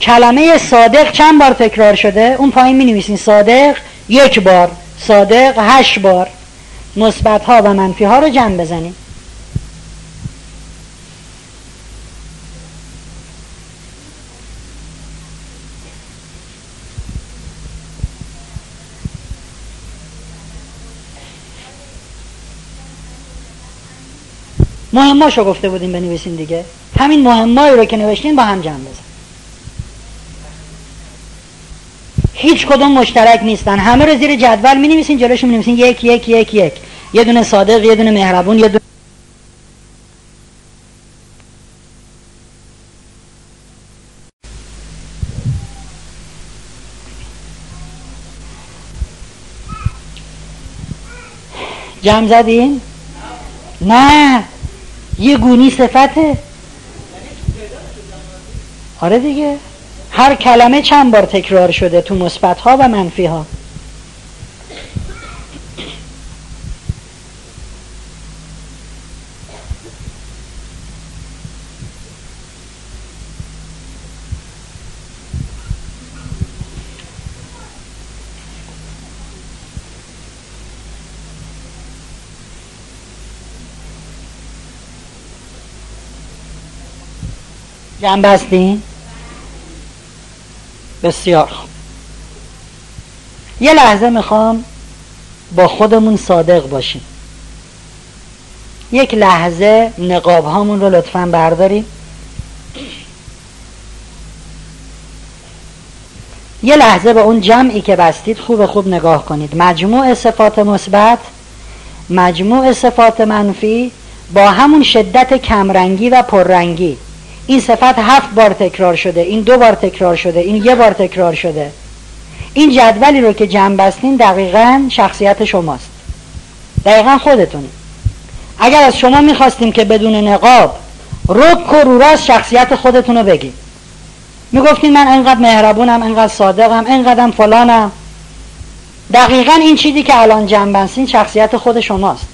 S1: کلمه صادق چند بار تکرار شده؟ اون پایین می نویسین صادق یک بار صادق هشت بار. مثبت ها و منفی ها رو جمع بزنیم مهماشو گفته بودیم بنویسین دیگه. همین مهمایی رو که نوشتین با هم جمع بزن هیچ کدوم مشترک نیستن. همه رو زیر جدول می نویسین جلوش می نویسین یک یک یک یک. یه دونه صادق یه دونه مهربون یه دونه جمع زدین؟ نه. یه گونی صفته. آره دیگه. هر کلمه چند بار تکرار شده تو مثبت ها و منفی ها جنب بسیار یه لحظه می‌خوام با خودمون صادق باشیم. یک لحظه نقاب هامون رو لطفا برداریم. یه لحظه به اون جمعی که بستید خوب خوب نگاه کنید. مجموع صفات مثبت مجموع صفات منفی با همون شدت کمرنگی و پررنگی. این صفت هفت بار تکرار شده این دو بار تکرار شده این یه بار تکرار شده. این جدولی رو که جمع بستین دقیقا شخصیت شماست. دقیقا خودتونه. اگر از شما می‌خواستیم که بدون نقاب رک و رو راست شخصیت خودتون رو بگید می‌گفتین من انقدر مهربونم انقدر صادقم انقدرم فلانم. دقیقا این چیزی که الان جمع بستین شخصیت خود شماست.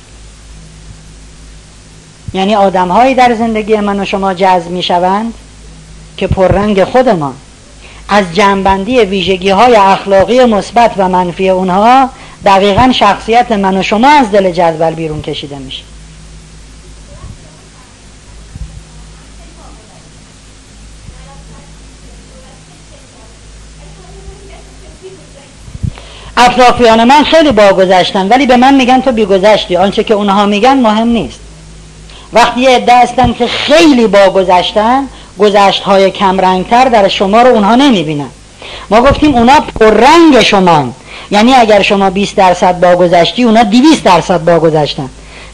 S1: یعنی آدم هایی در زندگی من و شما جذب می شوند که پررنگ خودمان از جنبندی ویژگی های اخلاقی مثبت و منفی اونها دقیقا شخصیت من و شما از دل جدول بیرون کشیده میشه. اطرافیان من خیلی با گذشتن ولی به من میگن تو بیگذشتی. آنچه که اونها میگن مهم نیست. وقتی یه عده هستن که خیلی با گذشتن گذشت های کمرنگتر در شما رو اونها نمی‌بینن. ما گفتیم اونا پررنگ شما یعنی اگر شما 20 درصد با گذشتی اونا 200 درصد با گذشتن.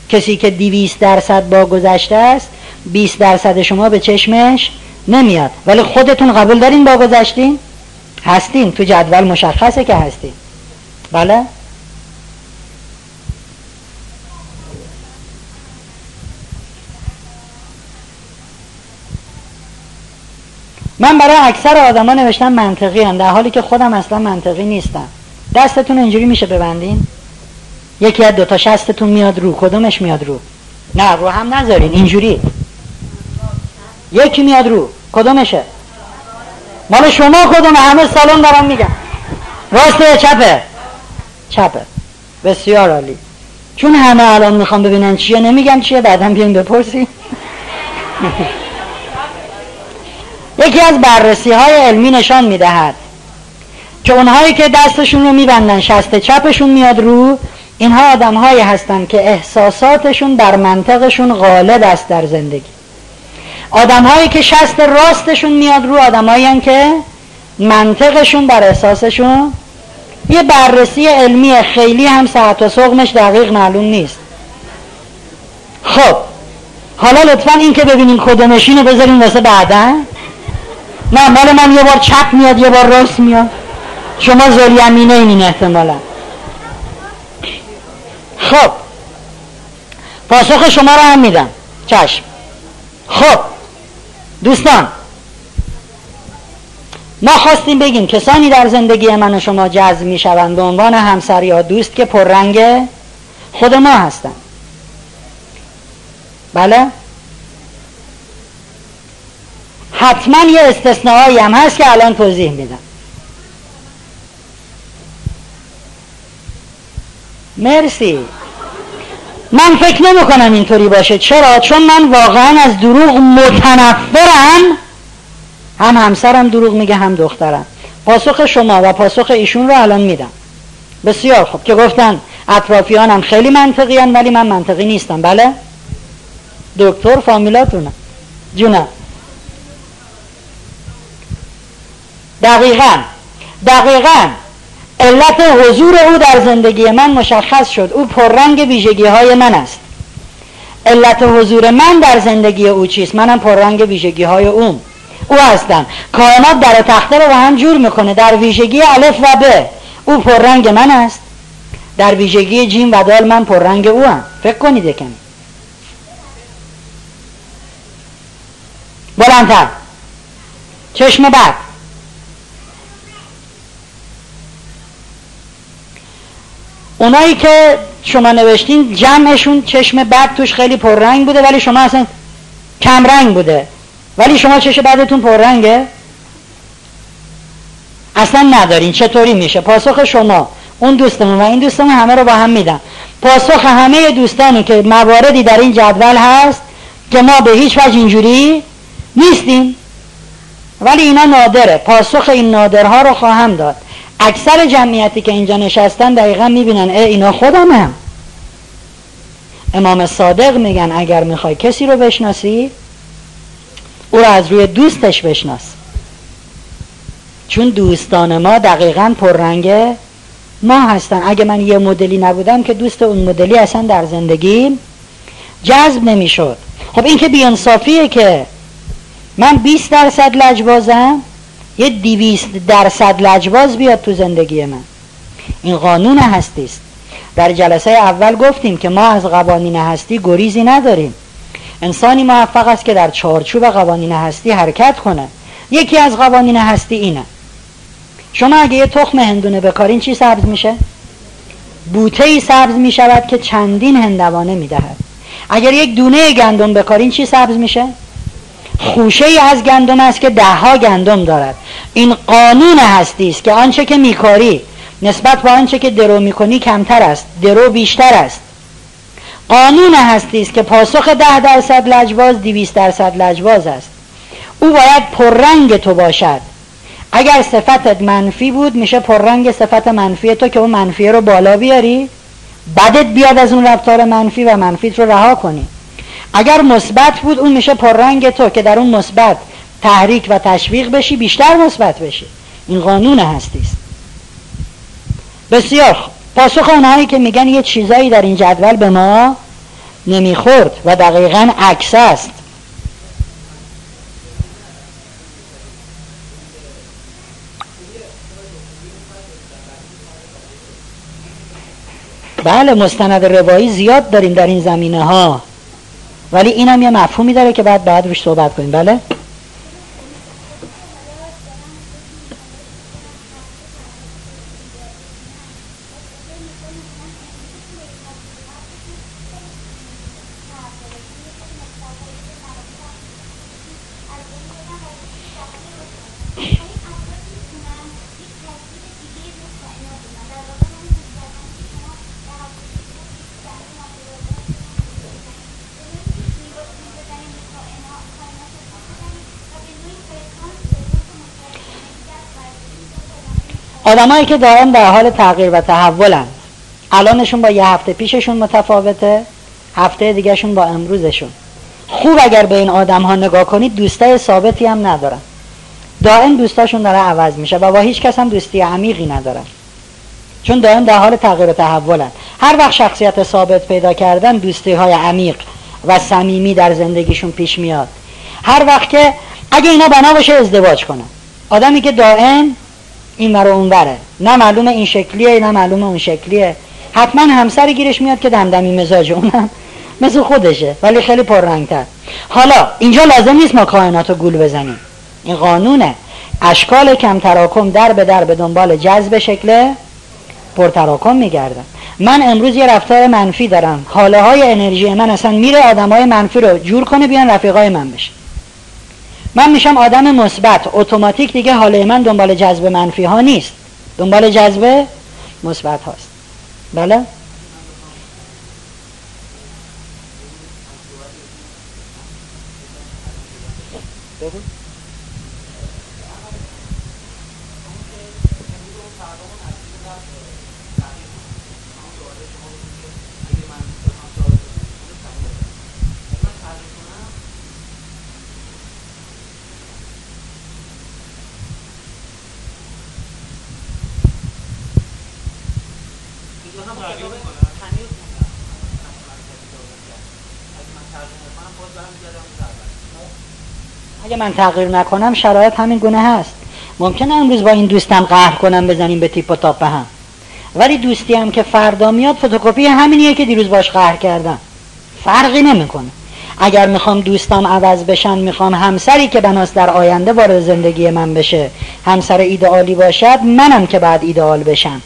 S1: کسی که 200 درصد با گذشته است 20 درصد شما به چشمش نمیاد. ولی خودتون قبول دارین با گذشتین؟ هستین. تو جدول مشخصه که هستین. بله؟ من برای اکثر آدما نوشتم منطقی هم در حالی که خودم اصلا منطقی نیستم. دستتون اینجوری میشه ببندین؟ یکی از دوتا شستتون میاد رو کدومش میاد رو؟ نه رو هم نذارین اینجوری. یکی میاد رو کدومشه؟ مال شما کدومه؟ همه سالن دارم میگم راسته چپه؟ چپه. بسیار عالی. چون همه الان می‌خوام ببینن چیه نمیگم چیه بعدم بیاین بپرسی یکی از بررسی های علمی نشان می‌دهد که اونهایی که دستشون رو میبندن شست چپشون میاد رو اینها آدم هایی هستن که احساساتشون در منطقشون غالب است در زندگی. آدم هایی که شست راستشون میاد رو آدم هایی که منطقشون بر احساسشون یه بررسی علمی خیلی هم ساعت و سقمش دقیق معلوم نیست. خب حالا لطفا این که ببینیم کدومشین رو بذاریم واسه بعدا نه مال من یه بار چپ میاد یه بار راست میاد. شما زل یمینه این احتمالا. خب. پاسخ شما رو هم میدم. چشم. خب. دوستان. ما خواستیم بگیم کسانی در زندگی من و شما جذب می‌شوند به عنوان همسر یا دوست که پررنگ خود ما هستند. بله؟ حتما یه استثنایی هم هست که الان توضیح میدم. مرسی. من فکر نمی کنم اینطوری باشه. چرا؟ چون من واقعا از دروغ متنفرم. هم همسرم دروغ میگه هم دخترم. پاسخ شما و پاسخ ایشون رو الان میدم. بسیار خوب. که گفتن اطرافیانم خیلی منطقی هن ولی من منطقی نیستم. بله؟ دکتر فامیلاتونه. جونم. دقیقا. دقیقا. علت حضور او در زندگی من مشخص شد. او پررنگ ویژگی های من است. علت حضور من در زندگی او چیست؟ منم پررنگ ویژگی های اون او هستم. کائنات در تخته رو با هم جور می‌کنه. در ویژگی الف و ب. او پررنگ من است. در ویژگی جیم و دال من پررنگ او هم. فکر کنید یکم. بلندتر. چشم بعد اونایی که شما نوشتین جمعشون چشم بد توش خیلی پررنگ بوده ولی شما اصلا کم رنگ بوده. ولی شما چشم بدتون پررنگه؟ اصلا ندارین. چطوری میشه؟ پاسخ شما. اون دوستمون و این دوستمون همه رو با هم میدم پاسخ همه دوستانی که مواردی در این جدول هست که ما به هیچ وجه اینجوری نیستیم. ولی اینا نادره. پاسخ این نادرها رو خواهم داد. اکثر جمعیتی که اینجا نشستن دقیقا می‌بینن اه اینا خودمم امام صادق میگن اگر می‌خوای کسی رو بشناسی او رو از روی دوستش بشناس. چون دوستان ما دقیقا پررنگ ما هستن. اگه من یه مدلی نبودم که دوست اون مدلی اصلا در زندگی جذب نمی‌شد. خب این که بیانصافیه که من 20 درصد لجبازم یه دیویست درصد لجواز بیاد تو زندگی من. این قانون هستی است. در جلسه اول گفتیم که ما از قوانین هستی گریزی نداریم. انسانی موفق است که در چارچوب قوانین هستی حرکت کنه. یکی از قوانین هستی اینه. شما اگه یه تخم هندونه بکارین چی سبز میشه؟ بوته ای سبز می‌شود که چندین هندوانه می‌دهد. اگر یک دونه گندم بکارین چی سبز میشه؟ خوشه ای از گندم است که دهها گندم دارد. این قانون هستی است که آنچه که میکاری نسبت به آنچه که درو می‌کنی کمتر است درو بیشتر است. قانون هستی است که پاسخ ده درصد لجواز دیویست درصد لجواز است. او باید پررنگ تو باشد. اگر صفتت منفی بود میشه پررنگ صفت منفی تو که اون منفی رو بالا بیاری بدت بیاد از اون رفتار منفی و منفیت رو رها کنی. اگر مثبت بود اون میشه پررنگ تو که در اون مثبت تحریک و تشویق بشی بیشتر مثبت بشی. این قانون هستی. است بسیار پاسخ اونهایی که میگن یه چیزایی در این جدول به ما نمی‌خورد و دقیقا عکس است. بله مستند روایی زیاد داریم در این زمینه ها ولی اینم یه مفهومی داره که بعد بعد روش صحبت کنیم. بله؟ آدمایی که دائم در حال تغییر و تحولن. الانشون با یه هفته پیششون متفاوته هفته دیگهشون با امروزشون. خوب اگر به این آدم ها نگاه کنید دوستای ثابتی هم ندارن. دائم دوستاشون داره عوض میشه و با هیچ کس هم دوستی عمیقی ندارن. چون دائم در حال تغییر و تحولن. هر وقت شخصیت ثابت پیدا کردن دوستی های عمیق و صمیمی در زندگیشون پیش میاد. هر وقت که اگه اینا بنا باشه ازدواج کنن. آدمی که دائم این مرا اون بره نه معلومه این شکلیه نه معلومه اون شکلیه. حتما همسر گیرش میاد که دمدمی مزاج اونم مثل خودشه ولی خیلی پررنگتر. حالا اینجا لازم نیست ما کائنات رو گول بزنیم. این قانونه. اشکال کم تراکم در به در به دنبال جذب شکل پرتراکم میگردن. من امروز یه رفتار منفی دارم. حاله های انرژی من اصلا میره آدم های منفی رو جور کنه بیان رفیقای من بشه من میشم آدم مثبت. اتوماتیک دیگه حاله من دنبال جذب منفی ها نیست. دنبال جذب مثبت هاست. بله؟ من تغییر نکنم شرایط همین گونه هست. ممکنه امروز با این دوستم قهر کنم بزنیم به تیپ و تاپ به هم. ولی دوستی هم که فردا میاد فتوکپی همینیه که دیروز باش قهر کردم. فرقی نمی‌کنه. اگر می‌خوام دوستم عوض بشن می‌خوام همسری که بناس در آینده وارد زندگی من بشه همسر ایدئالی باشد منم که بعد ایدئال بشم.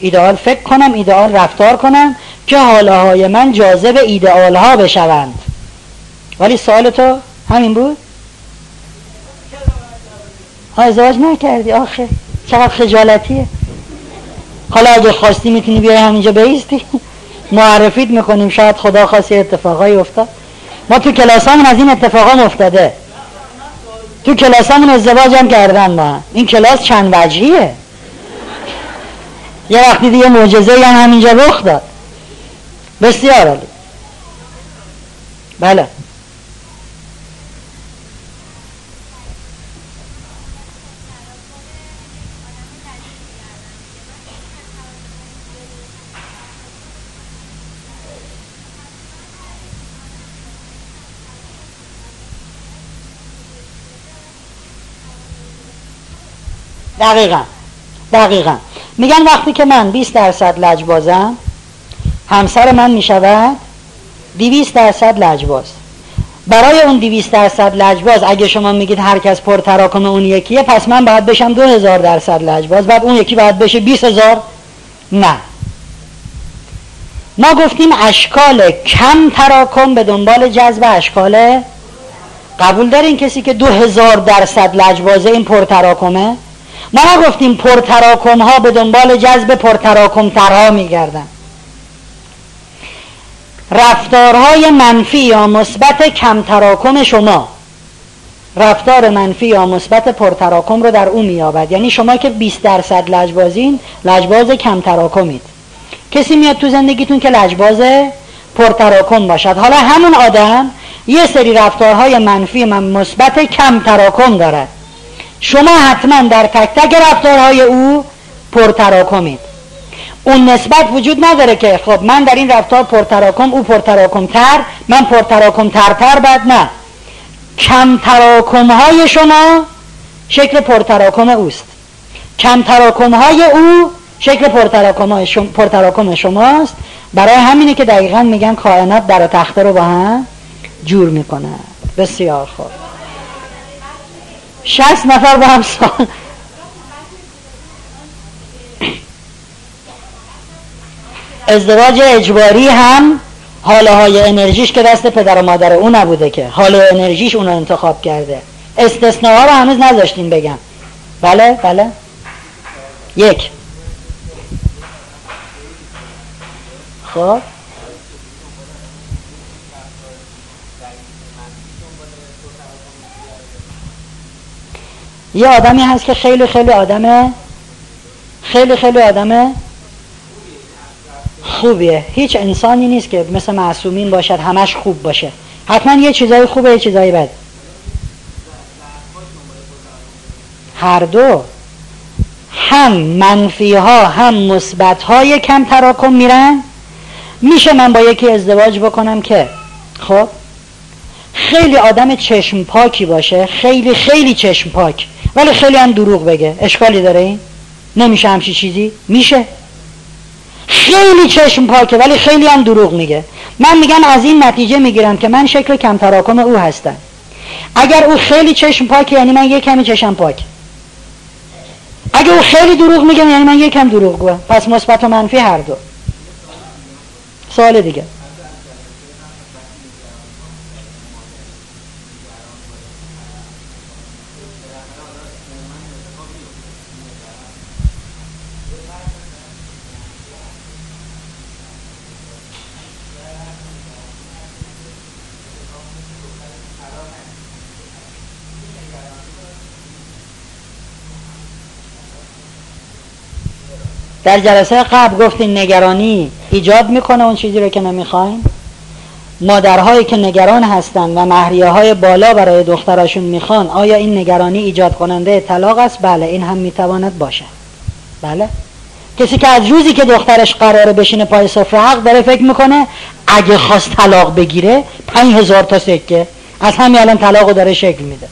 S1: ایدئال فکر کنم ایدئال رفتار کنم که حاله های من جاذب ایدئال ها بشوند. ولی سوال تو همین بود؟ ازدواج نکردی آخه چقدر خجالتیه. حالا اگه خواستی می‌تونی بیای همینجا بیستی. [LAUGHS] معرفیت می‌کنیم شاید خدا خواستی اتفاقایی افتاد. ما تو کلاسامون از این اتفاقا افتاده. تو کلاسامون ازدواج هم کردن ما. این کلاس چند وجهیه؟ یه وقتی دیگه معجزه هم همینجا رخ داد. بسیار عالی. بله. دقیقا. دقیقا. میگن وقتی که من 20 درصد لجبازم همسر من می‌شود 200 درصد لجباز برای اون 200 درصد لجباز اگه شما میگید هر کس پر تراکم اون یکیه پس من باید بشم 2000 درصد لجباز بعد اون یکی باید بشه 20000 نه. ما گفتیم اشکال کم تراکم به دنبال جذب اشکال. قبول دارین کسی که 2000 درصد لجبازه این پر تراکمه؟ ما نگفتیم پرتراکم ها به دنبال جذب پرتراکم ترها میگردن. رفتارهای منفی یا مثبت کم تراکم شما رفتار منفی یا مثبت پرتراکم رو در او مییابد. یعنی شما که 20 درصد لجبازین لجباز کم تراکمید کسی میاد تو زندگیتون که لجباز پرتراکم باشد. حالا همون آدم یه سری رفتارهای منفی و مثبت کم تراکم دارد. شما حتما در تک تک رفتارهای او پرتراکمید. اون نسبت وجود نداره که خب من در این رفتار پرتراکم او پرتراکم تر من پرتراکم ترتر بعد نه. کم تراکم های شما شکل پرتراکم اوست. کم تراکم های او شکل پرتراکم, شما پرتراکم شماست. برای همینه که دقیقا میگن کائنات در تخته رو با هم جور می‌کنه بسیار خوب. شست نفر با هم سال ازدواج اجباری هم حاله های انرژیش که دست پدر و مادر او نبوده که. حاله انرژیش اون انتخاب کرده. استثناء رو هنوز نذاشتین بگم. بله بله. یک. خب. یه آدمی هست که خیلی خیلی آدمه؟ خیلی خیلی آدمه؟ خوبیه. هیچ انسانی نیست که مثل معصومین باشد همش خوب باشه. حتما یه چیزای خوبه یه چیزای بد. هر دو. هم منفی ها هم مثبت های کم تراکم میرن. میشه من با یکی ازدواج بکنم که؟ خب؟ خیلی آدم چشم پاکی باشه. خیلی خیلی چشم پاک. ولی خیلی هم دروغ بگه. اشکالی داره این؟ نمیشه همچی چیزی؟ میشه؟ خیلی چشم پاکه ولی خیلی هم دروغ میگه. من میگم از این نتیجه می‌گیرم که من شکل کم تراکم او هستم. اگر او خیلی چشم پاکه یعنی من یه کمی چشم پاک. اگر او خیلی دروغ میگه یعنی من یه کم دروغ گوه پس مثبت و منفی هر دو. سوال دیگه. در جلسه قبل گفتین نگرانی ایجاد می‌کنه اون چیزی رو که نمی‌خواین مادرهایی که نگران هستند و مهریه های بالا برای دختراشون می‌خوان آیا این نگرانی ایجاد کننده طلاق است؟ بله این هم می‌تواند باشه. بله؟ کسی که از روزی که دخترش قراره بشینه پای سفره حق داره فکر می‌کنه اگه خواست طلاق بگیره پنج هزار تا سکه. از همین الان طلاق داره شکل میده.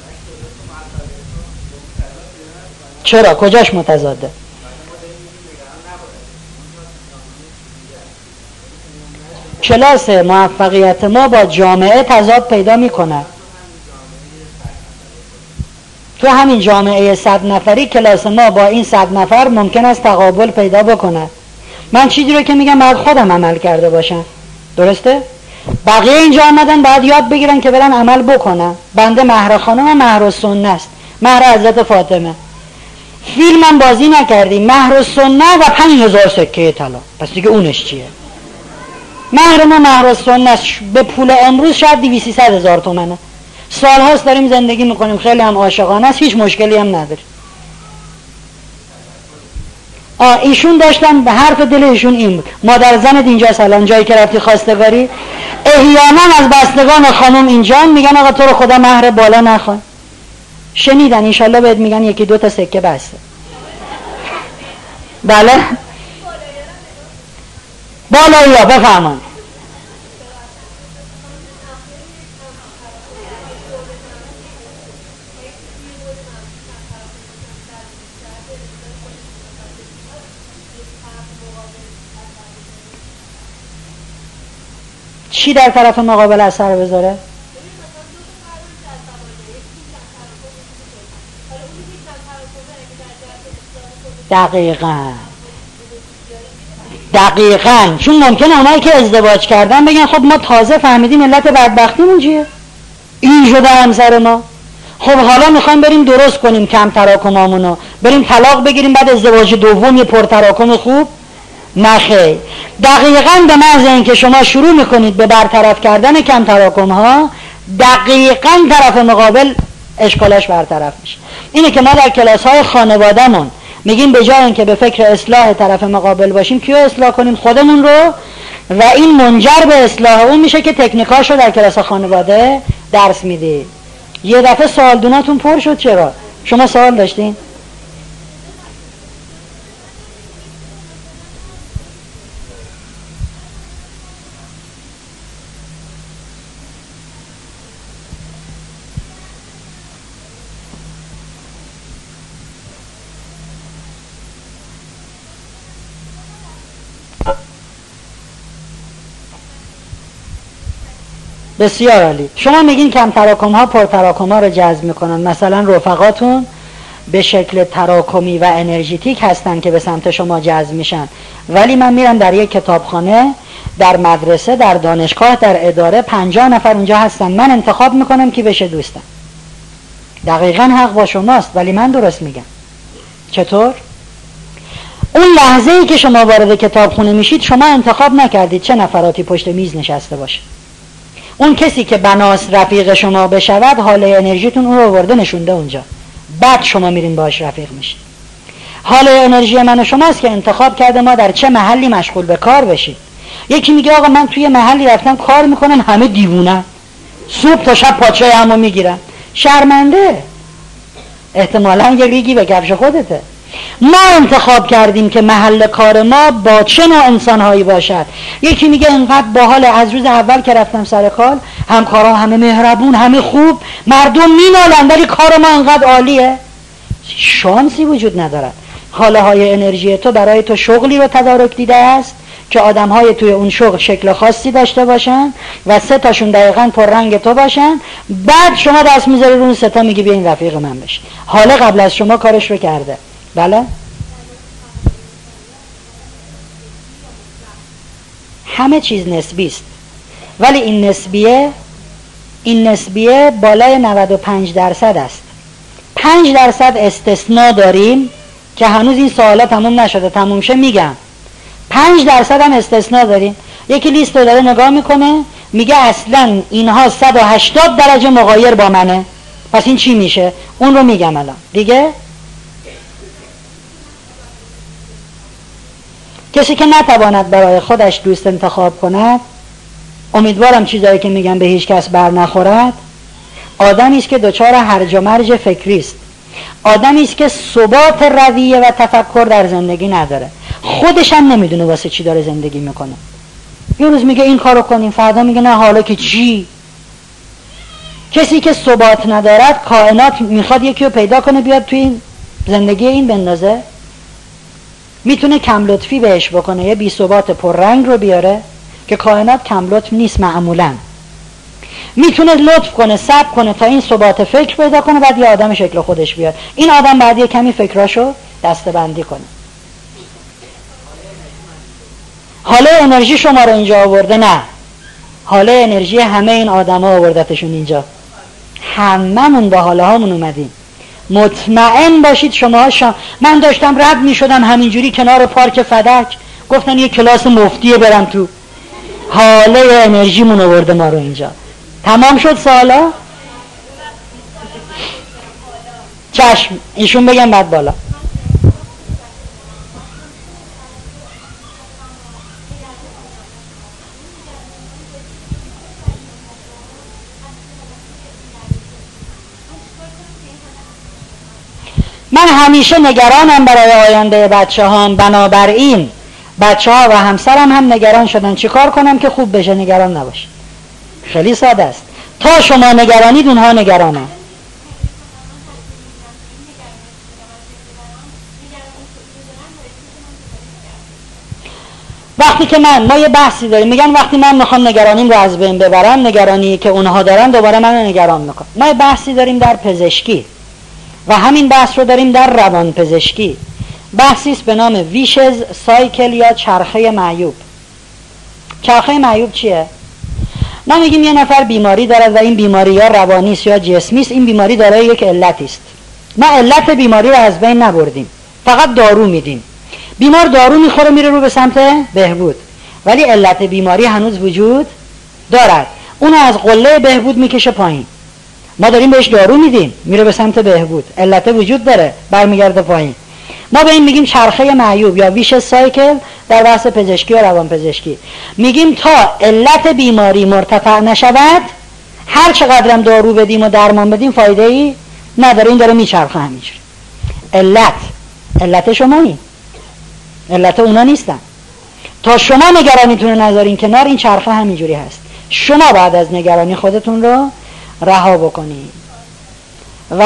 S1: چرا؟ کجاش متضاده؟ کلاس موفقیت ما با جامعه تضاد پیدا می‌کنه تو همین جامعه صد نفری کلاس ما با این صد نفر ممکن است تقابل پیدا بکنه من چیزی رو که میگم باید خودم عمل کرده باشم. درسته؟ بقیه اینجا آمدن باید یاد بگیرن که برن عمل بکنن. بنده مهر خانم مهر و سنه است. مهر حضرت فاطمه. فیلمم بازی نکردیم مهر و سنه و پنج هزار سکه طلا. پس دیگه اونش چیه؟ مهر ما مهر سنت به پول امروز شاید 200 هزار تومنه. سال هاست داریم زندگی می‌کنیم. خیلی هم عاشقانه است. هیچ مشکلی هم نداره. آه ایشون داشتن به حرف دل ایشون این بود. مادر زنت اینجا سلام جایی که رفتی خواستگاری احیانا از بستگان خانم اینجا میگن آقا تو رو خدا مهر بالا نخوان شنیدن انشالله بهت میگن یکی دو تا سکه بسته. بله. بالایی ها بفرمان چی در طرف مقابل اثر بذاره؟ دقیقا دقیقا. چون ممکنه اونایی که ازدواج کردن بگن خب ما تازه فهمیدیم علت بدبختیمون چیه؟ این شده همسر ما. خب حالا می‌خوایم بریم درست کنیم کم تراکمامونو بریم طلاق بگیریم بعد ازدواج دوم یه پرتراکم خوب؟ نخیر دقیقا به محض اینکه شما شروع می‌کنید به برطرف کردن کم تراکم ها دقیقا طرف مقابل اشکالش برطرف میشه. اینه که ما در کلاس های خانوادهمون میگیم به جای اینکه به فکر اصلاح طرف مقابل باشیم کیو اصلاح کنیم؟ خودمون رو. و این منجر به اصلاح اون میشه که تکنیکاش رو در کلاس خانواده درس می‌دید یه دفعه سوال دوناتون پر شد چرا؟ شما سوال داشتین؟ بسیار عالی. شما میگین کم تراکم ها پر تراکم ها رو جذب می‌کنن. مثلا رفقاتون به شکل تراکمی و انرژیتیک هستن که به سمت شما جذب میشن. ولی من میرم در یک کتابخانه در مدرسه در دانشگاه در اداره پنجاه نفر اونجا هستن. من انتخاب می‌کنم کی بشه دوستم. دقیقا حق با شماست ولی من درست میگم. چطور؟ اون لحظه ای که شما وارد کتابخونه میشید شما انتخاب نکردید چه نفراتی پشت میز نشسته باشه. اون کسی که بناس رفیق شما بشود حال انرژیتون اون رو ورده نشونده اونجا. بعد شما میرین باش رفیق میشید حال انرژی من و شماست که انتخاب کرده ما در چه محلی مشغول به کار بشید یکی میگه آقا من توی محلی رفتم کار می‌کنن همه دیوونه. صبح تا شب پاچه همو می‌گیرن. شرمنده. احتمالا یه ریگی به کفش خودته. ما انتخاب کردیم که محل کار ما با چه نوع انسانهایی باشد. یکی میگه انقدر باحال از روز اول که رفتم سر کار همکارا همه مهربون همه خوب مردم مینالن ولی کار ما انقدر عالیه. شانسی وجود ندارد. حاله های انرژی تو برای تو شغلی رو تدارک دیده است که آدم های توی اون شغل شکل خاصی داشته باشن و سه تاشون دقیقا پر رنگ تو باشن. بعد شما دست می‌ذاری رو اون سه تا میگی این رفیق من بشه حالا قبل از شما کارش رو کرده. بله؟ همه چیز نسبی است. ولی این نسبیه این نسبیه بالای 95 درصد است. 5 درصد استثناء داریم که هنوز این سوالا تموم نشده تموم شه میگم. 5 درصد هم استثناء داریم. یکی لیست رو داره نگاه می‌کنه میگه اصلا اینها 180 درجه مغایر با منه. پس این چی میشه؟ اون رو میگم الان. دیگه؟ کسی که نتواند برای خودش دوست انتخاب کند امیدوارم چیزایی که میگم به هیچ کس بر نخورد. آدمی است که دچار هرج و مرج فکری است. آدمی است که ثبات رویه و تفکر در زندگی نداره. خودش هم نمی‌دونه واسه چی داره زندگی می‌کنه. یه روز میگه این کارو کنیم فردا میگه نه حالا که چی؟ کسی که ثبات ندارد کائنات می‌خواد یکی رو پیدا کنه بیاد توی زندگی این بندازه. می‌تونه کم لطفی بهش بکنه. یه بی ثبات پررنگ رو بیاره که کائنات کم لطف نیست معمولا. می‌تونه لطف کنه سب کنه تا این ثبات فکر پیدا کنه بعد یه آدم شکل خودش بیاد این آدم بعد یه کمی فکراشو دستبندی کنه. حالا انرژی شما رو اینجا آورده؟ نه. حالا انرژی همه این آدما آوردتشون اینجا. هممون با حاله هامون اومدیم. مطمئن باشید شما من داشتم رد می شدم همینجوری کنار پارک فدک. گفتن یه کلاس مفتیه برم تو. حاله انرژیمون آورده ما رو اینجا. تمام شد سالا چشم. ایشون بگم بعد بالا. من همیشه نگرانم برای آینده بچه هم بنابراین بچه ها و همسرم هم نگران شدن. چیکار کنم که خوب بشه؟ نگران نباشه خیلی ساده است. تا شما نگرانید اونها نگرانن. وقتی که من ما یه بحثی داریم. میگن وقتی من می‌خوام نگرانیم رو از بین ببرم نگرانی که اونها دارن دوباره من نگران می‌کنم ما یه بحثی داریم در پزشکی. و همین بحث رو داریم در روان پزشکی بحثی است به نام ویشز سایکل یا چرخه معیوب. چرخه معیوب چیه؟ ما میگیم یه نفر بیماری دارد و این بیماری یا روانی است یا جسمی است. این بیماری داره یک علتی است. ما علت بیماری رو از بین نبردیم. فقط دارو میدیم. بیمار دارو می‌خوره میره رو به سمت بهبود. ولی علت بیماری هنوز وجود دارد. اون از قله بهبود می‌کشه پایین. ما داریم بهش دارو میدیم میره به سمت بهبود. علت وجود داره برمیگرده پایین. ما به این میگیم چرخه معیوب یا ویش سایکل در بحث پزشکی و روان پزشکی میگیم تا علت بیماری مرتفع نشود هر چقدرم دارو بدیم و درمان بدیم فایده ای نداره. این داره میچرخه همینجوری. علت. علت شمایی. علت اونا نیستن. تا شما نگرانیتون رو نذارین کنار این چرخه همینجوری هست. شما بعد از نگرانی خودتون رو رها بکنید و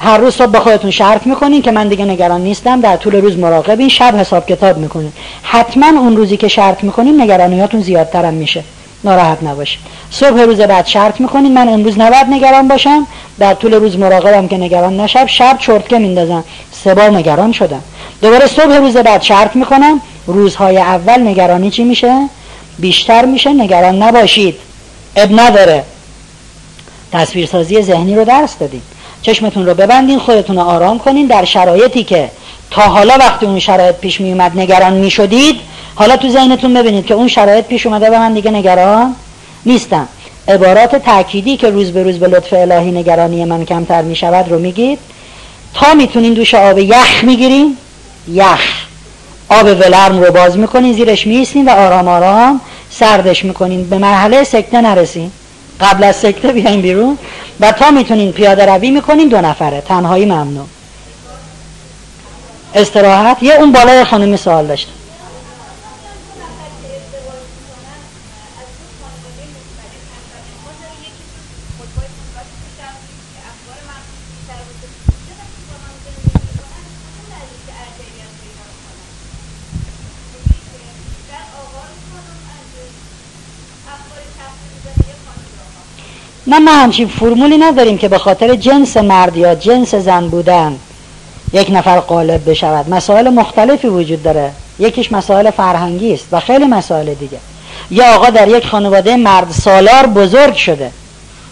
S1: هر روز صبح به خودتون شرط می‌کنین که من دیگه نگران نیستم در طول روز مراقبین شب حساب کتاب می‌کنین. حتما اون روزی که شرط می‌کنین نگرانیاتون زیادترم میشه. ناراحت نباشید صبح روز بعد شرط می‌کنید من امروز نباید نگران باشم. در طول روز مراقبم که نگران نشم شب چرتکه میندازم. سه بار نگران شدم. دوباره صبح روز بعد شرط می‌کنم روزهای اول نگرانی چی میشه؟ بیشتر میشه. نگران نباشید. اب نداره. تصویرسازی ذهنی رو درس دادیم چشمتون رو ببندین خودتون رو آرام کنین در شرایطی که تا حالا وقتی اون شرایط پیش می اومد نگران می شدید حالا تو ذهنتون ببینید که اون شرایط پیش اومده و من دیگه نگران نیستم. عبارات تأکیدی که روز به روز به لطف الهی نگرانی من کمتر می شود رو میگید. تا می‌تونین دوش آب یخ می‌گیرین یخ. آب ولرم رو باز می‌کنین زیرش میستین و آرام آرام سردش می‌کنین. به مرحله سکته نرسین. قبل از سکته بیاین بیرون و تا می‌تونین پیاده روی می‌کنین دو نفره. تنهایی ممنوع استراحت. یه اون بالای خانمی سوال داشتم. نه ما همچین فرمولی نداریم که به خاطر جنس مرد یا جنس زن بودن یک نفر قالب بشود. مسائل مختلفی وجود داره. یکیش مسائل فرهنگی است و خیلی مسائل دیگه. یا آقا در یک خانواده مرد سالار بزرگ شده.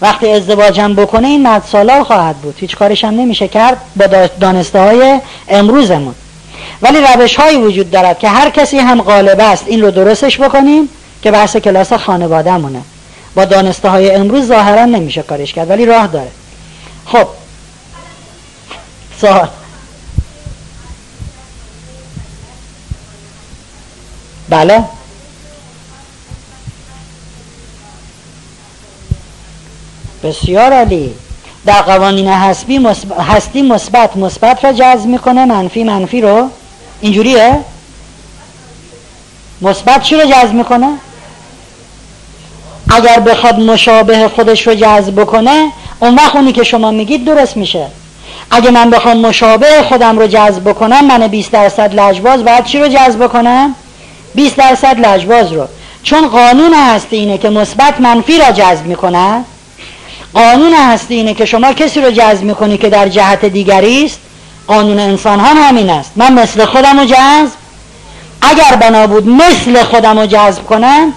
S1: وقتی ازدواجم بکنه این مرد سالار خواهد بود. هیچ کارش هم نمیشه کرد با دانسته های امروزمون. ولی روش هایی وجود دارد که هر کسی هم غالب است. این رو درستش بکنیم که بحث کلاس خانواده مونه با دانسته های امروز ظاهرا نمیشه کارش کرد ولی راه داره. خب. سوال. بله. بسیار عالی. در قوانین هستی هستی مثبت مثبت را جذب می‌کنه منفی منفی رو. اینجوریه؟ مثبت چی رو جذب می‌کنه؟ اگر بخواد مشابه خودش رو جذب بکنه اون وقت اونی که شما میگید درست میشه. اگه من بخوام مشابه خودم رو جذب بکنم من 20 درصد لجباز باید چی رو جذب بکنم؟ 20 درصد لجباز رو. چون قانون هستی اینه که مثبت منفی را جذب می‌کنه. قانون هستی اینه که شما کسی رو جذب می‌کنی که در جهت دیگری است. قانون انسان هم همین است. من مثل خودم رو جذب. اگر بنا بود مثل خودم رو جذب کنم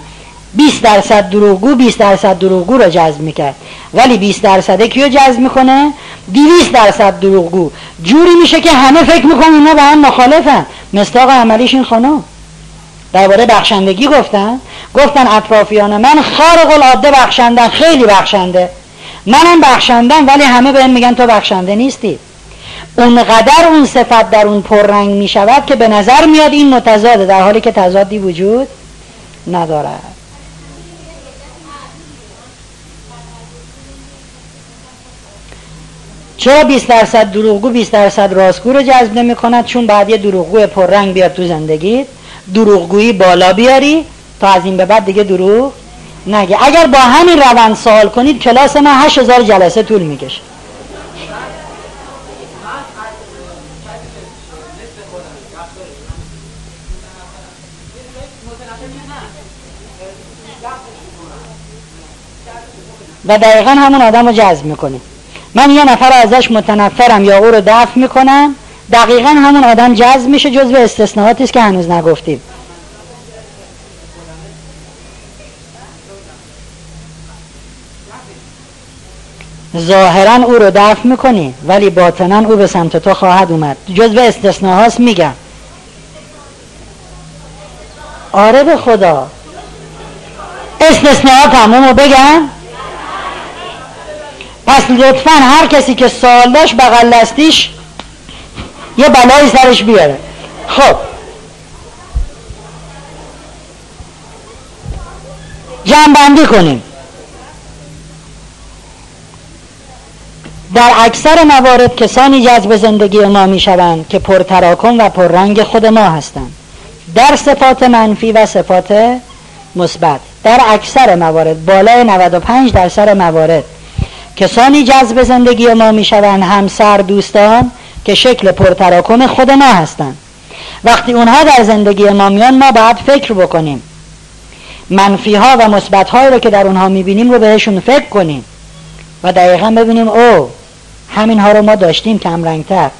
S1: 20 درصد دروغگو 20 درصد دروغگو رو جذب می‌کرد. ولی 20 درصد کیو جذب می‌کنه؟ 200 درصد دروغگو. جوری میشه که همه فکر می‌کنن اینا با هم مخالفن. مستاق عملیش این خانم. درباره بخشندگی گفتن. گفتن اطرافیان من خارق العاده بخشندن خیلی بخشنده. منم بخشندم ولی همه بهم میگن تو بخشنده نیستی. اونقدر اون صفت در اون پررنگ می‌شود که به نظر میاد این متضاده در حالی که تضادی وجود ندارد. چرا 20 درصد دروغگو 20 درصد راستگو رو جذب نمی کند چون بعد یه دروغگو پررنگ بیاد تو زندگی دروغگویی بالا بیاری تا از این به بعد دیگه دروغ نگه. اگر با همین روند سوال کنید کلاس من 8000 جلسه طول می‌کشه. و دقیقا همون آدم رو جذب می‌کنیم. من یه نفر ازش متنفرم یا او رو دفع می‌کنم دقیقا همون آدم جذب میشه جزو استثناءاتی است که هنوز نگفتیم. ظاهرا او رو دفع می‌کنی ولی باطنا او به سمت تو خواهد اومد. جزو استثناهاست میگم. آره به خدا. استثناء تموم رو بگم؟ پس لطفا هر کسی که سوال داشت بغل دستیش یه بلایی سرش بیاره. خب. جنبندی کنیم. در اکثر موارد کسانی جذب زندگی ما می شوند که پرتراکم و پررنگ خود ما هستند. در صفات منفی و صفات مثبت. در اکثر موارد بالای 95 درصد موارد کسانی جذب زندگی ما می شوند همسر دوستان که شکل پرتراکم خود ما هستند. وقتی اونها در زندگی ما میان ما باید فکر بکنیم. منفی ها و مثبت هایی رو که در اونها می‌بینیم رو بهشون فکر کنیم و دقیقا ببینیم او همین ها رو ما داشتیم کم رنگتر.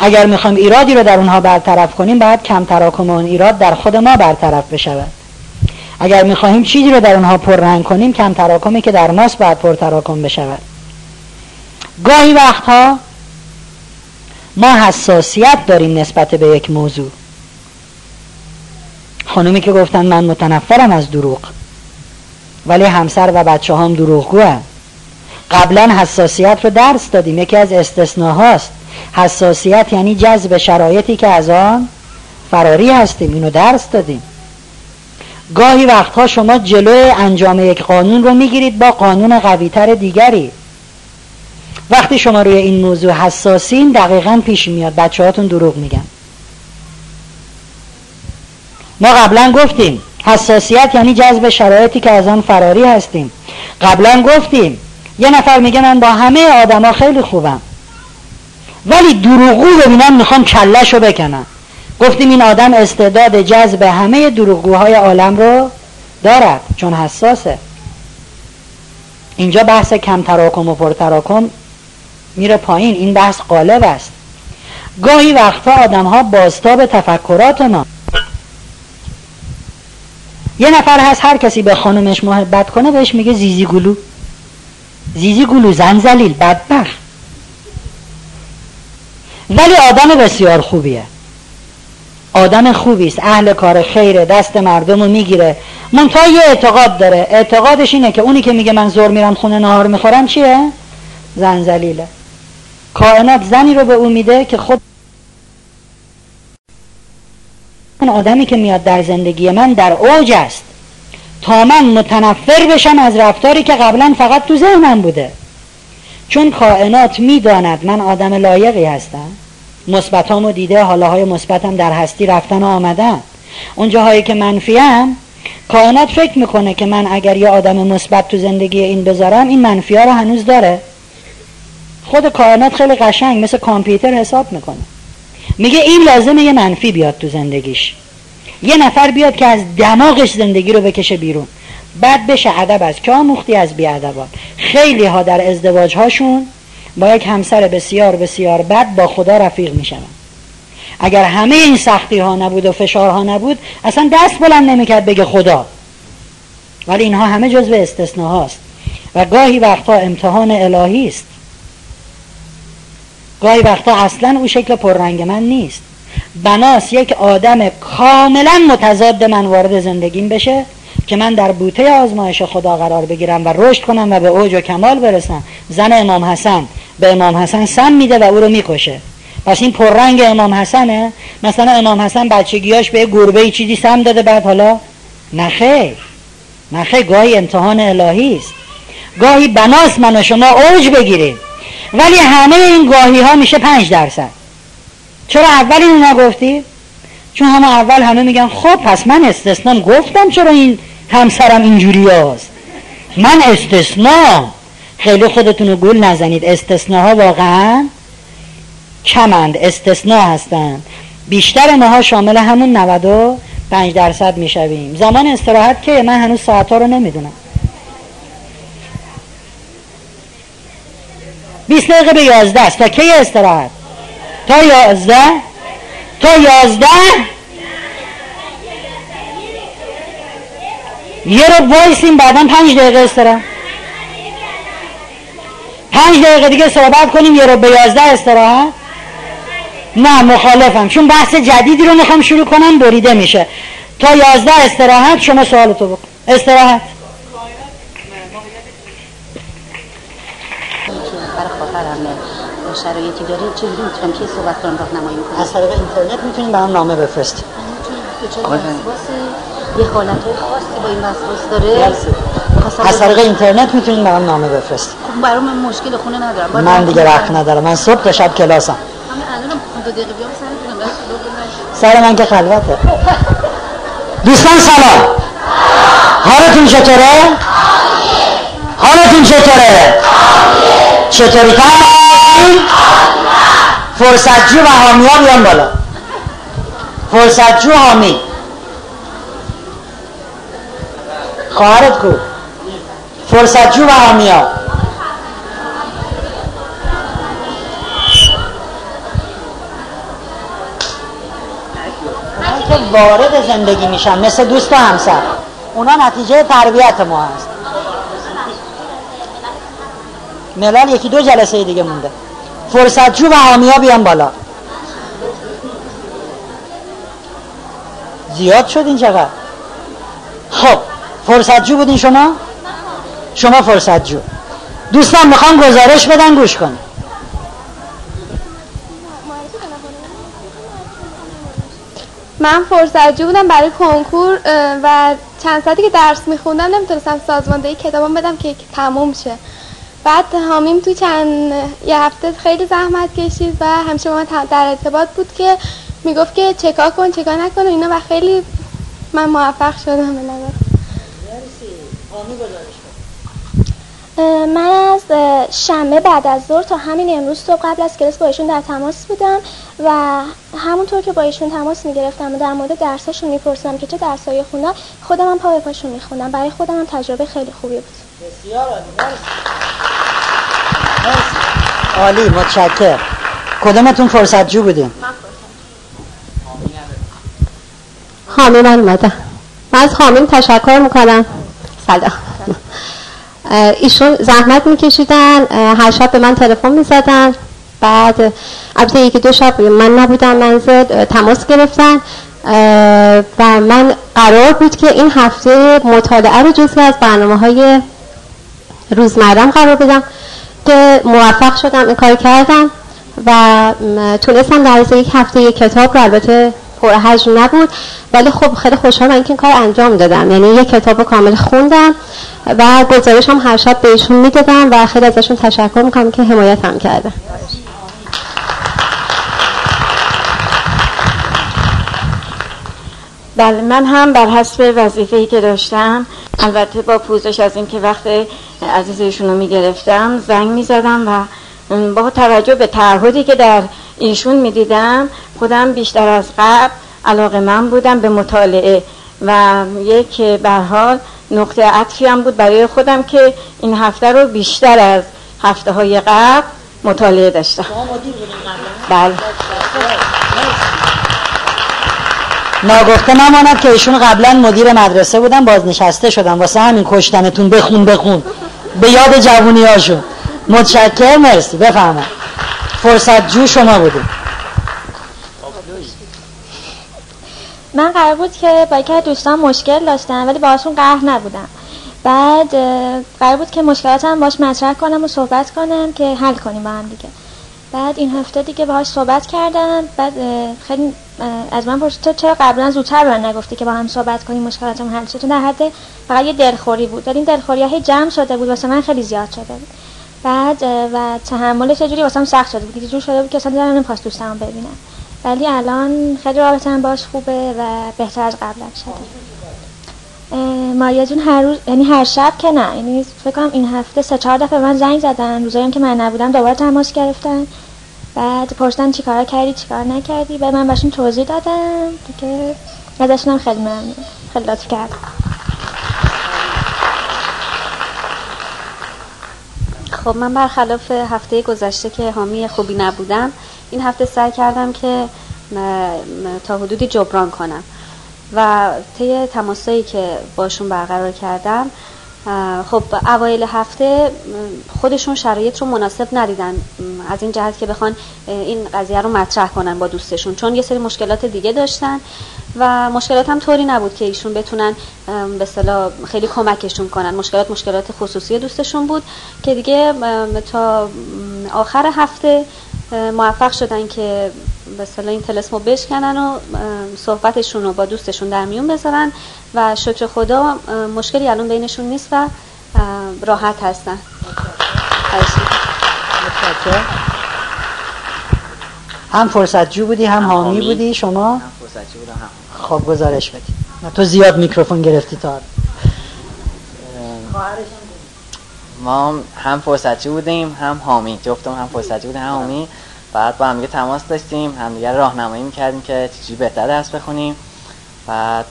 S1: اگر می‌خوایم ایرادی رو در اونها برطرف کنیم باید کم تراکم اون ایراد در خود ما برطرف بشود. اگر می‌خواهیم چیزی رو در اونها رنگ کنیم کم تراکمی که در ماست باید پر تراکم بشود. گاهی وقتها ما حساسیت داریم نسبت به یک موضوع. خانومی که گفتن من متنفرم از دروغ ولی همسر و بچه هم دروغگو. قبلا حساسیت رو درس دادیم یکی از استثناهاست. حساسیت یعنی جذب شرایطی که از آن فراری هستیم اینو درس دادیم. گاهی وقتها شما جلو انجام یک قانون رو می‌گیرید با قانون قویتر دیگری. وقتی شما روی این موضوع حساسین دقیقا پیش میاد. بچه هاتون دروغ میگن. ما قبلا گفتیم حساسیت یعنی جذب شرایطی که از آن فراری هستیم. قبلا گفتیم یه نفر میگه من با همه آدما خیلی خوبم. ولی دروغو ببینم می‌خوام کلش رو بکنم گفتیم این آدم استعداد جذب همه دروغگوهای عالم رو دارد چون حساسه. اینجا بحث کم تراکم و پر تراکم میره پایین. این بحث قالب است. گاهی وقتا آدم ها باستاب تفکرات ما یه نفر هست هر کسی به خانومش محبت کنه بهش میگه زیزی گلو. زیزی گلو زلیل بدبخت. ولی آدم بسیار خوبیه. آدم خوبی است. اهل کار خیره دست مردم رو می‌گیره. منتها یه اعتقاد داره. اعتقادش اینه که اونی که میگه من زور میرم خونه نهار می‌خورم چیه؟ زنزلیله. کائنات زنی رو به او میده که خود اون آدمی که میاد در زندگی من در اوج است. تا من متنفر بشم از رفتاری که قبلا فقط تو ذهنم بوده. چون کائنات می‌داند من آدم لایقی هستم. مثبتامو دیده حاله های مثبتم در هستی رفتن و آمدن. اون جاهایی که منفیم کائنات فکر می‌کنه که من اگر یه آدم مثبت تو زندگی این بذارم این منفی ها رو هنوز داره. خود کائنات خیلی قشنگ مثل کامپیوتر حساب می‌کنه. میگه این لازمه یه منفی بیاد تو زندگیش. یه نفر بیاد که از دماغش زندگی رو بکشه بیرون. بعد بشه ادب از که آموختی از بیادبان. خیلی ها در ازدواج هاشون با یک همسر بسیار بسیار بد با خدا رفیق میشن اگر همه این سختی ها نبود و فشارها نبود اصلا دست بلند نمی‌کرد بگه خدا. ولی اینها همه جزو استثناهاست. و گاهی وقتا امتحان الهی است. گاهی وقتا اصلا او شکل پررنگ من نیست. بناس یک آدم کاملا متضاد من وارد زندگیم بشه که من در بوته آزمایش خدا قرار بگیرم و رشد کنم و به اوج و کمال برسم. زن امام حسن به امام حسن سم میده و او رو می‌کشه. پس این پررنگ امام حسنه. مثلا امام حسن بچگیاش به گربه چیزی سم داده بعد حالا نخیر نخیر گاهی امتحان الهی است. گاهی بناس من و شما اوج بگیریم ولی همه این گاهی ها میشه پنج درصد. چرا اول اینو نگفتی؟ چون همه اول همه میگن خب پس من استثنام گفتم چرا این همسرم اینجوری هست. من استثنا. خیلی خودتون رو گول نزنید. استثناها واقعا کمند. استثنا هستند بیشتر ماها شامل همون 95 درصد می‌شویم. زمان استراحت که من هنوز ساعت ها رو نمی‌دونم. 20 دقیقه به 11 است. تا کی استراحت؟ تا 11 تا 11 یه رو وایسیم بعدا پنج دقیقه استراحت. پنج دقیقه دیگه صحبت کنیم یه رو به یازده استراحت. نه مخالفم. چون بحث جدیدی رو می‌خوام شروع کنم بریده میشه. تا یازده استراحت شما سوالتو بکن. استراحت.
S2: شرایطی داره چجوری می‌تونم که صحبت کنم راهنمایی کنم
S3: از طریق اینترنت می‌تونیم برام نامه بفرستیم.
S2: یه حالت خاصی با این وسواس داره.
S3: از طریق اینترنت می‌تونین برام نامه بفرستید
S2: خب برام من مشکل خونه ندارم.
S3: من دیگه وقت ندارم. من صبح تا شب کلاسم.
S2: همین الانم دو دقیقه بیام
S3: سر من که خلوته. دوستان سلام. حالتون چطوره؟ حالتون چطوره؟ چطوری فرصت جو و حامی ها بیان بالا. فرصت جو حامی. خواهرت کو. فرصت جو و آمیا که وارد زندگی میشن مثل دوست و همسر. اونا نتیجه تربیت ما هست. ملال یکی دو جلسه دیگه مونده. فرصت جو و آمیا بیان بالا. زیاد شد این چقدر؟ خب فرصت جو بودین شما؟ شما فرصت جو. دوستان می‌خوام گزارش بدن گوش کن
S4: من فرصت جو بودم برای کنکور و چند ساعتی که درس میخوندم نمی‌تونستم سازماندهی کتابم بدم که تموم شه. بعد حامیم تو چند یه هفته خیلی زحمت کشید و همیشه با من در ارتباط بود که می‌گفت که چکا کن چکا نکن و اینا و خیلی من موفق شدم به نظر.
S5: من از شنبه بعد از ظهر تا همین امروز صبح قبل از کلاس با ایشون در تماس بودم و همونطور که با ایشون تماس می‌گرفتم و در مورد درساشون میپرسیدم که چه درسایی خوندن خودم هم پا به پاشون میخوندم. برای خودم هم تجربه خیلی خوبی بود.
S3: بسیار عالی عالی متشکر کدومتون فرصت جو بودیم
S6: حامی من. اومدم من از حامیم تشکر می‌کنم. سلام. ایشون زحمت میکشیدن هر شب به من تلفن می‌زدن. بعد البته یکی دو شب من نبودم منزل تماس گرفتن. و من قرار بود که این هفته مطالعه رو جزی از برنامه های روزمرم قرار بدم که موفق شدم این کار کردم و تونستم در یک هفته یک کتاب رو البته پر حجم نبود ولی خب خیلی خوشحالم اینکه این کار انجام دادم. یعنی یک کتاب کامل خوندم و گزارش هم هر شب بهشون می‌دادم و خیلی ازشون تشکر می‌کنم که حمایت هم کردم
S7: بله من هم بر حسب وظیفه‌ای که داشتم البته با پوزش از اینکه وقت عزیزشون رو می‌گرفتم زنگ می‌زدم و با توجه به تعهدی که در ایشون می‌دیدم خودم بیشتر از قبل علاقه من بودم به مطالعه و یک حال نقطه عطفی هم بود برای خودم که این هفته رو بیشتر از هفته های قبل مطالعه داشتم. بله.
S3: ناگفته نماند که ایشون قبلا مدیر مدرسه بودن بازنشسته شدن. واسه همین کشتنتون بخون بخون. به یاد جوونی هاشون متشکر مرسی. بفهمم فرصت جو شما بودیم
S5: من قرار بود که با یکی دوستان مشکل داشتم ولی باهاشون قهر نبودم. بعد قرار بود که مشکلاتم باش مطرح کنم و صحبت کنم که حل کنیم با هم دیگه. بعد این هفته دیگه باهاش صحبت کردم. بعد خیلی از من پرسید تو چرا قبلا زودتر من نگفتی که با هم صحبت کنیم مشکلاتم حل شد در حد فقط یه دلخوری بود. ولی این دلخوری های جمع شده بود واسه من خیلی زیاد شده بود. بعد و تحملش یه جوری واسم سخت شده بود. یه جور شده بود که اصلا دلم نمی‌خواست دوستم ببینم. ولی الان خیلی رابطه باش خوبه و بهتر از قبل شده. ماریا جون هر روز یعنی هر شب که نه. یعنی فکر کنم این هفته سه چهار دفعه من زنگ زدن. روزایی که من نبودم دوباره تماس گرفتن. بعد پرسیدن چیکار کردی چیکار نکردی؟ بعد من بهشون توضیح دادم که ازشون خیلی ممنون خیلی لطف کردم.
S2: خب من برخلاف هفته گذشته که حامی خوبی نبودم این هفته سعی کردم که تا حدودی جبران کنم. و طی تماسایی که باشون برقرار کردم خب اوایل هفته خودشون شرایط رو مناسب ندیدن. از این جهت که بخوان این قضیه رو مطرح کنن با دوستشون. چون یه سری مشکلات دیگه داشتن و مشکلات هم طوری نبود که ایشون بتونن به صلاح خیلی کمکشون کنن. مشکلات مشکلات خصوصی دوستشون بود که دیگه تا آخر هفته موفق شدن که به این تلسمو بشکنن و صحبتشون رو با دوستشون در میون بذارن. و شکر خدا مشکلی الان بینشون نیست و راحت هستن.
S3: هم فرصت جو بودی هم حامی بودی شما؟
S8: هم فرصت جو بودم هم
S3: خب گزارش بدی. تو زیاد میکروفون گرفتی تا
S8: ما هم فرصتی بودیم هم حامی. جفتم هم فرصتی بودیم هم حامی. بعد با هم دیگه تماس داشتیم هم دیگه راهنمایی می‌کردیم که چجوری بهتر درس بخونیم. بعد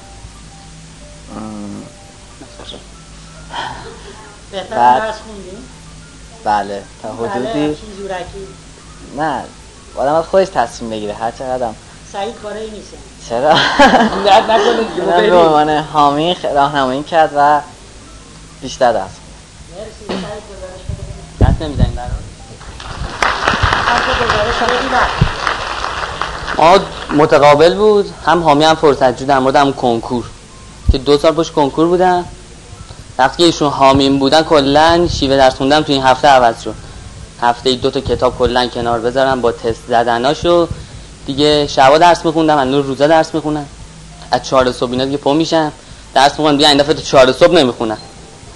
S8: بعد-
S9: درس خوندیم.
S8: بله تا
S9: بله
S8: حدودی نه آدم باید خودش تصمیم بگیره هر چقدرم
S9: سعید کاره نیست.
S8: چرا؟ [LAUGHS] من به عنوان حامی راهنمایی کرد و بیشتر درس خوند.
S9: مرسی سعید گزارش بده
S8: دست
S9: بر.
S10: ما متقابل بود. هم حامی هم فرصتجو در مورد هم کنکور. که دو سال پشت کنکور بودن وقتی ایشون حامیم بودن کلا شیوه درس خوندن تو این هفته عوض شد. هفته دو تا کتاب کلا کنار بذارم با تست زدناشو. دیگه شبا درس میخوندم هنوز روزا درس می‌خونم. از چهار صبح اینا دیگه پا میشم. درس می‌خونم دیگه این دفعه تا چهار صبح نمی‌خونم.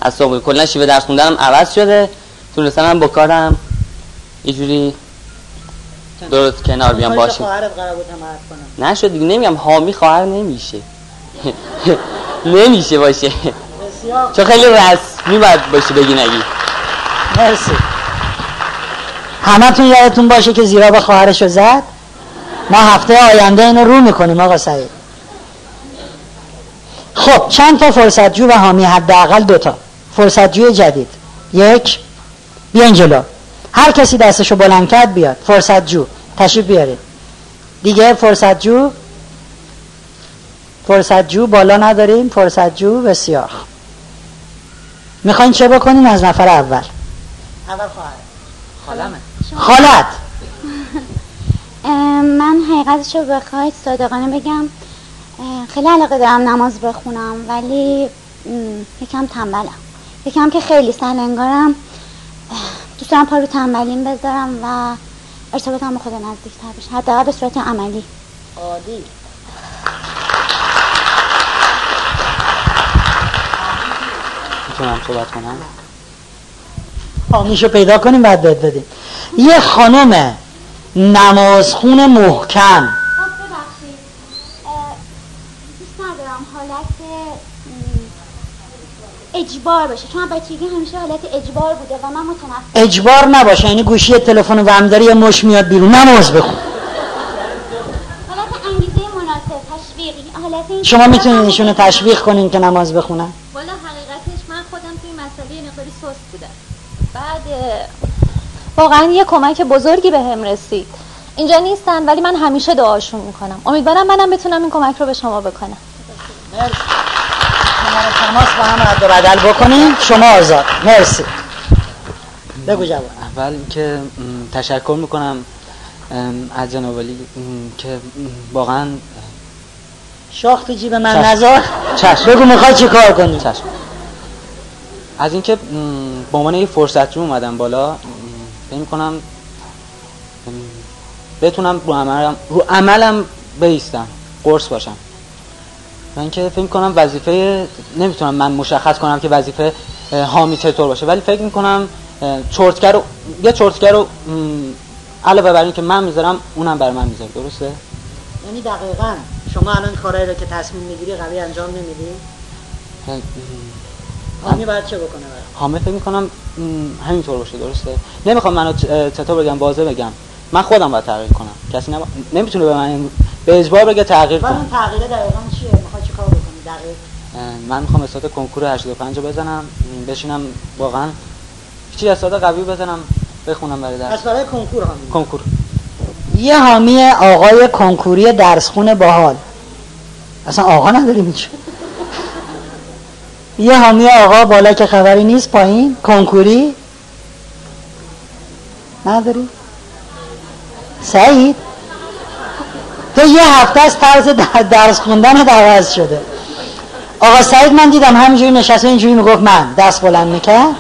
S10: از صبح کلا شیوه درس خوندنم عوض شده. تونستم من با کارم یه جوری درست کنار بیام باشیم
S9: خواهرت قرار بود کنم.
S10: نشد دیگه نمیگم حامی خواهر نمیشه. [LAUGHS] نمیشه باشه. چون خیلی رسمی باید باشه بگی نگی.
S1: مرسی. همتون یادتون باشه که زیرا به خواهرشو زد؟ ما هفته آینده اینو رو می‌کنیم آقا سعید. خب چند تا فرصتجو و حامی حداقل دوتا فرصتجوی جدید. یک بیاین جلو. هر کسی دستشو بلند کرد بیاد. فرصتجو. تشریف بیارید. دیگه فرصتجو فرصتجو بالا نداریم فرصتجو بسیار. می‌خواین چه بکنین از نفر اول؟
S9: اول خواهر.
S8: خالمه.
S1: خالت.
S11: من حقیقتش رو بخواید صادقانه بگم. خیلی علاقه دارم نماز بخونم ولی یکم تنبلم. یکم که خیلی سلنگارم اه، دوست دارم پا رو تنبلیم بذارم و ارتباطم با خدا نزدیکتر بشه. حداقل به صورت عملی.
S9: عالی
S10: می‌تونم صحبت کنم؟
S1: حامیشو پیدا کنیم بعد بهت بدیم. یه خانم نمازخون محکم.
S11: اجبار باشه. چون بچگی همیشه حالت اجبار بوده و من متنفر
S1: اجبار نباشه یعنی گوشی تلفن و داری یه مش میاد بیرون. نماز بخون.
S11: حالت انگیزه مناسب تشویقی. حالت این
S1: شما می‌تونید ایشونو تشویق کنین که نماز بخونن
S12: والا حقیقتش من خودم توی این مسئله یه مقداری سست بودم بعد اه، واقعا یه کمک بزرگی به هم رسید. اینجا نیستن ولی من همیشه دعاشون می‌کنم. امیدوارم منم بتونم این کمک رو به شما بکنم.
S9: مرسی.
S1: تماس با هم رد و بدل بکنین شما آزاد. مرسی. بگو جواب
S10: اول که تشکر می‌کنم از جناب که واقعا
S1: شاخ تو جیب من
S10: چشم.
S1: بگو می‌خوای چی کار کنی؟
S10: چشم. از اینکه به عنوان یه فرصت رو اومدم بالا فکر می‌کنم م، بتونم رو عملم رو عملم بیستم قرص باشم. و اینکه فکر می‌کنم وظیفه نمی‌تونم من مشخص کنم که وظیفه حامی چطور باشه ولی فکر می‌کنم چرتگر رو یه چرتگر رو علاوه بر اینکه من می‌ذارم اونم بر من می‌ذاره درسته؟
S9: یعنی دقیقا شما الان کارهایی رو که تصمیم می‌گیری قوی انجام نمیدی؟ حامی باید چه بکنه برای
S10: حامد فکر می‌کنم همینطور باشه درسته؟ نمی‌خوام منو چطور بگم واضح بگم. من خودم باید تغییر کنم. کسی نبا... نمی‌تونه به من به اجبار بگه تغییر کن
S9: اون تغییره دقیقا چیه؟ می‌خوای چی کار بکنی؟ دقیق.
S10: من می‌خوام استاد کنکور 85 رو بزنم بشینم واقعا چی استاد قوی بزنم بخونم برای درس.
S9: برای کنکور حامی
S10: کنکور.
S1: یه حامی آقای کنکوری درسخون باحال. اصلا آقا نداریم اینجا. یه حامی آقا بالا که خبری نیست پایین کنکوری. نداری؟ سعید؟ تو یه هفته از طرز در- درس خوندن عوض شده. آقا سعید من دیدم همینجوری نشسته اینجوری می‌گفت من دست بلند می‌کرد.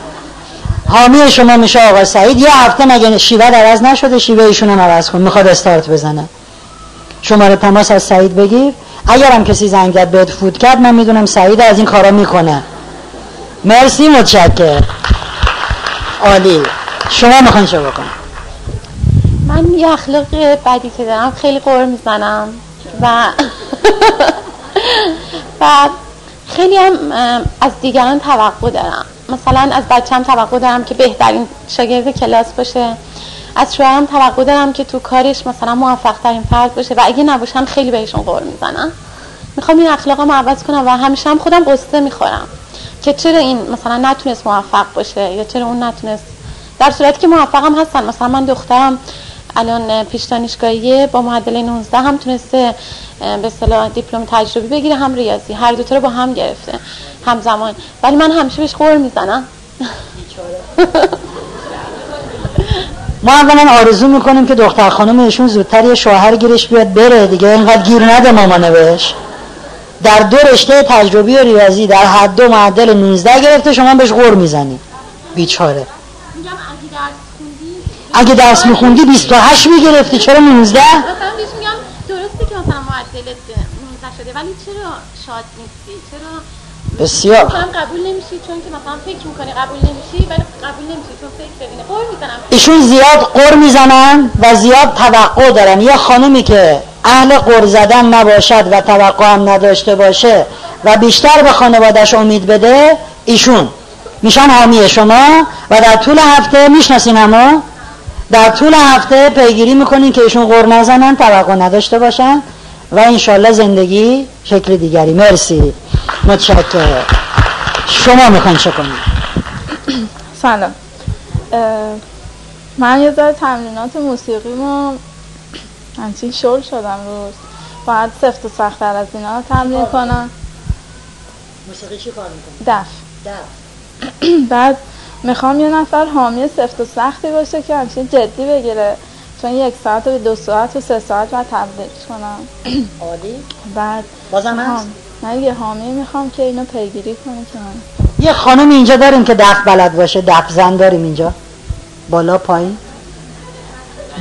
S1: حامی شما میشه آقا سعید. یه هفته مگه شیوه عوض نشده؟ شیوه ایشون هم عوض کن. می‌خواد استارت بزنه. شماره تماس از سعید بگیر. اگرم کسی زنگت بهت فوت کرد من می‌دونم سعید از این کارا می‌کنه. مرسی متشکر عالی. شما می‌خواین چه بکن
S13: من یه اخلاق بدی که دارم خیلی قور می‌زنم. و [LAUGHS] و خیلی هم از دیگران توقع دارم. مثلا از بچم توقع دارم که بهترین شاگرد کلاس باشه. از شوهرم توقع دارم که تو کارش مثلا موفق ترین فرد باشه و اگه نباشم خیلی بهشون قور می‌زنم. می‌خوام این اخلاقم عوض کنم و همیشه هم خودم قصه می‌خورم که چرا این مثلا نتونست موفق باشه یا چرا اون نتونست. در صورتی که موفق هم هستن. مثلا من دخترم الان پیش دانشگاهیه با معدل 19 هم تونسته به اصطلاح دیپلم تجربی بگیره هم ریاضی. هر دو رو با هم گرفته. همزمان. ولی من همیشه بهش قور می‌زنم. [LAUGHS]
S1: ما اولا آرزو می‌کنیم که دختر خانم ایشون زودتر یه شوهر گیرش بیاد بره دیگه. اینقدر گیر نده مامانه بهش. در دو رشته تجربی و ریاضی در حد دو معدل 19 گرفته شما بهش غور می‌زنی. بیچاره. اگه درس میخوندی 28 می‌گرفتی. چرا 19
S13: مثلا بهش میگم درسته که مثلا معدلت 19 شده ولی چرا شاد نیستی؟ چرا
S1: بسیار.
S13: مثلا قبول نمیشی چون که مثلا فکر می‌کنی قبول نمیشی ولی قبول نمیشی چون فکر ببینه قول می‌زنم.
S1: ایشون زیاد قر می‌زنن و زیاد توقع دارن. یه خانومی که اهل قر زدن نباشد و توقع هم نداشته باشه و بیشتر به خانوادش امید بده ایشون. میشن حامی شما و در طول هفته می‌شناسین اما در طول هفته پیگیری می‌کنین که ایشون غور نزنن توقع نداشته باشن و انشالله زندگی شکل دیگری. مرسی. متشکر شما می‌خواین چه کنید؟
S14: سلام. من یه ذره تمرینات موسیقیمو همچین شل شدم روز. باید سفت و سختتر از اینا تمرین کنم.
S1: موسیقی چی کار می‌کنی؟
S14: دف. بعد می‌خوام یه نفر حامی سفت و سختی باشه که همچین جدی بگیره. چون یک ساعت و دو ساعت و سه ساعت و تبلیغ کنم.
S1: عالی.
S14: بعد
S1: بازم هست؟
S14: من یه حامی می‌خوام که اینو پیگیری کنه که
S1: یه خانم اینجا داریم که دف بلد باشه دف زن داریم اینجا. بالا پایین.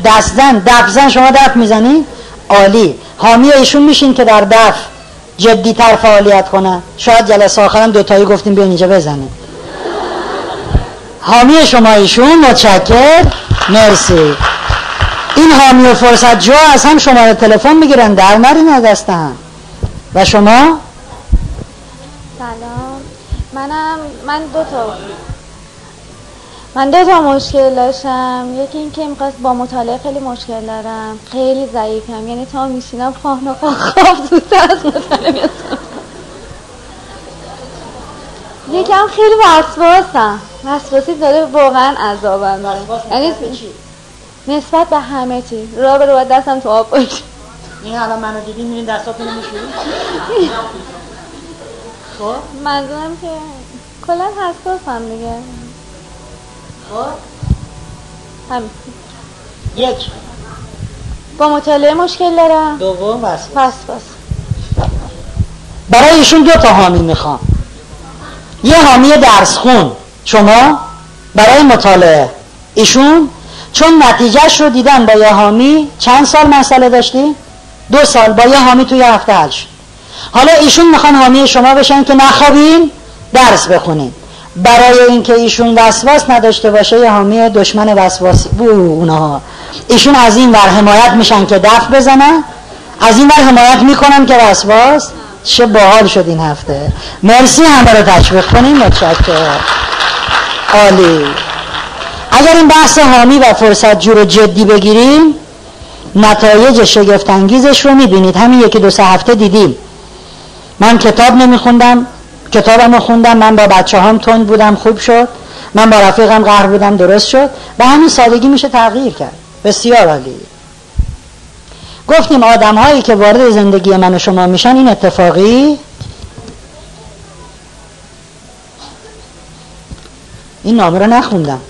S1: دست زن دف زن شما دف می‌زنی؟ عالی. حامی ایشون میشین که در دف جدی تر فعالیت کنن شاید جلسه آخرم دوتایی گفتیم بیان اینجا بزنیم. حامی شما ایشون متشکر. مرسی. این حامی و فرصت جا از هم شماره تلفن می‌گیرن. در نرین از و شما؟
S2: سلام. منم من دو تا من دو تا مشکل داشتم. یکی این که می‌خواست با مطالعه خیلی مشکل دارم. خیلی ضعیفم. یعنی تا میشینم خواه نخواه خواب زودتر از مطالعه یکم خیلی وسواسم. وسواسی داره واقعا عذابم یعنی نسبت به همه چی. را به رو دستم تو آب باشه.
S1: این الان منو دیدی میرین دستاتونو میشوری [LAUGHS] خب.
S2: منظورم که کلا حساسم دیگه.
S1: خب.
S2: همین.
S1: یک.
S2: با مطالعه مشکل دارم.
S1: دوم وسواس
S2: وسواس
S1: برای ایشون دو تا حامی می‌خوام. یه حامی درس خون شما برای مطالعه. ایشون چون نتیجهش رو دیدن با یه حامی. چند سال مسئله داشتی؟ دو سال با یه حامی توی هفته حل شد. حالا ایشون می‌خوان حامی شما بشن که نخوابین درس بخونین برای اینکه ایشون وسواس نداشته باشه یه حامی دشمن وسواسی بو اونها. ایشون از این ور حمایت میشن که دف بزنن. از این ور حمایت می‌کنن که وسواس چه باحال شد این هفته. مرسی همه رو تشویق کنیم. متشکرم. عالی. اگر این بحث حامی و فرصت جو رو جدی بگیریم نتایج شگفتانگیزش رو می‌بینید. همین یکی دو سه هفته دیدیم. من کتاب نمیخوندم کتابم رو خوندم من با بچه هم تند بودم خوب شد. من با رفیقم قهر بودم درست شد. و همین سادگی میشه تغییر کرد. بسیار عالی. گفتیم آدم هایی که وارد زندگی من و شما میشن این اتفاقی؟ این نامه رو نخوندم.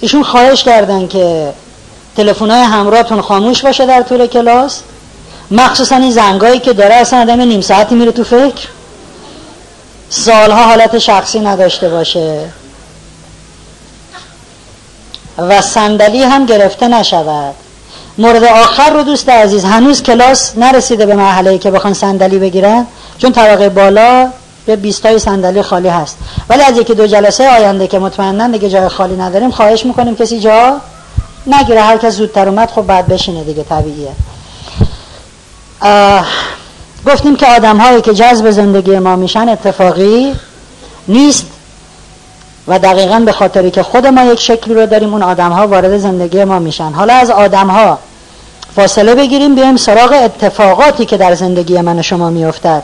S1: ایشون خواهش کردن که تلفن های همراهتون خاموش باشه در طول کلاس. مخصوصا این زنگایی که داره اصلا آدم نیم ساعتی میره تو فکر. سالها حالت شخصی نداشته باشه. و صندلی هم گرفته نشود. مورد آخر رو دوست عزیز هنوز کلاس نرسیده به مرحله که بخوان صندلی بگیرن چون طبقه بالا به 20 تای صندلی خالی هست. ولی از یکی دو جلسه آینده که مطمئنا دیگه جای خالی نداریم خواهش می‌کنیم کسی جا نگیره. هر کس زودتر اومد خب بعد بشینه دیگه طبیعیه. گفتیم که آدم هایی که جذب زندگی ما میشن اتفاقی نیست و دقیقا به خاطری که خود ما یک شکلی رو داریم اون آدم ها وارد زندگی ما میشن. حالا از آدم ها فاصله بگیریم بیایم سراغ اتفاقاتی که در زندگی من و شما میافتد.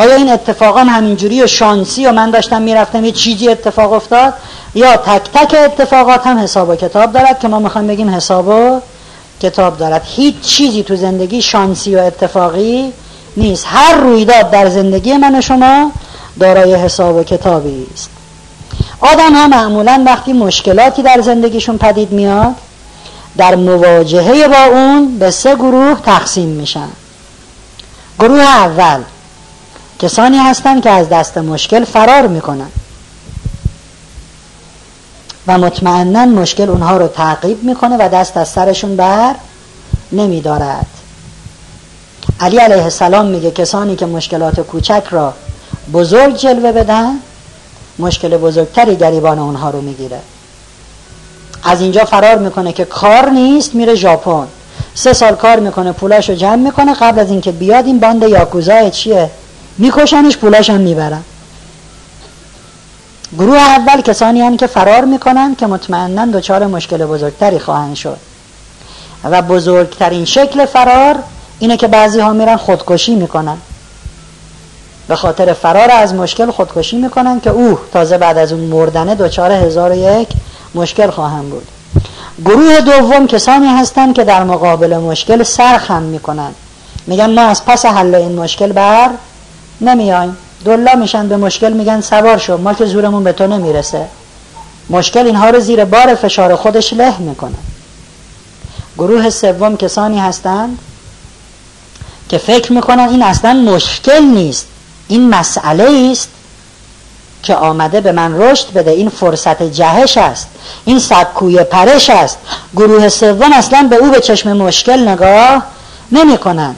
S1: آیا این اتفاقام همینجوری و شانسی و من داشتم می‌رفتم یه چیزی اتفاق افتاد؟ یا تک تک اتفاقات هم حساب و کتاب دارد که ما می‌خوایم بگیم حساب و کتاب دارد. هیچ چیزی تو زندگی شانسی و اتفاقی نیست. هر رویداد در زندگی من و شما دارای حساب و کتابی است. آدم ها معمولا وقتی مشکلاتی در زندگیشون پدید میاد در مواجهه با اون به سه گروه تقسیم میشن. گروه اول کسانی هستند که از دست مشکل فرار می‌کنن و مطمئنا مشکل اونها رو تعقیب می‌کنه و دست از سرشون بر نمیدارد. علی علیه السلام میگه کسانی که مشکلات کوچک را بزرگ جلوه بدن مشکل بزرگتری گریبان اونها رو می‌گیره. از اینجا فرار می‌کنه که کار نیست میره ژاپن. سه سال کار می‌کنه پولاشو جمع می‌کنه قبل از اینکه بیاد این باند یاکوزا چیه؟ میکشنش هم می‌برن. گروه اول کسانی هم که فرار می‌کنن که مطمئنا دچار مشکل بزرگتری خواهند شد. و بزرگترین شکل فرار اینه که بعضی ها میرن خودکشی می‌کنن. به خاطر فرار از مشکل خودکشی می‌کنن که اوه تازه بعد از اون مردنه دچار هزار و یک مشکل خواهم بود. گروه دوم کسانی هستند که در مقابل مشکل سرخم می‌کنن. میگن ما از پس حل این مشکل بر نمیایم دلا میشن به مشکل میگن سوار شو. ما که زورمون به تو نمی‌رسه. مشکل اینها رو زیر بار فشار خودش له می‌کنه. گروه سوم کسانی هستند که فکر می‌کنن این اصلا مشکل نیست. این مسئله است که آمده به من رشد بده. این فرصت جهش است. این سبکوی پرش است. گروه سوم اصلا به او به چشم مشکل نگاه نمی کنن.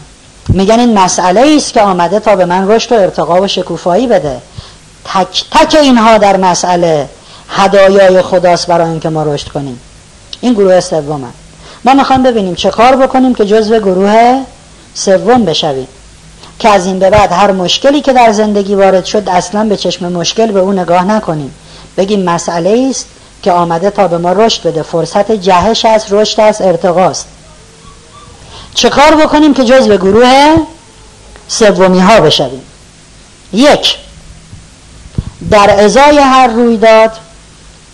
S1: میگن این مسئله است که آمده تا به من رشد و ارتقا و شکوفایی بده. تک تک اینها در مسئله هدایای خداست برای اینکه ما رشد کنیم. این گروه سوم ما می‌خوام ببینیم چه کار بکنیم که جزو گروه سوم بشویم. که از این به بعد هر مشکلی که در زندگی وارد شد اصلا به چشم مشکل به اون نگاه نکنیم. بگیم مسئله است که آمده تا به ما رشد بده. فرصت جهش است رشد است ارتقاست. چه کار بکنیم که جز به گروه سومی ها بشویم؟ یک در ازای هر رویداد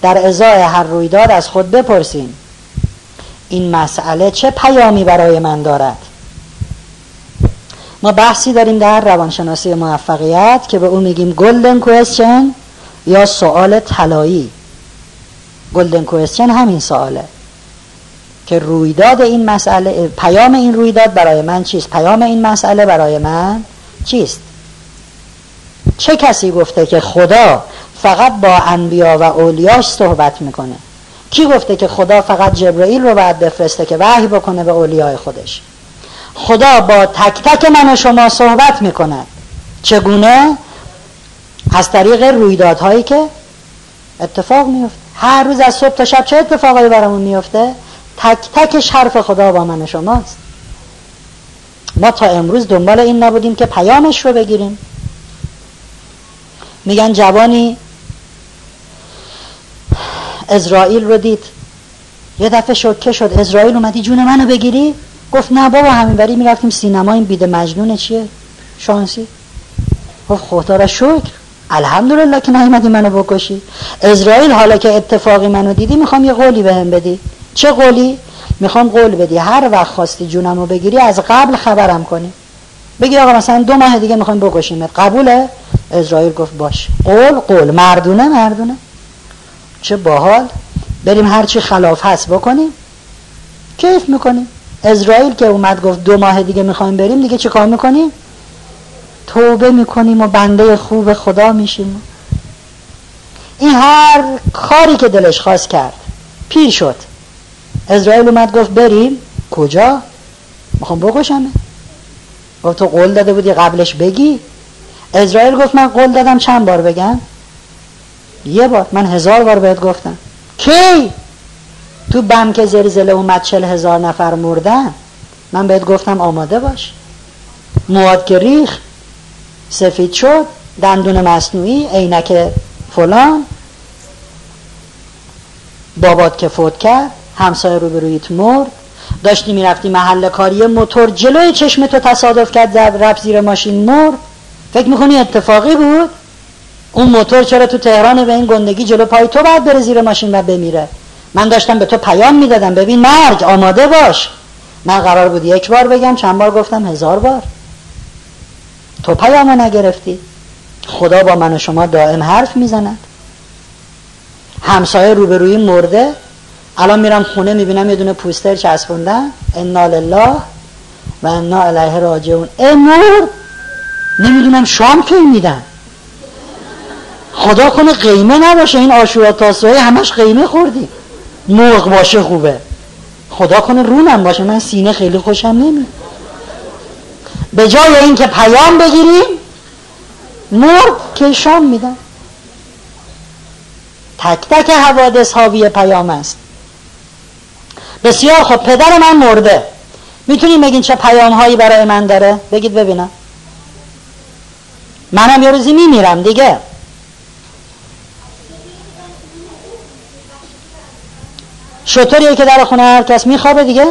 S1: در ازای هر رویداد از خود بپرسیم این مسئله چه پیامی برای من دارد؟ ما بحثی داریم در روانشناسی موفقیت که به اون میگیم گلدن کوئسچن یا سوال طلایی. گلدن کوئسچن همین سواله. که رویداد این مسئله پیام این رویداد برای من چیست؟ پیام این مسئله برای من چیست؟ چه کسی گفته که خدا فقط با انبیا و اولیاش صحبت می‌کنه؟ کی گفته که خدا فقط جبرئیل رو باید بفرسته که وحی بکنه به اولیای خودش؟ خدا با تک تک من و شما صحبت می‌کند. چگونه؟ از طریق رویدادهایی که اتفاق میفته هر روز از صبح تا شب چه اتفاقایی برامون میفته تک تکش حرف خدا با من شماست. ما تا امروز دنبال این نبودیم که پیامش رو بگیریم. میگن جوانی اسرائیل رو دید. یه دفعه شوکه شد. اسرائیل اومدی جون منو بگیری؟ گفت نه بابا همین بری می‌رفتیم سینما. این بیده مجنون چیه؟ شانسی. گفت خدا را شکر. الحمدلله که نیومدی منو بکشی. اسرائیل حالا که اتفاقی منو دیدی می‌خوام یه قولی بهم بدی. چه قولی؟ می‌خوام قول بدی. هر وقت خواستی جونمو بگیری از قبل خبرم کنی. بگی آقا مثلا دو ماه دیگه می‌خوایم بکشیمت قبوله؟ اسرائیل گفت باش. قول قول. مردونه مردونه. چه باحال. بریم هرچی خلاف هست بکنیم. کیف می‌کنیم. اسرائیل که اومد گفت دو ماه دیگه می‌خوایم بریم دیگه چه کار می‌کنیم؟ توبه می‌کنیم و بنده خوب خدا میشیم. این هر کاری که دلش خواست کرد پیر شد. اسرائیل اومد گفت بریم کجا؟ می‌خوام بکشمه گفت تو قول داده بودی قبلش بگی. اسرائیل گفت من قول دادم چند بار بگم؟ یه بار. من هزار بار بهت گفتم. کی؟ تو بم که زلزله اومد چل هزار نفر مردن من بهت گفتم آماده باش. مواد که ریخ سفید شد دندون مصنوعی عینک فلان. بابات که فوت کرد. همسایه روبرویت مرد. داشتی می‌رفتی محل کاری موتور جلوی چشم تو تصادف کرد زد زیر ماشین مر فکر می‌کنی اتفاقی بود؟ اون موتور چرا تو تهران به این گندگی جلو پای تو باید بره زیر ماشین و بمیره؟ من داشتم به تو پیام می‌دادم. ببین مرگ آماده باش. من قرار بود یک بار بگم چند بار گفتم؟ هزار بار. تو پیامو نگرفتی. خدا با من و شما دائم حرف می‌زند. همسایه روبروی مرده. الان میرم خونه می‌بینم یه دونه پوستر چسبوندن انا لله و انا الیه راجعون. امور نمی‌دونم شام کی میدن. خدا کنه قیمه نباشه این آشورا تاسوهای همش قیمه خوردی. مرغ باشه خوبه. خدا کنه رونم باشه من سینه خیلی خوشم نمی به جای اینکه پیام بگیریم مرغ که شام میدن. تک تک حوادث حاوی پیام است. بسیار خب پدر من مرده. می‌تونیم بگین چه پیام هایی برای من داره؟ بگید ببینم. منم یه روزی میمیرم دیگه. شطوریه که در خونه هر کس میخوابه دیگه.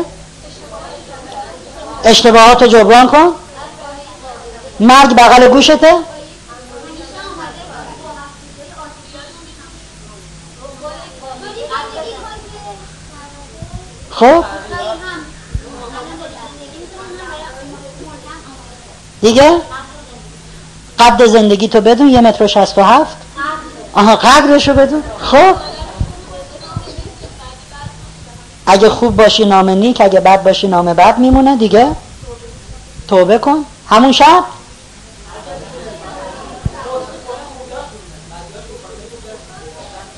S1: اشتباهات جبران کن. مرگ بغل گوشته. خب؟ دیگه؟ قد زندگی تو بدون یه متر و شست و هفت؟ آها قدرشو بدون؟ خب؟ اگه خوب باشی نام نیک اگه بد باشی نام بد میمونه دیگه؟ توبه کن. همون شب؟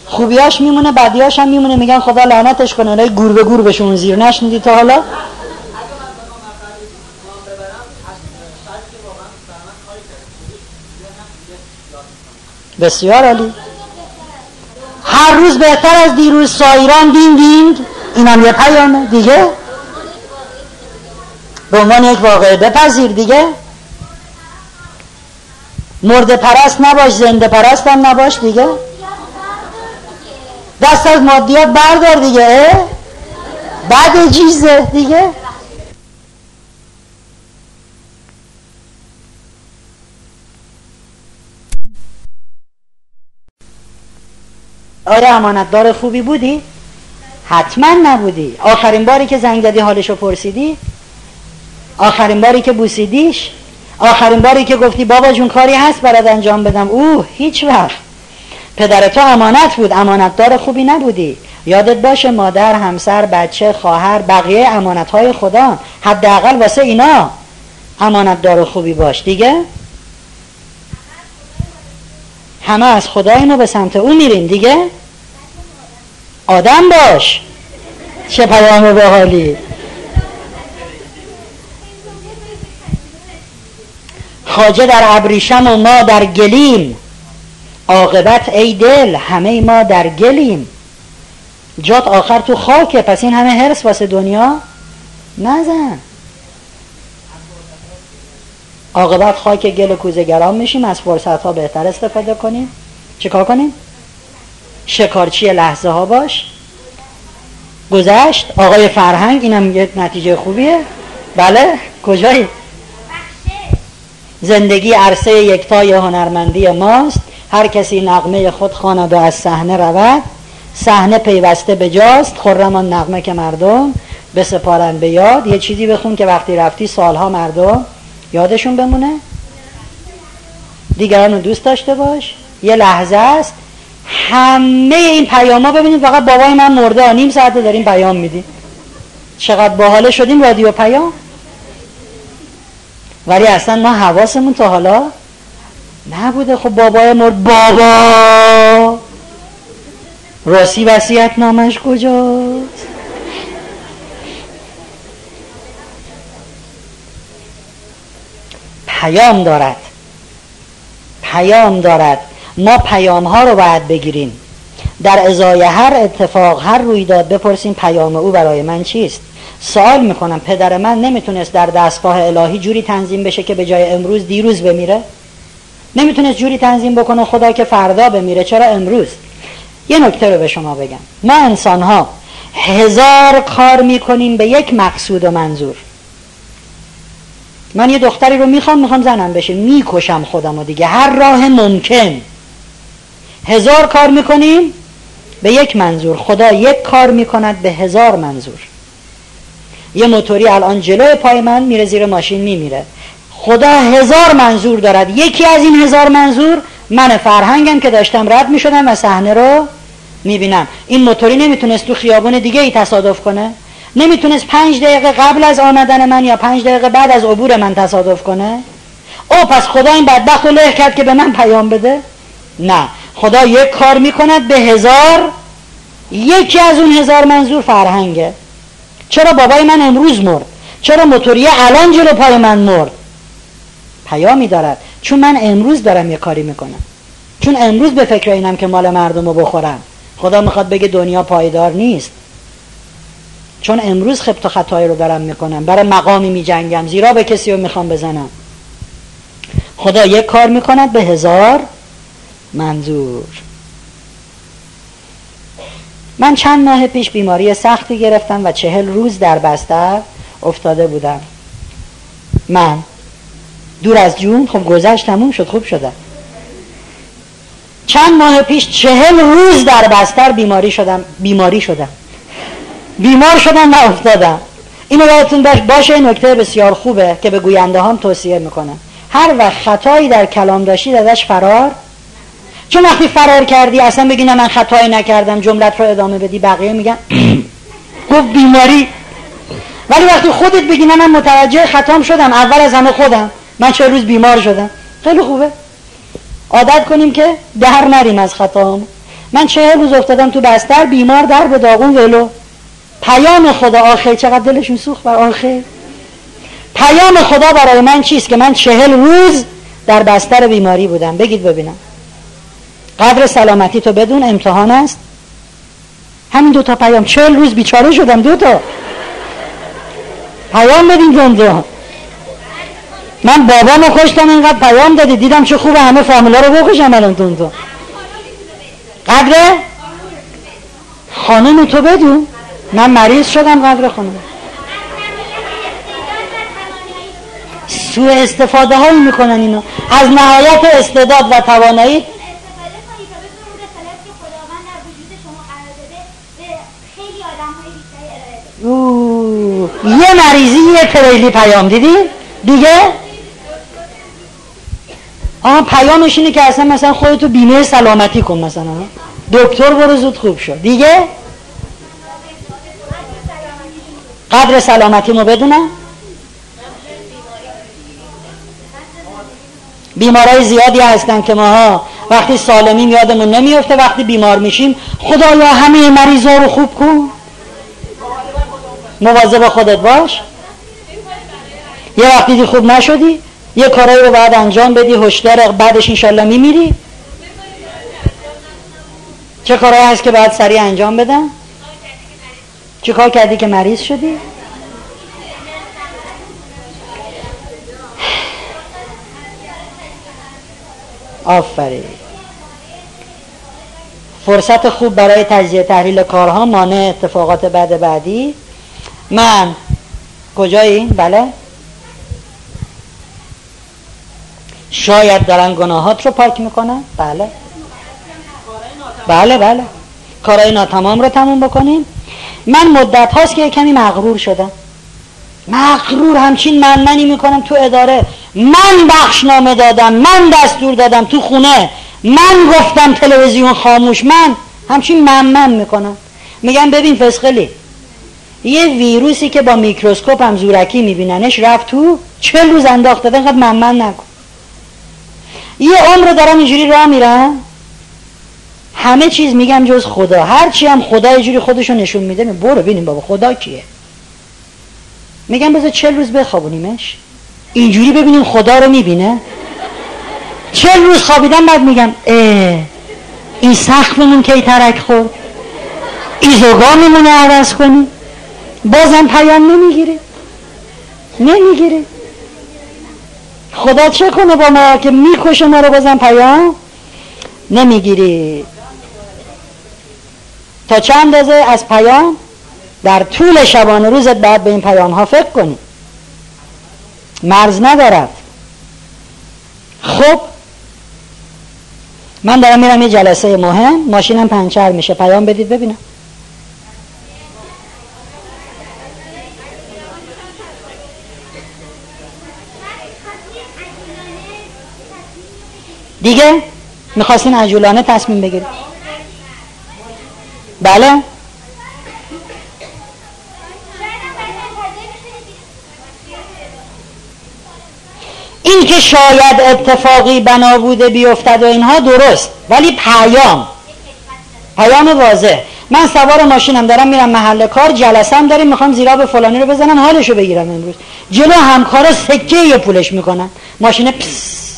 S1: خوبیاش میمونه بدیاش هم میمونه میگن خدا لعنتش کنه الهی گور به گور بشون زیر. نشنیدی تا حالا؟ بسیار عالی. هر روز بهتر از دیروز سایران دین دینگ اینم یه پیامه. دیگه؟ به عنوان یک واقعه بپذیر دیگه. مرد پرست نباش زنده پرست هم نباش دیگه؟ دست از مادیات بردار دیگه بعد جیزه دیگه آیا امانتدار خوبی بودی؟ حتما نبودی آخرین باری که زنگ زدی حالشو پرسیدی؟ آخرین باری که بوسیدیش؟ آخرین باری که گفتی بابا جون کاری هست برات انجام بدم اوه هیچ وقت پدر تو امانت بود امانتدار خوبی نبودی. یادت باشه مادر همسر بچه خواهر بقیه امانت های خدا. حداقل واسه اینا امانتدار خوبی باش. دیگه؟ همه از خدا اینو به سمت او میرین. دیگه؟ آدم باش. چه پیام به حالی خاجه در ابریشم و ما در گلیم. عاقبت ای دل همه ما در گلیم. جات آخر تو خاکه پس این همه حرس واسه دنیا نزن. عاقبت خاک گل کوزه گرام میشیم از فرصت ها بهتر استفاده کنیم. چیکار کنیم؟ شکارچی لحظه ها باش. گذشت آقای فرهنگ اینم یه نتیجه خوبیه. بله؟ کجایی؟ زندگی عرصه یکتای هنرمندی ماست. هر کسی نغمه خود خواند و از صحنه رود. صحنه پیوسته به جاست خرم نغمه که مردم بسپارن به یاد. یه چیزی بخون که وقتی رفتی سالها مردم یادشون بمونه. دیگران رو دوست داشته باش. یه لحظه است. همه این پیام ها ببینید فقط بابای من مرده نیم ساعته داریم پیام میدیم. چقدر باحاله شدیم رادیو پیام. ولی اصلا ما حواسمون تا حالا نبوده. خب بابای مرد بابا! راستی وسیعت نامش کجاست؟ پیام دارد. پیام دارد. ما پیام ها رو باید بگیریم. در ازای هر اتفاق هر رویداد بپرسیم پیام او برای من چیست. سوال می‌کنم پدر من نمی‌تونست در دستگاه الهی جوری تنظیم بشه که به جای امروز دیروز بمیره؟ نمی‌تونست جوری تنظیم بکنه خدا که فردا بمیره. چرا امروز؟ یه نکته رو به شما بگم. ما انسان ها هزار کار می‌کنیم به یک مقصود و منظور. من یه دختری رو می‌خوام می‌خوام زنم بشه. می‌کشم خودم و دیگه. هر راه ممکن. هزار کار می‌کنیم به یک منظور. خدا یک کار می‌کند به هزار منظور. یه موتوری الان جلوی پای من میره زیر ماشین میمیره. خدا هزار منظور دارد. یکی از این هزار منظور من فرهنگم که داشتم رد می‌شدم و صحنه رو می‌بینم. این موتوری نمی‌تونست تو خیابون دیگه ای تصادف کنه. نمی‌تونست پنج دقیقه قبل از آمدن من یا پنج دقیقه بعد از عبور من تصادف کنه. او پس خدا این بدبخت رو له کرد که به من پیام بده؟ نه. خدا یک کار می‌کند به هزار یکی از اون هزار منظور فرهنگه. چرا بابای من امروز مرد؟ چرا موتوریه الان جلو پای من مرد؟ پیامی دارد. چون من امروز دارم یه کاری می‌کنم. چون امروز به فکر اینم که مال مردم رو بخورم. خدا می‌خواد بگه دنیا پایدار نیست. چون امروز خبت و خطایی رو دارم می‌کنم. برای مقامی میجنگم. زیرا به کسی رو می‌خوام بزنم. خدا یک کار می‌کند به هزار منظور. من چند ماه پیش بیماری سختی گرفتم و چهل روز در بستر افتاده بودم. من دور از جون خب گذشت تموم شد خوب شدم چند ماه پیش چهل روز در بستر بیماری شدم بیماری شدم. بیمار شدم و افتادم. اینو یادتون باشه نکته بسیار خوبه که به گوینده هم توصیه می‌کنم. هر وقت خطایی در کلام داشتید ازش فرار؟ چون وقتی فرار کردی اصلا بگی نه من خطایی نکردم جملت رو ادامه بدی بقیه میگن. [COUGHS] گفت بیماری. ولی وقتی خودت بگی نه من متوجه خطام شدم اول از همه خودم. من چه روز بیمار شدم. خیلی خوبه. عادت کنیم که در نریم از خطام من چه روز افتادم تو بستر بیمار در به داغون ولو. پیام خدا آخر چقدر دلشون سوخت بر آخر پیام خدا برای من چیست که من چهل روز در بستر بیماری بودم؟ بگید ببینم. قدر سلامتی تو بدون امتحان است. همین دو تا پیام. چهل روز بیچاره شدم دو تا. پیام بدین دون من بابامو کشتم اینقدر پیام دادی دیدم چه خوب همه فامیلا رو بکشم الان تو قدر خانم تو بدون. من مریض شدم قدر خانم. سو استفاده هایی می‌کنن اینو. از نهایت استعداد و توانایی. یه مریضی یه تریلی پیام دیدی؟ دیگه؟ آه پیامش اینه که اصلا مثلا خودتو بیمه سلامتی کن مثلا. دکتر برو زود خوب شد دیگه؟ قدر سلامتی مو بدونم؟ بیمارای زیادی هستن که ماها. وقتی سالمیم یادمون نمیفته وقتی بیمار میشیم خدایا همه مریضا رو خوب کن. مواظب خودت باش. یه وقتی خوب نشدی یه کارایی رو باید انجام بدی هشدار بعدش انشالله میمیری. چه کارایی هست که باید سریع انجام بدم؟ چه کار کردی که مریض شدی؟ آفرین. فرصت خوب برای تجزیه تحلیل کارها مانع اتفاقات بعد بعدی. من کجایی؟ بله. شاید دارن گناهات رو پاک می‌کنن بله. بله بله. کارهای ناتمام رو تموم بکنیم. من مدت هاست که کمی مغرور شدم. مغرور همچین من منی می‌کنم تو اداره. من بخشنامه دادم من دستور دادم تو خونه. من گفتم تلویزیون خاموش. من همچین من می‌کنم. میگم ببین فسقلی یه ویروسی که با میکروسکوپ هم زورکی میبیننش رفت تو چه روز انداخت داده اینقدر من من نکن. یه عمر دارم اینجوری راه میرم؟ همه چیز میگم جز خدا. هرچی هم خدا یه جوری خودشو نشون میده برو ببینیم بابا خدا کیه؟ میگم بذار چل روز بخوابونیمش. اینجوری ببینیم خدا رو می‌بینه؟ چل روز خوابیدم بعد میگم اه این سخممون کی ترک خورد؟ ایزوگاممون رو عوض کنیم بازم پیام نمی‌گیره. نمی‌گیره. خدا چه کنه با ما که می‌کشه ما رو بازم پیام نمی‌گیری. تا چند اندازه از پیام در طول شبانه روزت باید به این پیام ها فکر کنی. مرز ندارد. خب من دارم میرم یه جلسه مهم. ماشینم پنچر میشه. پیام بدید ببینم. دیگه می‌خواستین عجولانه تصمیم بگیرید. بله؟ این که شاید اتفاقی بنا بوده بیفتد و اینها درست ولی پیام. پیام واضح. من سوار ماشینم دارم میرم محل کار جلسم داریم می‌خوام زیرا به فلانی رو بزنم حالشو بگیرم امروز. جلو همکارا سکه یه پولش می‌کنن. ماشین پس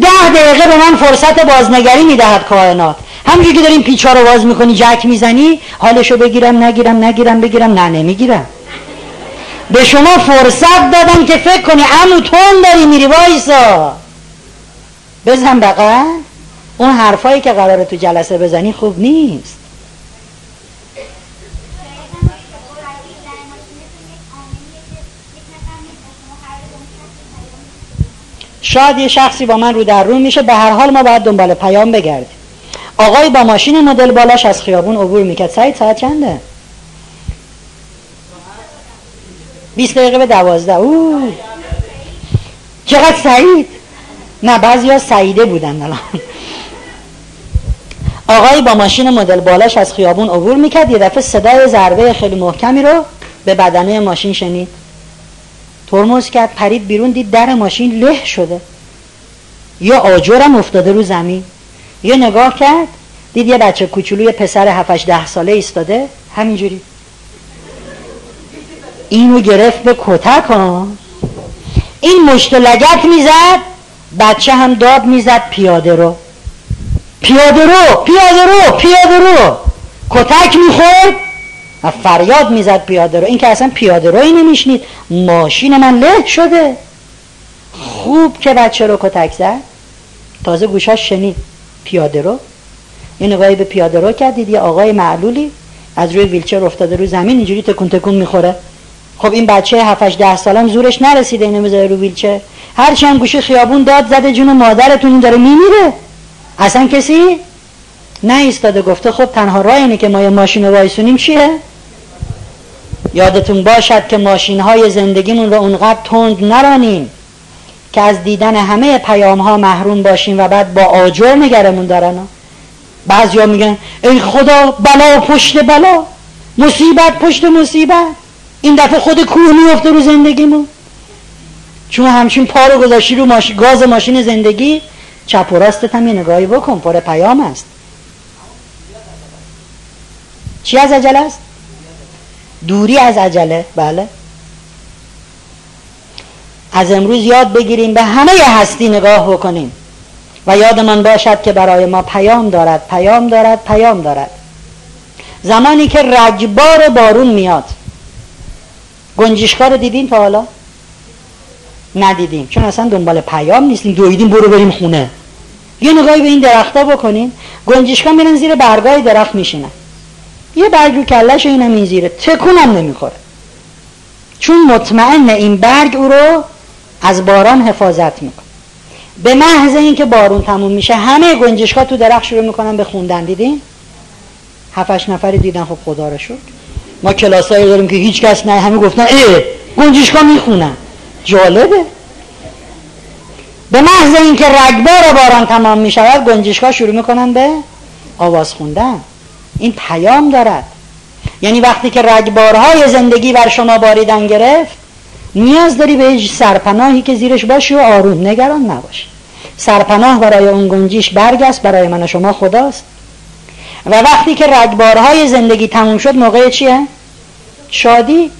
S1: ده دقیقه به من فرصت بازنگری می‌دهد کائنات. همونجوری که داریم پیچا رو باز می‌کنی جک می‌زنی حالشو بگیرم نگیرم نگیرم بگیرم. نه نمی‌گیرم. به شما فرصت دادن که فکر کنی امو تون داری میری وایسا. بزن بقیه اون حرفایی که قراره تو جلسه بزنی خوب نیست. شاید یه شخصی با من رو در رو میشه به هر حال ما باید دنبال پیام بگردیم. آقای با ماشین مدل بالاش از خیابون عبور می‌کرد. سعید ساعت چنده؟ 20 دقیقه به دوازده. او چقدر سعید؟ نه بعضی ها سعیده بودن الان. آقای با ماشین مدل بالاش از خیابون عبور می‌کرد. یه دفعه صدای ضربه خیلی محکمی رو به بدنه ماشین شنید. ترمز کرد پرید بیرون دید در ماشین له شده. یا آجرم افتاده رو زمین. یه نگاه کرد دید یه بچه کوچولوی پسر 7 ده ساله ایستاده. همینجوری. اینو گرفت به کتک ها. این مشت لگت می‌زد بچه هم داد می‌زد پیاده رو. پیاده رو پیاده رو پیاده رو. کتک می‌خورد و فریاد می‌زد پیاده رو. این که اصلا پیاده روی نمیشنید. ماشین من له شده. خوب که بچه رو کتک زد. تازه گوشاش شنید. پیاده رو. یه نگاهی به پیاده رو کردید یه آقای معلولی از روی ویلچر افتاده رو زمین. اینجوری تکون تکون می‌خوره. خب این بچه 7 ده سالم زورش نرسیده. اینو بذاره رو ویلچر. هر چند گوشه خیابون داد زده جون مادرتون. این داره میمیره. اصلا کسی نه ایستاده گفته خب تنها راه اینه که ما یه ماشین رو وایسونیم. چیه؟ یادتون باشد که ماشین های زندگیمون رو اونقدر تند نرانیم که از دیدن همه پیام ها محروم باشیم و بعد با آجر نگرمون دارن. بعضی ها میگن ای خدا بلا پشت بلا. مصیبت پشت مصیبت. این دفعه خود کوه میفته رو زندگیمون. چون همچین پا رو گذاشتی رو گاز ماشین زندگی چپ و راستت هم یه نگاهی بکن پر پیام است. چی از عجله است؟ دوری از عجله بله. از امروز یاد بگیریم به همه هستی نگاه بکنیم. و یادمان باشد که برای ما پیام دارد پیام دارد پیام دارد. زمانی که رجبار بارون میاد. گنجشکا رو دیدین تا حالا؟ ندیدیم. چون اصلا دنبال پیام نیستیم. دویدیم برو بریم خونه. یه نگاهی به این درختا بکنین. گنجشکا میرن زیر برگای درخت میشینن. یه برگ کلش اینم این زیره تکونم نمی‌خوره. چون مطمئن این برگ او رو از باران حفاظت می‌کنه. به محض اینکه بارون تموم میشه همه گنجشکا تو درخت شروع می‌کنن به خوندن دیدین؟ هفتش نفری دیدن خب خدا رو شد ما کلاسایی داریم که هیچ کس نه همه گفتن ای گنجشکا می‌خونن. جالبه. به محض اینکه رگبار باران تمام می‌شود گنجشکا شروع می‌کنن به آواز خوندن. این پیام دارد. یعنی وقتی که رگبارهای زندگی بر شما باریدن گرفت نیاز داری به سرپناهی که زیرش باشی و آروم نگران نباشی. سرپناه برای اون گنجیش برگ است برای من و شما خداست. و وقتی که رگبارهای زندگی تموم شد موقع چیه؟ شادی.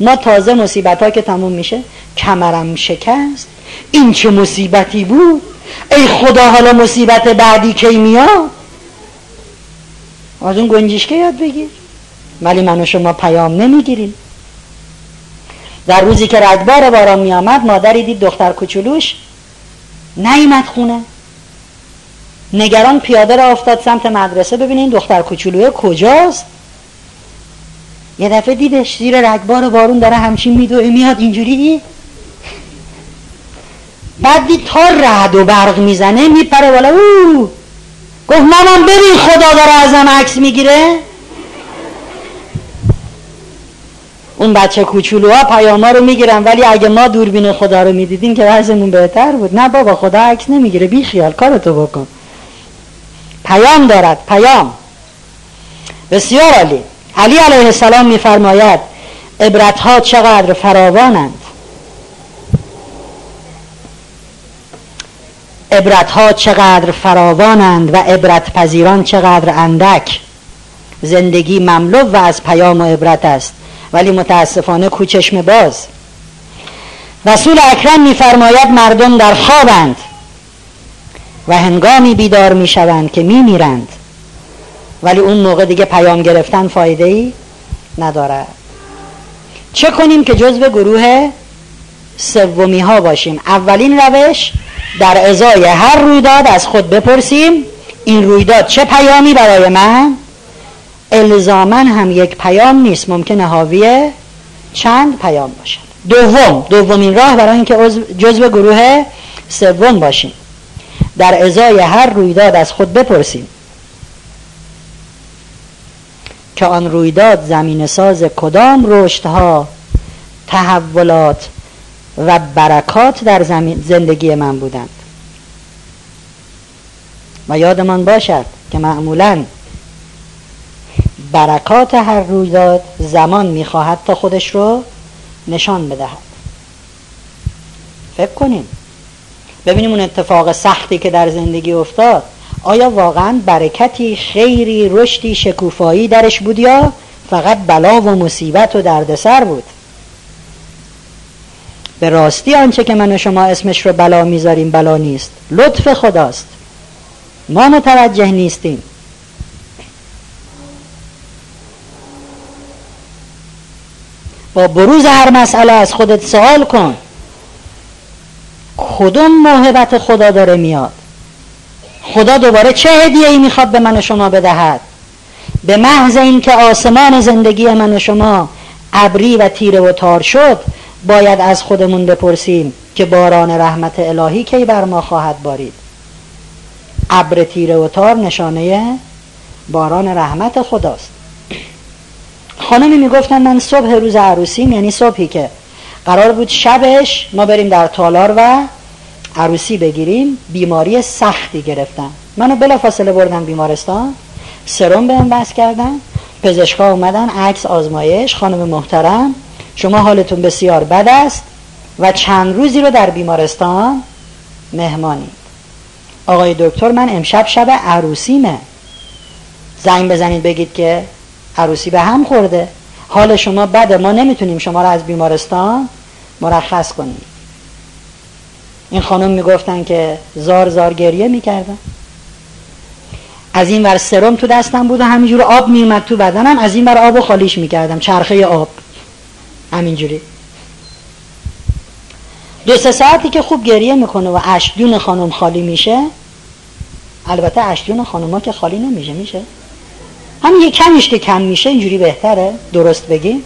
S1: ما تازه مصیبت ها که تموم میشه کمرم شکست. این چه مصیبتی بود؟ ای خدا حالا مصیبت بعدی کی میاد؟ از اون گنجشکه یاد بگیر. ولی من و شما پیام نمی‌گیریم. در روزی که رگبار باران می آمد مادری دید دختر کوچولوش نیمد خونه. نگران پیاده را افتاد سمت مدرسه. ببینین دختر کوچولوی کجاست؟ یه دفعه دیدش زیر رگبار بارون داره همچین میدوه میاد اینجوری. بعد دید تا رعد و برق می‌زنه میپره بالا. او گفت مامان ببین خدا داره ازم عکس می‌گیره. اون بچه کوچولوها پیاما رو می‌گیرن ولی اگه ما دوربین خدا رو می‌دیدیم که وضعمون بهتر بود. نه بابا خدا عکس نمی‌گیره. بی خیال کارتو بکن. پیام دارد پیام. بسیار عالی. علی علیه السلام میفرماید عبرت ها چقدر فراوانند. عبرت ها چقدر فراوانند و عبرت پذیران چقدر اندک. زندگی مملو و از پیام و عبرت است ولی متاسفانه کوچشم باز. رسول اکرم میفرماید مردم در خوابند و هنگامی بیدار می‌شوند که میمیرند. ولی اون موقع دیگه پیام گرفتن فایده ای نداره چه کنیم که جزو گروه سومی ها باشیم. اولین روش در ازای هر رویداد از خود بپرسیم این رویداد چه پیامی برای من؟ الزامن هم یک پیام نیست ممکنه حاوی چند پیام باشد. دوم دومین راه برای اینکه جزو گروه سوم باشیم. در ازای هر رویداد از خود بپرسیم. که آن رویداد زمین ساز کدام رشدها تحولات و برکات در زمین زندگی من بودند. و یادمان باشد که معمولا برکات هر رویداد زمان می‌خواهد تا خودش رو نشان بدهد. فکر کنیم. ببینیم اون اتفاق سختی که در زندگی افتاد. آیا واقعا برکتی خیری رشدی شکوفایی درش بود یا فقط بلا و مصیبت و دردسر بود؟ به راستی آنچه که من و شما اسمش رو بلا می‌ذاریم بلا نیست. لطف خداست. ما متوجه نیستیم. با بروز هر مسئله از خودت سوال کن. کدوم موهبت خدا داره میاد؟ خدا دوباره چه هدیه ای می‌خواد به من و شما بدهد؟ به محض اینکه آسمان زندگی من و شما ابری و تیره و تار شد باید از خودمون بپرسیم که باران رحمت الهی کی بر ما خواهد بارید. ابر تیره و تار نشانه باران رحمت خداست. خانمی می‌گفتن من صبح روز عروسیم یعنی صبحی که قرار بود شبش ما بریم در تالار و عروسی بگیریم بیماری سختی گرفتم منو بلا فاصله بردن بیمارستان سرم بهم بس کردن پزشکا اومدن عکس آزمایش خانم محترم شما حالتون بسیار بد است و چند روزی رو در بیمارستان مهمانی آقای دکتر من امشب شب عروسیمه. زنگ بزنید بگید که عروسی به هم خورده. حال شما بده. ما نمی‌تونیم شما رو از بیمارستان مرخص کنیم. این خانم می‌گفتن که زار زار گریه می‌کردن. از این ور سرم تو دستم بود و همینجور آب میومد تو بدنم. از این ور آب و خالیش می‌کردم. چرخه آب. همینجوری. دو سه ساعتی که خوب گریه می‌کنه و اشدون خانم خالی میشه البته اشدون خانم ها که خالی نمیشه میشه. همین یه کمیش که کم میشه اینجوری بهتره درست بگی.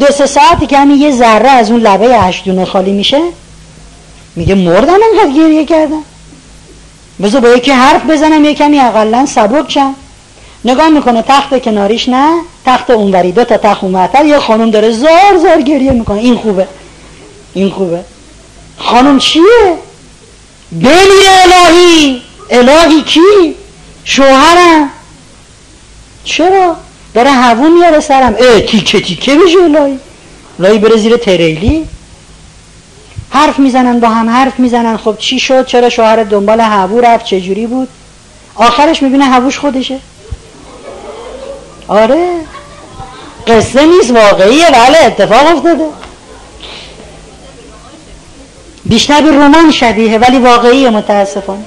S1: دو سه ساعتی که همین یه ذره از اون لبه اشدون خالی میشه میگه مردم انقدر گریه کردم بذار با یکی حرف بزنم یه کمی اقلا سبک شم. نگاه می‌کنه تخت کناریش نه. تخت اونوری دو تا تخت اونورتر یه خانم داره زار زار گریه می‌کنه. این خوبه. این خوبه. خانم چیه؟ بمیره الهی. الهی کی؟ شوهرم. چرا؟ داره هوون میاره سرم. اه تیکه تیکه بشه الهی. الهی بره زیر تریلی. حرف می‌زنن با هم حرف می‌زنن. خب چی شد؟ چرا شوهر دنبال هوو رفت؟ چجوری بود؟ آخرش می‌بینه هووش خودشه. آره. قصه نیست واقعیه. بله اتفاق افتاده. بیشتر به رمان شبیه ولی واقعیه متاسفانه.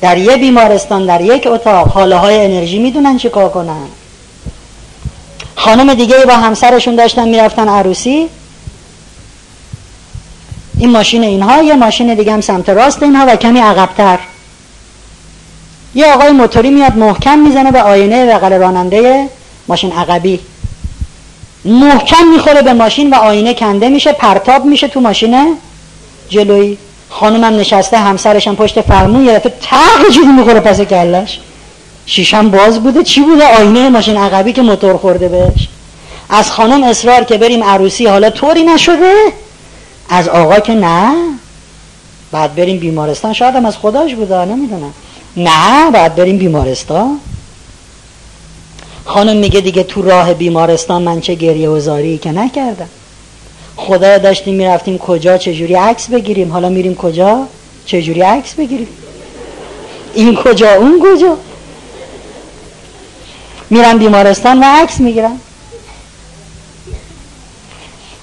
S1: در یه بیمارستان در یک اتاق حاله های انرژی می‌دونن چی کار کنن. خانم دیگه با همسرشون داشتن می‌رفتن عروسی. این ماشین اینها یه ماشین دیگه هم سمت راست اینها و کمی عقبتر. یه آقای موتوری میاد محکم می‌زنه به آینه بغل راننده ماشین عقبی. محکم می‌خوره به ماشین و آینه کنده میشه پرتاب میشه تو ماشین جلویی خانومم نشسته همسرشم پشت فرمون یه دفعه تق جوری می‌خوره پس کلش. شیشم باز بوده چی بوده؟ آینه ماشین عقبی که موتور خورده بهش. از خانم اصرار که بریم عروسی حالا طوری نشده؟ از آقا که نه. بعد بریم بیمارستان شاید هم از خداش بوده نمی‌دونم. نه بعد بریم بیمارستان. خانم میگه دیگه تو راه بیمارستان من چه گریه و زاری که نکردم. خدا داشتیم می‌رفتیم کجا چجوری عکس بگیریم؟ حالا میریم کجا؟ چجوری عکس بگیریم؟ این کجا اون کجا؟ میرم بیمارستان و عکس می‌گیرم.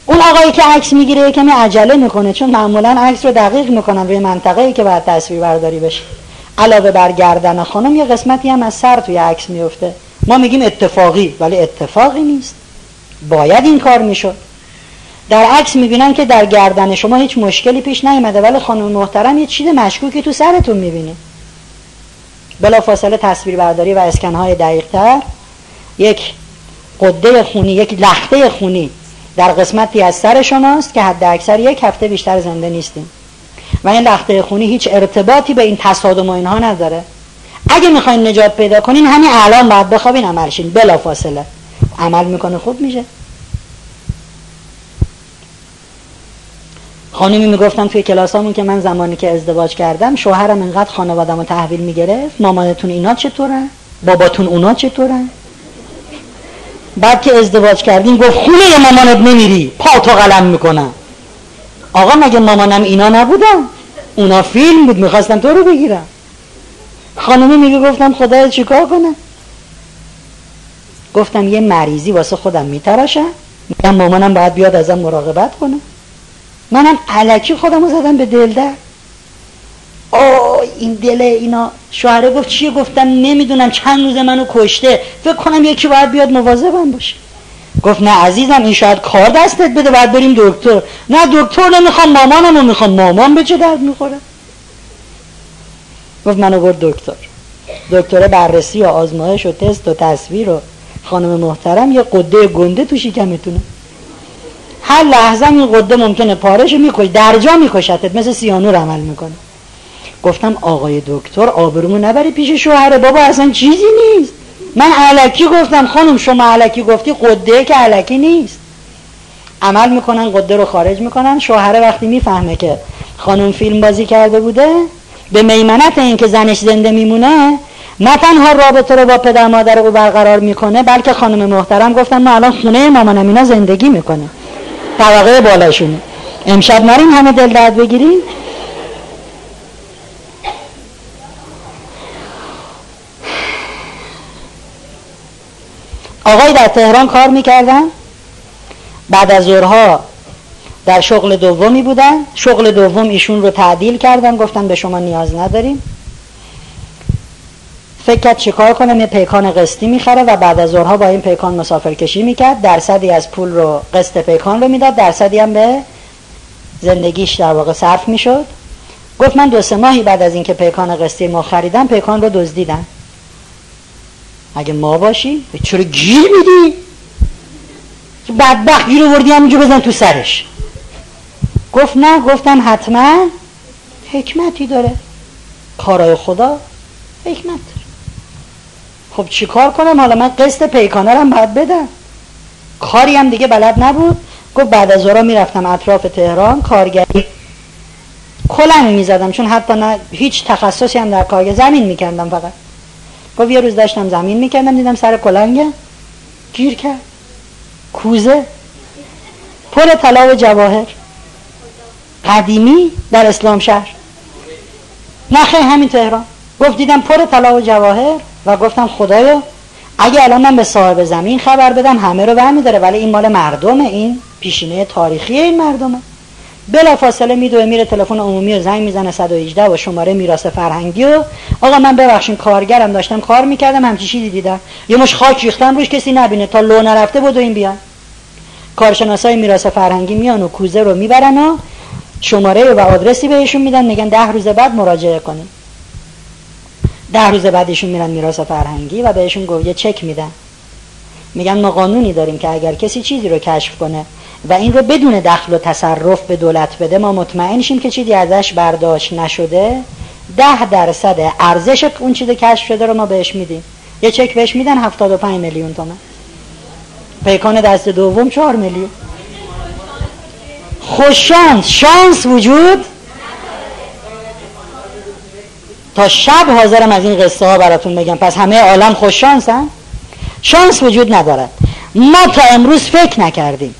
S1: اون آقایی که عکس می‌گیره کمی عجله می‌کنه چون معمولا عکس رو دقیق می‌کنن روی منطقه ای که باید تصویر برداری بشه. علاوه بر گردن خانم یه قسمتی هم از سر توی عکس میفته ما میگیم اتفاقی ولی اتفاقی نیست. باید این کار می‌شد. در عکس می‌بینن که در گردن شما هیچ مشکلی پیش نیومده ولی خانم محترم یه چیز مشکوکی تو سرتون می‌بینی بلا فاصله تصویر برداری و اسکنهای دقیق تر یک قده خونی یک لخته خونی در قسمتی از سر شماست که حد اکثر یک هفته بیشتر زنده نیستیم. و این لخته خونی هیچ ارتباطی به این تصادم و اینها نداره. اگه می‌خواین نجات پیدا کنین همین الان باید بخوابین عملشین بلا فاصله. عمل می‌کنه خوب میشه. خانمی می‌گفتم توی کلاسامون که من زمانی که ازدواج کردم شوهرم انقدر خانوادم رو تحویل می‌گرفت. مامانتون اینا چطورن؟ باباتون اونا چطورن؟ بعد که ازدواج کردیم گفت خونه مامانت نمیری. پا تو قلم می‌کنم. آقا مگه مامانم اینا نبودم اونا فیلم بود می‌خواستم تو رو بگیرم خانمی میگه گفتم خدا چیکار کنم گفتم یه مریضی واسه خودم میتراشم میگم مامانم باید بیاد ازم مراقبت کنه. منم علکی خودم رو زدم به دل در. آه این دل اینا. شوهره گفت چیه؟ گفتم نمی‌دونم چند روز منو کشته. فکر کنم یکی باید بیاد مواظبم باشه. گفت نه عزیزم این شاید کار دستت بده باید بریم دکتر. نه دکتر نمی‌خوام مامانم رو می‌خوام. مامان به چه درد می‌خوره؟ گفت منو برد دکتر. دکتر بررسی و آزمایش و تست و تصویر و خانم محترم یه قده گنده تو شکمتونه. هر لحظه این قده ممکنه پارش میکش در جا میکشتت مثل سیانور عمل می‌کنه. گفتم آقای دکتر آبرومو نبری پیش شوهر بابا اصلا چیزی نیست. من علکی گفتم خانم شما علکی گفتی قده که علکی نیست. عمل می‌کنن قده رو خارج می‌کنن. شوهر وقتی می‌فهمه که خانم فیلم بازی کرده بوده به میمنت این که زنش زنده میمونه نه تنها رابطه رو با پدر مادر او برقرار می‌کنه بلکه خانم محترم گفتن ما الان خونه مامانم اینا زندگی می‌کنه. طبقه بالاشونه امشب نریم همه دل درد بگیریم. آقای در تهران کار می‌کردن. بعد از ظهرها در شغل دومی بودن. شغل دوم ایشون رو تعدیل کردن. گفتن به شما نیاز نداریم. فکر کرد چیکار کنم؟ یه پیکان قسطی می‌خره و بعد از ظهرها با این پیکان مسافر کشی می‌کرد. درصدی از پول رو قسط پیکان رو می‌داد. درصدی هم به زندگیش در واقع صرف می‌شد. گفت من دو سه ماهی بعد از اینکه پیکان قسطی ما خریدم پیکان رو دزدیدم. اگه ما باشی چرا گیر میدی؟ بدبخت گیر وردی همونجا بزن تو سرش. گفت نه گفتم حتما حکمتی داره. کارای خدا حکمت داره. خب چی کار کنم؟ حالا من قسط پیکانه هم باید بدم. کاری هم دیگه بلد نبود. گفت بعد از ظهر می‌رفتم اطراف تهران کارگری کلنگ می‌زدم چون حتی نه هیچ تخصصی هم در کارگری زمین میکندم فقط. گفت یه روز داشتم زمین می‌کردم دیدم سر کلنگه گیر کرد. کوزه. پر طلا و جواهر. قدیمی در اسلام شهر. نخه همین تهران. گفت دیدم پر طلا و جواهر و گفتم خدایا اگه الان من به صاحب زمین خبر بدم همه رو برمیداره ولی این مال مردمه این پیشینه تاریخی این مردمه. بلا فاصله میدوه میره تلفن عمومی و زنگ می‌زنه 118 و شماره میراث فرهنگی و آقا من ببخشین کارگرم داشتم کار می‌کردم همچی چیزی دیدم. یه مش خاک ریختم روش کسی نبینه. تا لو نرفته بود و این بیان. کارشناسای میراث فرهنگی میان و کوزه رو می‌برن و شماره و آدرسی بهشون میدن میگن ده روز بعد مراجعه کنیم. ده روز بعدشون میرن میراث فرهنگی و بهشون گفت یه چک میدن. میگن ما قانونی داریم که اگر کسی چیزی رو کشف کنه و این رو بدون دخل و تصرف به دولت بده ما مطمئن شیم که چیزی ازش برداشت نشده. ده درصد ارزش اون چیز کشف شده رو ما بهش میدیم. یه چک بهش میدن 75 میلیون تومن. پیکان دست دوم 4 میلیون. خوششانس شانس وجود تا شب حاضرم از این قصه ها براتون بگم. پس همه عالم خوش شانس هم؟ شانس وجود ندارد. ما تا امروز فکر نکردیم.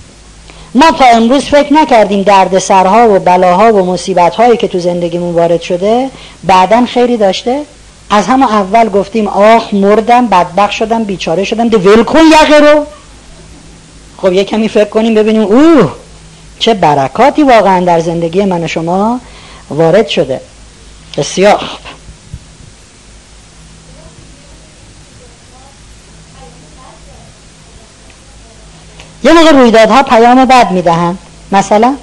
S1: ما تا امروز فکر نکردیم درد سرها و بلاها و مصیبت هایی که تو زندگیمون وارد شده بعدا خیری داشته؟ از همه اول گفتیم آخ مردم بدبخ شدم بیچاره شدم ده ول کن یقه رو خب یه کمی فکر کنیم ببینیم اوه چه برکاتی واقعا در زندگی من و شما وارد شده. بسیار خوب یه موقع رویدادها پیام بد می‌دهند. مثلا؟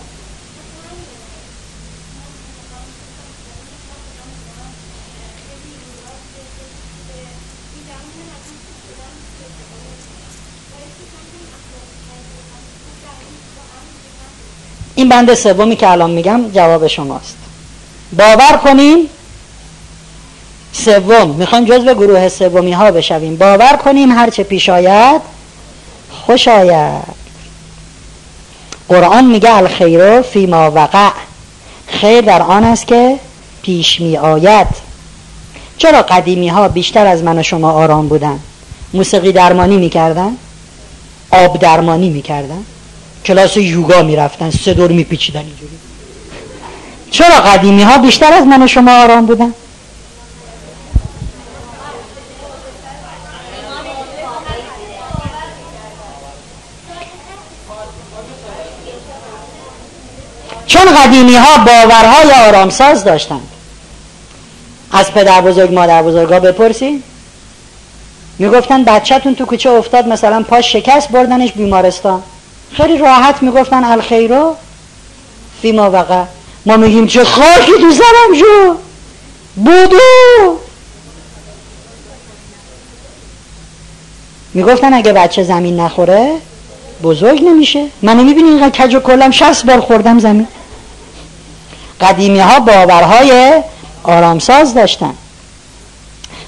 S1: این بند سومی که الان میگم جواب شماست. باور کنیم سوم. می‌خوایم جزو گروه سومی ها بشویم. باور کنیم هرچه پیش آید. خوش آید. قرآن میگه الخیر فی ما وقع. خیر در آن است که پیش می آید. چرا قدیمی ها بیشتر از من و شما آرام بودن؟ موسیقی درمانی می‌کردن؟ آب درمانی می‌کردن؟ کلاس یوگا می‌رفتن سه دور میپیچیدن اینجوری. چرا قدیمی ها بیشتر از من و شما آرام بودن؟ چون قدیمی ها باورهای آرامساز داشتند. از پدر بزرگ مادر بزرگ ها بپرسید می‌گفتن بچهتون تو کوچه افتاد مثلا پاش شکست بردنش بیمارستان. خیلی راحت می‌گفتن الخیرو فی ما وقع. ما میگیم چه خاکی تو سرم شو. بودو. می‌گفتن اگه بچه زمین نخوره بزرگ نمیشه. منو می‌بینی اینقدر کج و کلم شست بار خوردم زمین. قدیمی ها باورهای آرامساز داشتن.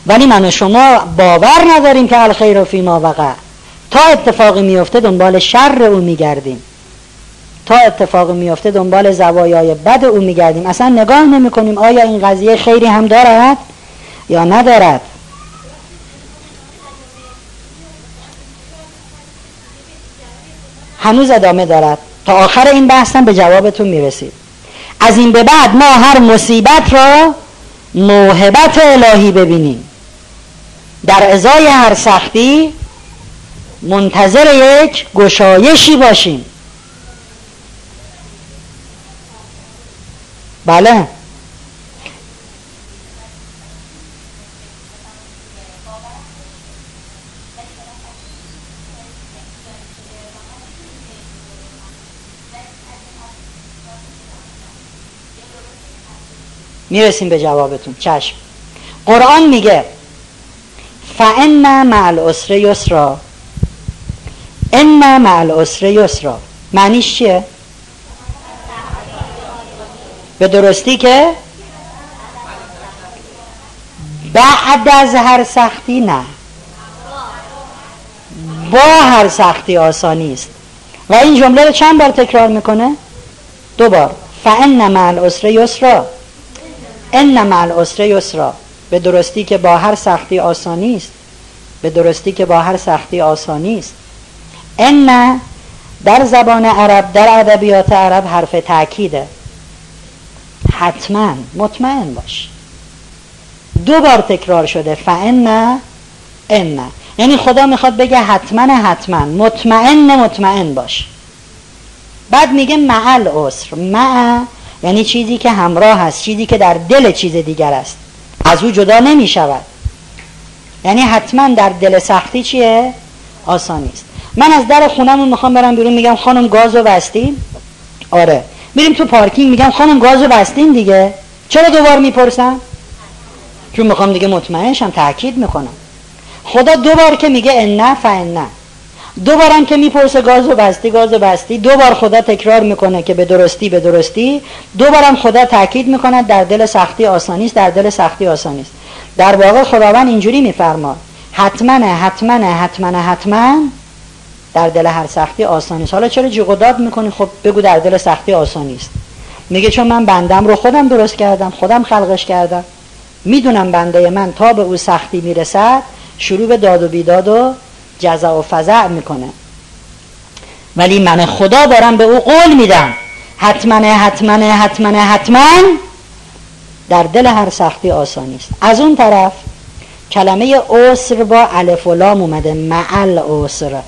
S1: ولی من و شما باور نداریم که الخیر فی ما وقع. تا اتفاقی میفته دنبال شر او میگردیم. تا اتفاقی میفته دنبال زوایای بد او میگردیم. اصلا نگاه نمی کنیم آیا این قضیه خیری هم دارد یا ندارد. هنوز ادامه دارد. تا آخر این بحثم به جوابتون می‌رسید. از این به بعد ما هر مصیبت را موهبت الهی ببینیم. در ازای هر سختی منتظر یک گشایشی باشیم. بله؟ می‌رسیم به جوابتون. چشم. قرآن میگه فان مع العسر یسرا. ان مع العسر یسرا. معنیش چیه؟ به درستی که بعد از هر سختی نه. با هر سختی آسانی است. و این جمله رو چند بار تکرار می‌کنه؟ دو بار. فان مع العسر یسرا. ان مع العسر یسرا به درستی که با هر سختی آسانی است. به درستی که با هر سختی آسانی است. ان در زبان عرب در ادبیات عرب حرف تاکیده حتما مطمئن باش. دو بار تکرار شده. فان ان یعنی خدا می‌خواد بگه حتما حتما مطمئن مطمئن باش. بعد میگه معل عسر مع یعنی چیزی که همراه هست چیزی که در دل چیز دیگر است. از او جدا نمی شود. یعنی حتما در دل سختی چیه؟ آسانی است. من از در خونمون می‌خوام برم بیرون میگم خانم گازو بستین؟ آره. میریم تو پارکینگ میگم خانم گازو بستین دیگه. چرا دوبار می‌پرسم؟ چون می‌خوام دیگه مطمئنشم تاکید می‌کنم. خدا دو بار که میگه ان فان دو بارم که می‌پرسه گاز و بستی گاز و بستی. دو بار خدا تکرار می‌کنه که به درستی به درستی. دو بارم خدا تاکید می‌کنه در دل سختی آسانی است در دل سختی آسانی است. در واقع خداوند اینجوری میفرماد حتما حتما حتما حتما در دل هر سختی آسانی است. حالا چرا جیغ می‌کنی؟ خب بگو در دل سختی آسانی است. میگه چون من بندم رو خودم درست کردم خودم خلقش کردم. می‌دونم بنده من تا به او سختی می‌رسد شروع به داد و بیداد و جزا و فضع می‌کنه. ولی من خدا دارم به او قول میدم. حتما حتما حتما حتما در دل هر سختی آسانی است. از اون طرف کلمه عسر با الف و لام اومده معل عسر.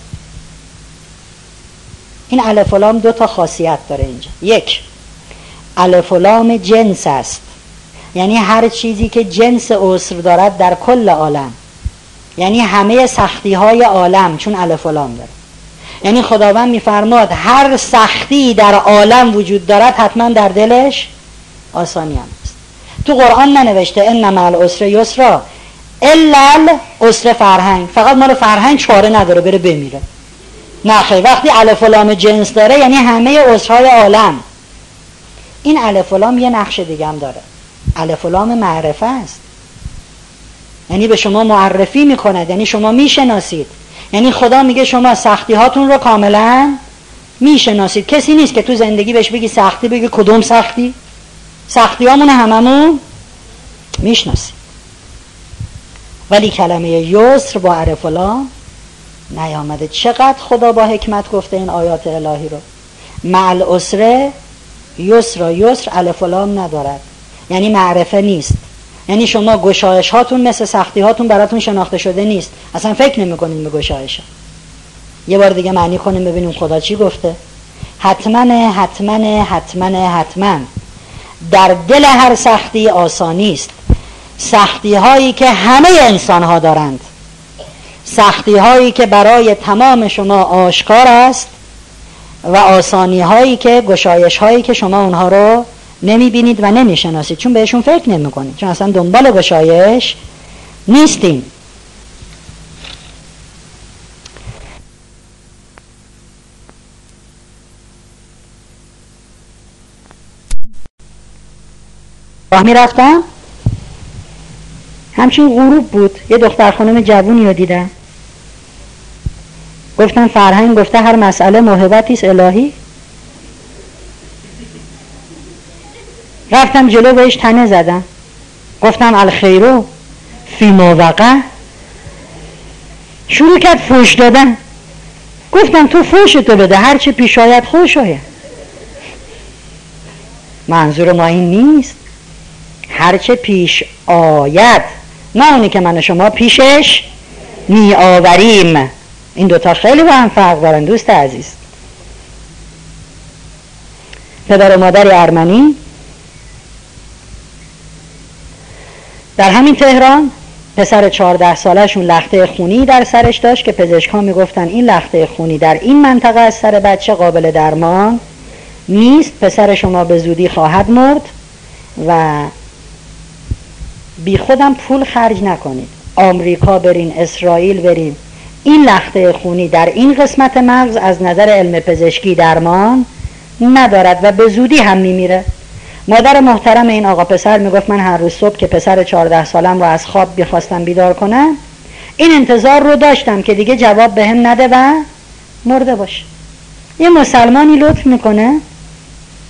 S1: این الف و لام دو تا خاصیت داره اینجا. یک الف و لام جنس است. یعنی هر چیزی که جنس عسر دارد در کل عالم. یعنی همه سختی های عالم چون الف لام داره. یعنی خداوند میفرماد هر سختی در عالم وجود دارد حتما در دلش آسانی هم است. تو قرآن ننوشته ان مع العسر یسرا الا العسر فرهنگ. فقط مال فرهنگ چاره نداره بره بمیره. نه وقتی الف لام جنس داره یعنی همه عسرهای عالم. این الف لام یه نقش دیگه هم داره. الف لام معرفه است. یعنی به شما معرفی می‌کند یعنی شما می‌شناسید. یعنی خدا میگه شما سختی هاتون رو کاملا می‌شناسید. کسی نیست که تو زندگی بهش بگی سختی بگی کدوم سختی؟ سختی همون هممون می‌شناسید ولی کلمه یسر با عرف نیامده. چقدر خدا با حکمت گفته این آیات الهی رو؟ مع اسره یسر یسر الف ندارد. یعنی معرفه نیست. یعنی شما گشایش هاتون مثل سختی هاتون براتون شناخته شده نیست. اصلا فکر نمی‌کنین به گشایش یه بار دیگه معنی کنیم ببینیم خدا چی گفته. حتما حتما حتما حتما. در دل هر سختی آسانی است. سختی هایی که همه انسان ها دارند. سختی هایی که برای تمام شما آشکار است و آسانی هایی که گشایش هایی که شما اونها رو نمی بینید و نمی شناسید چون بهشون فکر نمی کنید چون اصلا دنبال گشایش نیستیم. راه می رفتم همچین غروب بود. یه دختر خانم جوونی رو دیدم. گفتن فرهنگ گفته هر مسئله موهبتی الهی. رفتم جلو بهش تنه زدم. گفتم الخیرو فی موقع شروع کرد فوش دادن. گفتم تو فوشتو بده هرچه پیش آید خوش آید. منظور ما این نیست. هرچه پیش آید. نه اونی که من و شما پیشش می آوریم این دوتا خیلی با هم فرق دارن دوست عزیز. پدر و مادر ارمنی در همین تهران پسر چهارده سالشون لخته خونی در سرش داشت که پزشک ها می‌گفتن این لخته خونی در این منطقه از سر بچه قابل درمان نیست. پسر شما به زودی خواهد مرد و بی خودم پول خرج نکنید. آمریکا برین اسرائیل برین. این لخته خونی در این قسمت مغز از نظر علم پزشکی درمان ندارد و به زودی هم میمیره. مادر محترم این آقا پسر می‌گفت من هر روز صبح که پسر چهارده سالم رو از خواب بیخواستم بیدار کنم این انتظار رو داشتم که دیگه جواب به هم نده و مرده باشه. یه مسلمانی لطف می‌کنه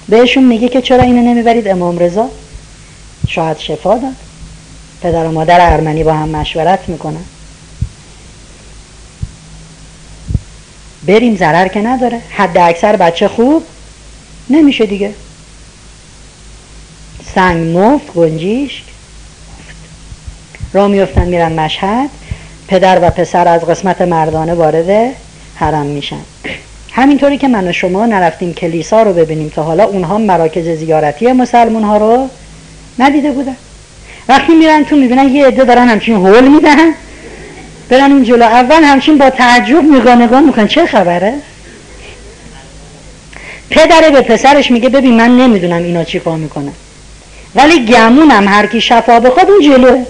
S1: بهشون میگه که چرا اینو نمی‌برید امام رضا؟ شاید شفا داد. پدر و مادر ارمنی با هم مشورت می‌کنن. بریم ضرر که نداره. حد اکثر بچه خوب نمیشه دیگه. سنگ مفت گنجیش را میفتن میرن مشهد. پدر و پسر از قسمت مردانه وارد حرم میشن. همینطوری که من و شما نرفتیم کلیسا رو ببینیم تا حالا اونها مراکز زیارتی مسلمون ها رو ندیده بودن. وقتی میرن تو می‌بینن یه عده دارن همچین هول میدن. برن اون جلو اول همچین با تعجب نگاه نگاه می‌کنن. چه خبره؟ پدر به پسرش میگه ببین من نمی‌دونم اینا چی کار می‌کنن. ولی گمونم هر کی شفا بخواد اون جلوه.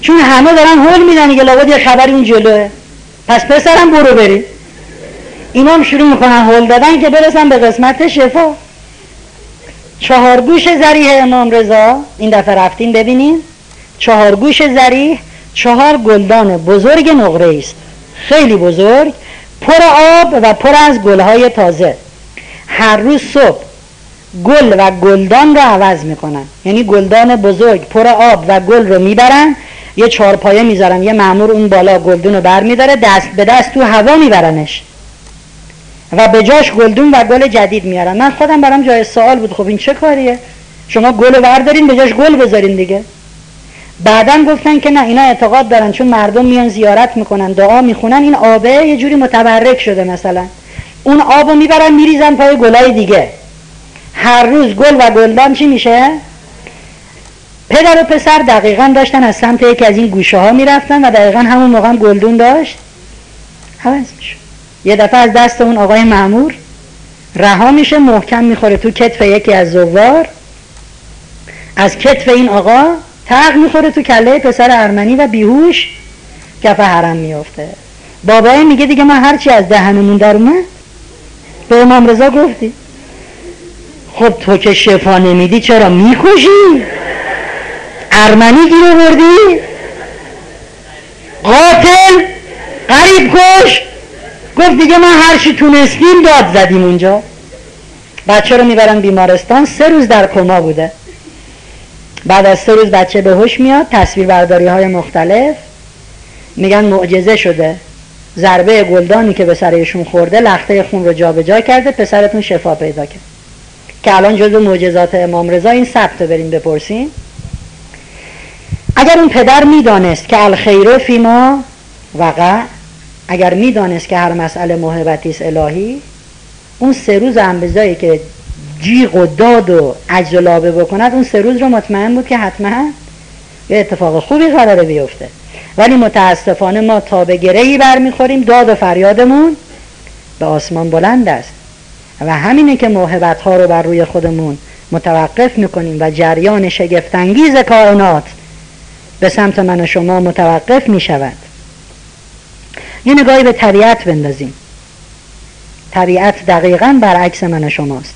S1: چون همه دارن هول میدن که لابد یه خبری اون جلوه. پس پسرم برو بریم. اینا هم شروع می‌کنن هول دادن که برسن به قسمت شفا. چهار گوش زریح امام رضا این دفعه رفتین ببینین چهار گوش زریح چهار گلدان بزرگ نقره است. خیلی بزرگ پر آب و پر از گلهای تازه. هر روز صبح گل و گلدان رو عوض می‌کنن. یعنی گلدان بزرگ پر آب و گل رو می‌برن یه چهارپایه می‌ذارن یه معمور اون بالا گلدون رو بر میداره دست به دست تو هوا میبرنش. و به جاش گلدون و گل جدید میارن من خودم برام جای سوال بود خب این چه کاریه؟ شما گل رو بردارین به جاش گل بذارین دیگه. بعدا گفتن که نه اینا اعتقاد دارن چون مردم میان زیارت می‌کنن دعا می‌خونن این آبه یه جوری متبرک شده مثلا. اون آب رو می‌برن میریزن پای گلای دیگه. هر روز گل و گلدان چی میشه؟ پدر و پسر دقیقا داشتن از سمت یکی از این گوشه ها می‌رفتن و دقیقا همون موقع هم گلدون داشت. حوض میشه. یه دفعه از دست اون آقای معمور رها میشه محکم می‌خوره تو کتف یکی از زوار. از کتف این آقا تق می‌خوره تو کله پسر ارمنی و بیهوش کف حرم میفته بابای میگه دیگه ما هرچی از دهنمون در اومد. به امام رضا گفتی. خب تو که شفا نمیدی چرا می‌کشی ارمنی گیر بردی قاتل؟ قریب کش! گفت دیگه ما هرچی تونستیم داد زدیم اونجا. بچه رو می‌برن بیمارستان سه روز در کما بوده. بعد از سه روز بچه به هوش میاد تصویر برداری های مختلف. میگن معجزه شده. ضربه گلدانی که به سرشون خورده لخته خون رو جابجا کرده پسرتون شفا پیدا کرد. که الان جزو معجزات امام رضا این ثبت بریم بپرسیم. اگر اون پدر می‌دانست که الخیر فیما وقع اگر می‌دانست که هر مسئله محبتی است الهی اون سه روز انبزایی که جیغ و داد و عجز و لابه بکند اون سه روز رو مطمئن بود که حتما یه اتفاق خوبی قراره بیفته. ولی متاسفانه ما تا به گرهی برمیخوریم داد و فریادمون به آسمان بلند است. و همینه که موهبت ها رو بر روی خودمون متوقف می‌کنیم و جریان شگفتانگیز کائنات به سمت من و شما متوقف می‌شود. یه نگاهی به طبیعت بندازیم. طبیعت دقیقا برعکس من و شماست.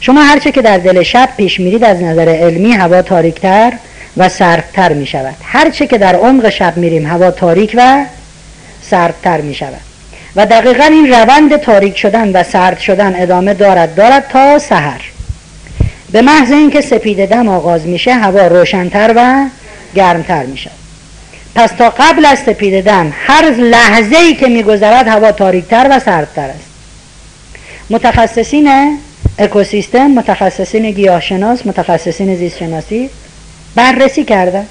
S1: شما هرچه که در دل شب پیش میرید از نظر علمی هوا تاریکتر و سردتر می شود هرچه که در عمق شب میریم هوا تاریک و سردتر می شود. و دقیقا این روند تاریک شدن و سرد شدن ادامه دارد دارد تا سحر. به محض اینکه سپید دم آغاز میشه هوا روشنتر و گرمتر میشه پس تا قبل از سپید دم هر لحظه ای که میگذرد هوا تاریکتر و سردتر است. متخصصین اکوسیستم متخصصین گیاهشناس متخصصین زیستشناسی بررسی کردن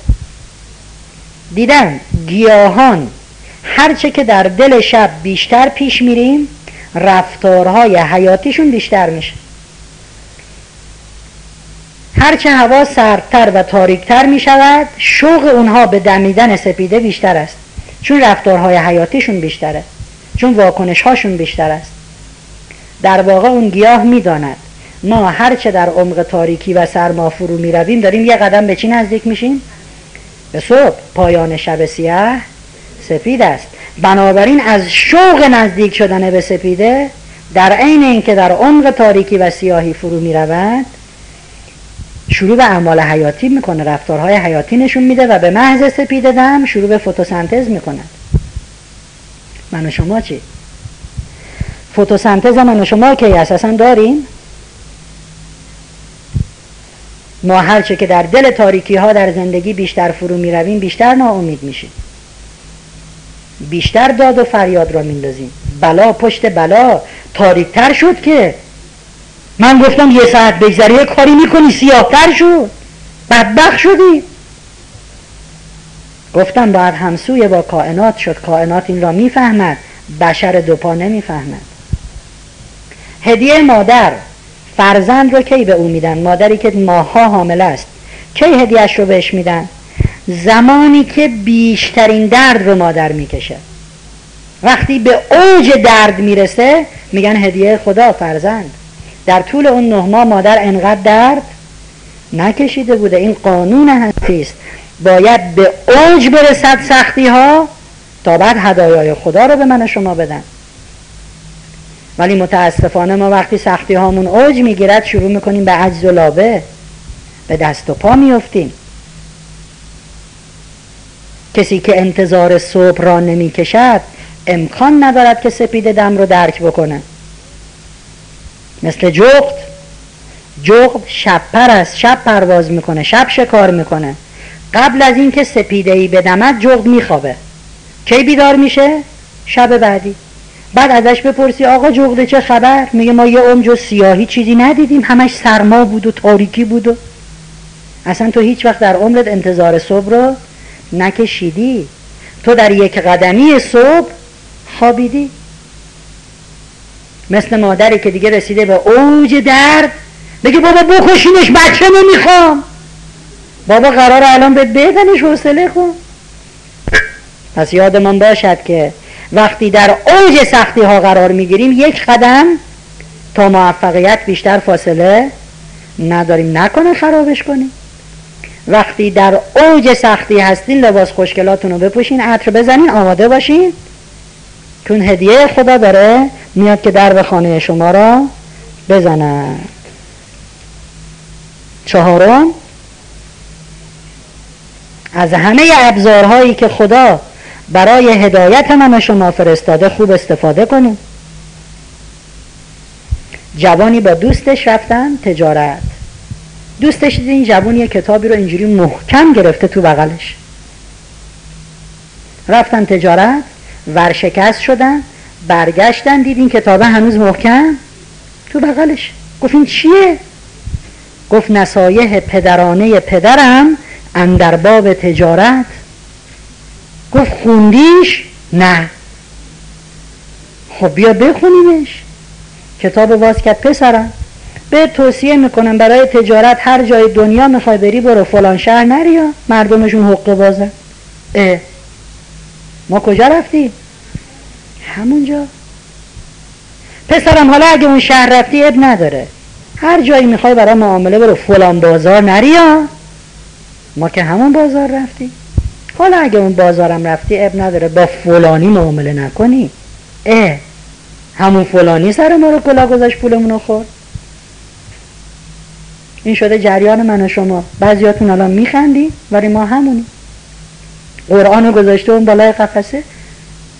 S1: دیدن گیاهان هرچه که در دل شب بیشتر پیش میریم رفتارهای حیاتیشون بیشتر میشه. هرچه هوا سردتر و تاریکتر می شود شوق اونها به دمیدن سپیده بیشتر است. چون رفتارهای حیاتیشون بیشتره. چون واکنش هاشون بیشتر است. در واقع اون گیاه می‌داند. ما هرچه در عمق تاریکی و سرما فرو می رویم داریم یه قدم به چی نزدیک میشیم؟ به صبح پایان شب سیاه سفید است. بنابراین از شوق نزدیک شدن به سپیده در عین اینکه در عمق تاریکی و سیاهی فرو می رود شروع به اعمال حیاتی می‌کنه رفتارهای حیاتی نشون میده و به محض سپیده دم شروع به فتوسنتز می‌کنه. من و شما چی؟ فتوسنتز من و شما که اساسا داریم؟ ما هرچه که در دل تاریکی ها در زندگی بیشتر فرو می رویم بیشتر ناامید میشیم. بیشتر داد و فریاد را میندازیم بلا پشت بلا. تاریکتر شد که. من گفتم یه ساعت بگذری کاری می‌کنی؟ سیاهتر شد. بدبخ شدی. گفتم باید همسوی با کائنات شد. کائنات این را می‌فهمد. بشر دوپا نمی‌فهمد. هدیه مادر. فرزند رو کی به او میدن؟ مادری که ماها حامل است. کی هدیهش رو بهش میدن؟ زمانی که بیشترین درد رو مادر می‌کشه. وقتی به اوج درد می‌رسه میگن هدیه خدا فرزند. در طول اون نه ماه مادر انقدر درد نکشیده بوده. این قانون هستی است. باید به اوج برسد سختی ها تا بعد هدایای خدا رو به من شما بدن. ولی متاسفانه ما وقتی سختی هامون اوج می‌گیرد شروع می‌کنیم به عجز و لابه. به دست و پا میفتیم کسی که انتظار صبح را نمی‌کشد امکان ندارد که سپید دم رو درک بکنه. مثل جغد. جغد شب پر است شب پرواز می‌کنه شب شکار می‌کنه. قبل از اینکه سپیده ای بدمد جغد میخوابه. کی بیدار میشه؟ شب بعدی. بعد ازش بپرسی آقا جغده چه خبر؟ میگه ما یه عمر سیاهی چیزی ندیدیم همش سرما بود و تاریکی بود و اصلا تو هیچ وقت در عمرت انتظار صبح رو نکشیدی. تو در یک قدمی صبح خوابیدی. مثل مادری که دیگه رسیده به اوج درد بگه بابا بکشینش بچه نمی‌خوام. بابا قرار الان به بدنش حوصله کن پس یادمان باشد که وقتی در اوج سختی ها قرار می‌گیریم یک قدم تا موفقیت بیشتر فاصله نداریم. نکنه خرابش کنیم. وقتی در اوج سختی هستین لباس خوشگلاتون رو بپوشین عطر بزنین آماده باشین. چون هدیه خدا داره میاد که در به خانه شما را بزند چهارم از همه ابزارهایی که خدا برای هدایت من و شما فرستاده خوب استفاده کنیم. جوانی با دوستش رفتن تجارت. دوستش این جوان یه کتابی رو اینجوری محکم گرفته تو بغلش؟ رفتن تجارت ورشکست شدن برگشتن دید این کتابه هنوز محکم؟ تو بغلش. گفت این چیه؟ گفت نصایح پدرانه پدرم اندر باب تجارت. گفت خوندیش؟ نه. خب بیا بخونیمش. کتاب باز کرد پسرم. به توصیه می‌کنم برای تجارت هر جای دنیا می‌خوای بری برو فلان شهر نریا مردمشون حقه بازن؟ اه. ما کجا رفتی؟ همونجا. پسرم حالا اگه اون شهر رفتی اب نداره. هر جایی می‌خوای برای معامله برو فلان بازار نریا ما که همون بازار رفتی حالا اگه اون بازارم رفتی اب نداره. با فلانی معامله نکنی. اه. همون فلانی سر ما رو کلا گذاشت پولمون رو خورد. این شده جریان من و شما. بعضیاتون الان میخندی ولی ما همونی قرآن رو گذاشته اون بالای قفسه.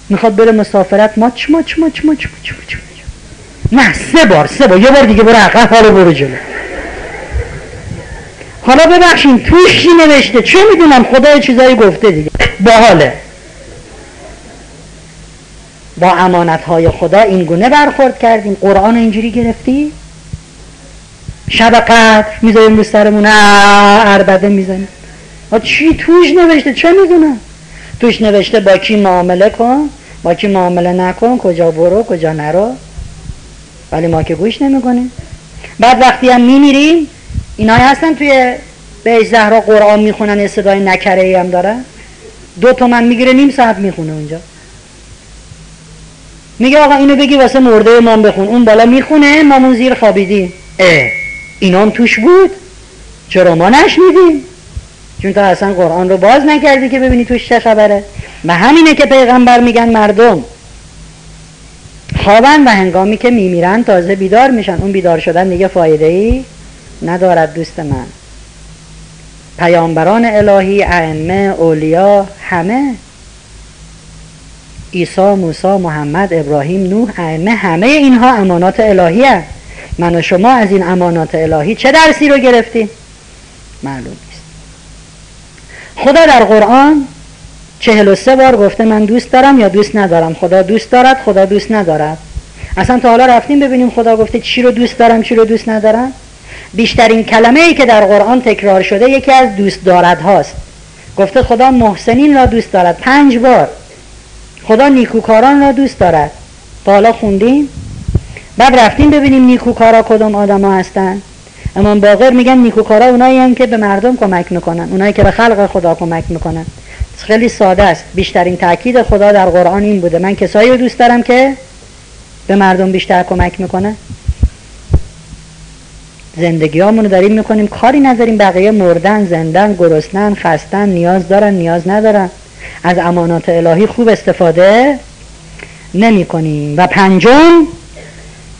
S1: می‌خواد بره مسافرت. ماچ ماچ ماچ ماچ ماچ ماچ نه سه بار سه بار. یه بار دیگه برو عقب حالا برو جلو. حالا ببخشین توش چی نوشته؟ چه می‌دونم؟ خدا چیزایی گفته دیگه. باحاله. با امانت های خدا این گونه برخورد کردیم. قرآن اینجوری گرفتی شب قدر می‌ذاریم رو سرمون. عربده می‌زنیم. چی؟ توش نوشته. چه می‌دونم توش نوشته با کی معامله کن با کی معامله نکن کجا برو کجا نرو. ولی ما که گوش نمی‌کنیم. بعد وقتی هم میمیریم اینایی هستن توی به زهرا قرآن می‌خونن صدای نکره ای هم دارن دو تومن می‌گیره نیم ساعت می‌خونه اونجا. میگه آقا اینو بگی واسه مرده امام بخون. اون بالا می‌خونه مامون زیر خوابیدی. اینام توش بود؟ چرا ما نشنیدیم؟ چون تو اصلا قرآن رو باز نکردی که ببینی توش چه خبره. و همینه که پیغمبر میگن مردم. خوابن و هنگامی که میمیرن تازه بیدار میشن. اون بیدار شدن دیگه فایده ای ندارد دوست من. پیامبران الهی ائمه اولیا همه. عیسی موسی محمد ابراهیم نوح ائمه همه اینها امانات الهی هست من و شما از این امانات الهی چه درسی رو گرفتیم؟ معلوم نیست. خدا در قرآن چهل و سه بار گفته من دوست دارم یا دوست ندارم؟ خدا دوست دارد خدا دوست ندارد. اصلا تا حالا رفتیم ببینیم خدا گفته چی رو دوست دارم چی رو دوست ندارم؟ بیشترین کلمه ای که در قرآن تکرار شده یکی از دوست دارد هاست. گفته خدا محسنین را دوست دارد. پنج بار. خدا نیکوکاران را دوست دارد. تا حالا خوندیم؟ بعد رفتیم ببینیم نیکوکارا کدوم آدم ها هستن. امام باقر میگن نیکوکارا اونایی هم که به مردم کمک می‌کنن اونایی که به خلق خدا کمک می‌کنن. خیلی ساده است. بیشترین تاکید خدا در قرآن این بوده. من کسایی رو دوست دارم که به مردم بیشتر کمک می‌کنه زندگی رو داریم می‌کنیم. کاری نداریم. بقیه مردن زندن گرسنن خستن نیاز دارن نیاز ندارن. از امانات الهی خوب استفاده نمی کنیم و پنجم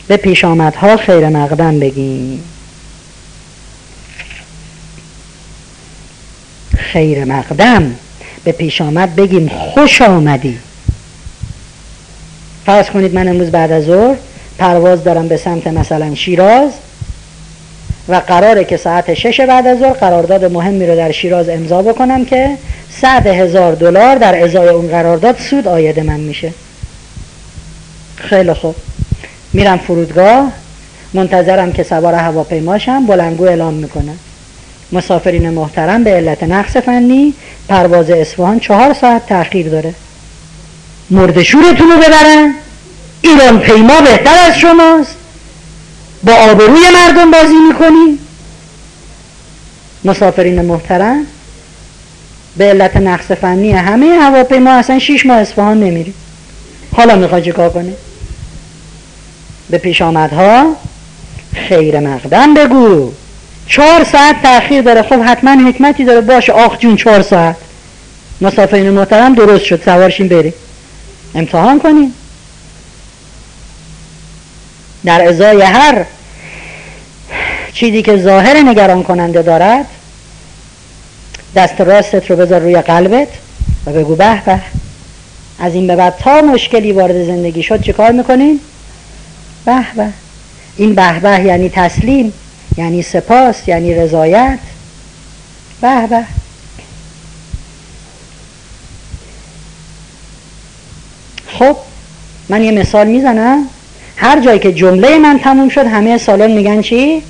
S1: به پیش آمدها خیر مقدم بگیم. خیر مقدم. به پیش آمد بگیم خوش آمدی. فرض کنید من امروز بعد از ظهر پرواز دارم به سمت مثلا شیراز و قراره که ساعت شش بعد از ظهر قرارداد مهمی رو در شیراز امضا بکنم که صد هزار دلار در ازای اون قرارداد سود آید من میشه. خیلی خوب. میرم فرودگاه منتظرم که سوار هواپیماشم بلنگو اعلام می‌کنم مسافرین محترم به علت نقص فنی پرواز اصفهان چهار ساعت تاخیر داره. مردشورتون رو ببرن. ایران پیما بهتر از شماست. با آبروی مردم بازی می‌کنی. مسافرین محترم به علت نقص فنی همه هواپیما اصلا شیش ماه اصفهان نمیری حالا می‌خوای چیکار کنی؟ به پیش آمدها؟ خیر مقدم بگو. چهار ساعت تاخیر داره. خب حتما حکمتی داره. باشه آخ جون چهار ساعت. مسافرین محترم درست شد. سوارشین بری امتحان کنیم. در ازای هر چیزی که ظاهر نگران کننده دارد دست راستت رو بذار روی قلبت و بگو به به. از این به بعد تا مشکلی وارد زندگی شد چه کار می‌کنین؟ به به. این به به یعنی تسلیم یعنی سپاس یعنی رضایت. به به. خب من یه مثال می‌زنم. هر جایی که جمله من تموم شد همه سالن میگن چی؟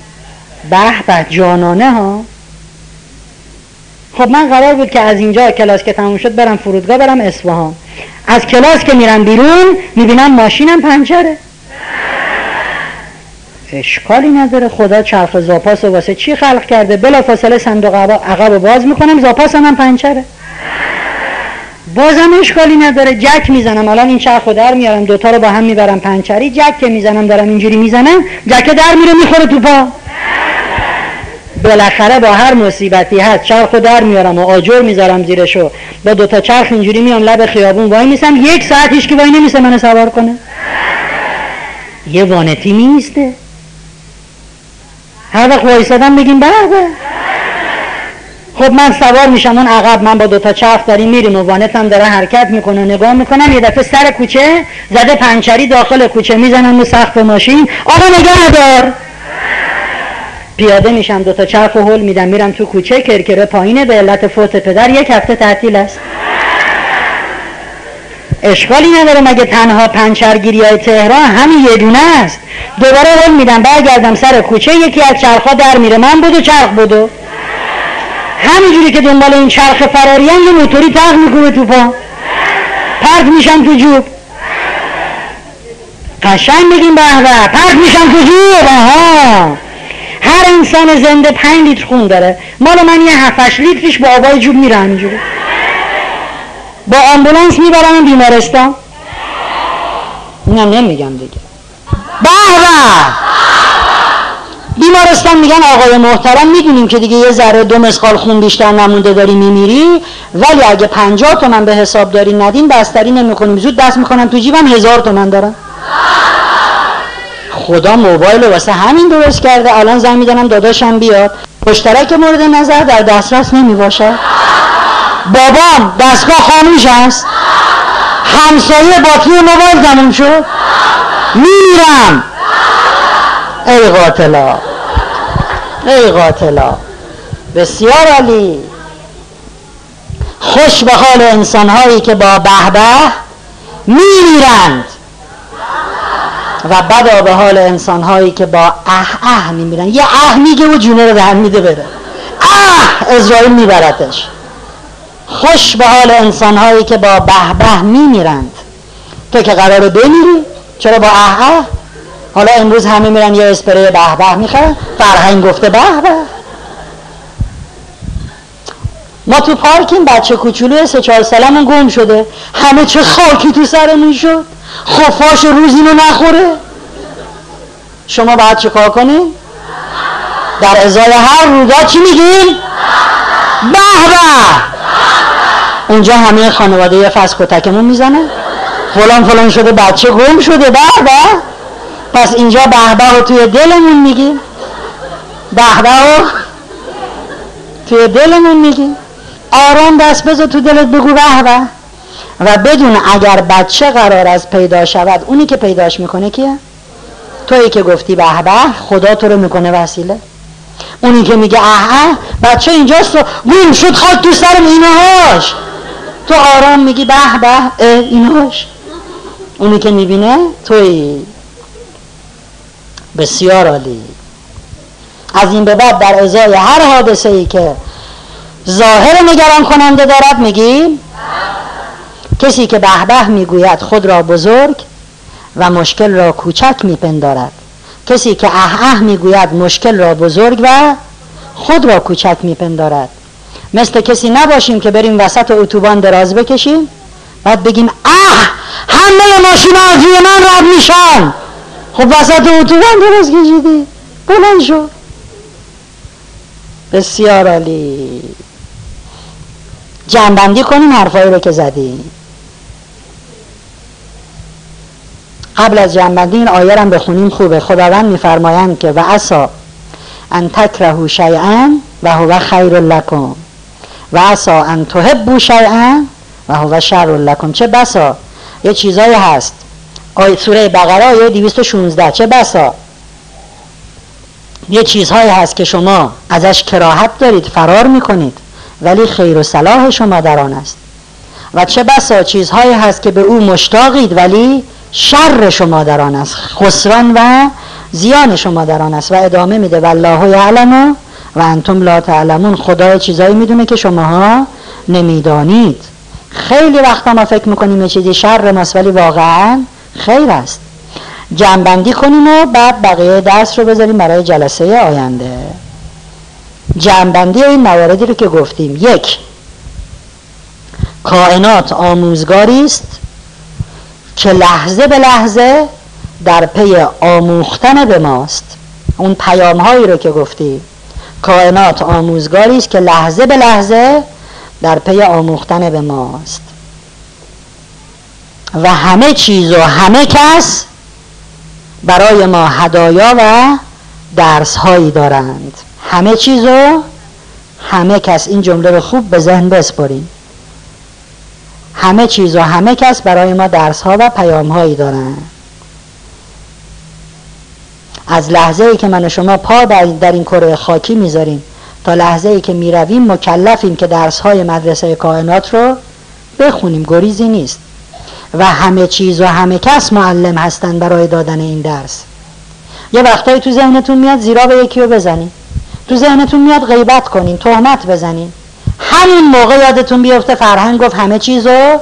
S1: به به جانانه ها. خب من قرار بود که از اینجا کلاس که تموم شد برم فرودگاه برم اصفهان. از کلاس که میرم بیرون می‌بینم ماشینم پنچره. اشکالی نداره. خدا چرخ زاپاس و واسه چی خلق کرده؟ بلا فاصله صندوق عقب باز می‌کنم. زاپاس هم پنچره. بازم اشکالی نداره. جک می‌زنم. الان این چرخ در میارم. دوتا رو با هم می‌برم پنچری. جک که می‌زنم دارم اینجوری می‌زنم. جک در میره می‌خوره تو پا. بالاخره با هر مصیبتی هست. چرخ در میارم و آجر می‌ذارم زیرشو با دوتا چرخ اینجوری میام لب خیابون. وای میسم یک ساعت هیچ که وای نمیسه منو سوار کنه. یه وانتی نیسته. هر وقت وایسادم بگیم به خب من سوار میشم اون عقب من با دوتا چرخ داریم میریم و وانتم داره حرکت می‌کنه نگاه می‌کنم یه دفعه سر کوچه زده پنچری داخل کوچه می‌زنم رو سقف ماشین. آقا نگه دار پیاده میشم دوتا چرخ و هل میدم میرم تو کوچه کرکره پایینه به علت فوت پدر یک هفته تعطیل است. اشکالی نداره مگه تنها پنچرگیری های تهران همین یه دونه است؟ دوباره هل میدم برگردم سر کوچه یکی از چرخها در میره. من بودو چرخ بودو همینجوری که دنبال این چرخ فراری یه موتوری تق می‌کنه تو پا. پرت میشم تو جوب. قشنگ بگیم به پرت میشم تو جوب آها. هر انسان زنده پنج لیتر خون داره. مال من یه هفتش لیترش با آبای جوب میره همینجوری. با آمبولانس می‌برم بیمارستان اینم نمیگم دیگه. به بیمارستان میگن آقای محترم می‌دونیم که دیگه یه ذره دو مسخال خون بیشتر نمونده داری میمیری ولی اگه پنجاه تومن به حساب داری ندین بستری نمی‌کنیم زود دست می‌کنم تو جیبم هزار تومن دارم خدا موبایل واسه همین درست کرده. الان زنگ میدنم داداشم بیاد. مشترک مورد نظر در دسترس نمی بابام دستگاه خاموش است؟ همسایه باتری موبایل تموم شد؟ میرم! ای قاتلا! ای قاتلا! بسیار عالی! خوش به حال انسان هایی که با بهبه میمیرند! و بدا به حال انسان هایی که با اه اه میمیرند. یه اه میگه و جونه رو دهن میده بره. اه اسرائیل میبرتش خوش به حال انسان هایی که با به به میمیرند. تو که قرار بمیری؟ چرا با اه حالا امروز همه میرن یه اسپری به به می‌خوان فرهنگ گفته به به. ما تو پارکیم بچه کوچولو سه چهار سالمون گم شده. همه چه خاکی تو سرمون شد. خفاش روز اینو نخوره. شما باید چه کار کنی؟ در ازای هر رودا چی میگیم؟ به به. اونجا همه خانواده فس کتکمون می‌زنه. فلان فلان شده بچه گم شده به به. پس اینجا به به توی دلمون میگیم. به به توی دلمون میگیم. آرام دست بذار تو دلت بگو به و بدون اگر بچه قرار از پیدا شود اونی که پیداش می‌کنه کیه؟ تویی که گفتی به به خدا تو رو می‌کنه وسیله. اونی که میگه اه اه بچه اینجاست و گم شد خاک تو سر اینهاش تو آرام میگی به به اینهاش اونی که می‌بینه توی. بسیار عالی. از این به بعد در ازای هر حادثه ای که ظاهر نگران کننده دارد میگیم کسی که به به می‌گوید خود را بزرگ و مشکل را کوچک میپندارد. کسی که اه اه می‌گوید مشکل را بزرگ و خود را کوچک میپندارد. مثل کسی نباشیم که بریم وسط اتوبان دراز بکشیم؟ بعد بگیم اه همه ماشین از من رد میشن! خب وسط اتوبان دراز کشیدی؟ بلند شو! بسیار عالی! جنبندی کنیم حرفایی رو که زدیم قبل از جنبندی این آیه بخونیم خوبه. خداوند میفرمایند که و عصا ان تکرهو شیئا و هو خیر لکم. و عصا ان تحبو شیئا و هو شر لکم. چه بسا؟ یه چیزایی هست. آیه سوره بقره آیه 216 چه بسا؟ یه چیزهایی هست که شما ازش کراهت دارید فرار می‌کنید ولی خیر و صلاح شما در آن است. و چه بسا؟ چیزهایی هست که به او مشتاقید ولی شر شما در آن است. خسران و زیان شما در آن است. و ادامه میده. والله یعلم و انتم لا تعلمون. خدا چیزایی می‌دونه که شماها نمی‌دانید. خیلی وقتا ما فکر می‌کنیم یه چیزی شر ماست ولی واقعا خیر است. جنبندی کنیم و بعد بقیه درس رو بذاریم برای جلسه آینده. جنبندی این مواردی رو که گفتیم. یک کائنات آموزگاری است که لحظه به لحظه در پی آموختن به ماست. اون پیام هایی رو که گفتی کائنات آموزگاری است که لحظه به لحظه در پی آموختن به ماست. و همه چیز و همه کس برای ما هدایا و درس هایی دارند. همه چیز و همه کس. این جمله رو خوب به ذهن بسپرین. همه چیز و همه کس برای ما درس ها و پیام هایی دارن از لحظه ای که من و شما پا در, این کره خاکی می‌ذاریم تا لحظه ای که می‌رویم مکلفیم که درس های مدرسه کائنات رو بخونیم. گریزی نیست. و همه چیز و همه کس معلم هستن برای دادن این درس. یه وقتایی تو ذهنتون میاد زیرا به یکی رو بزنین تو ذهنتون میاد غیبت کنین تهمت بزنین. همین موقع یادتون بیفته فرهنگ گفت همه چیزو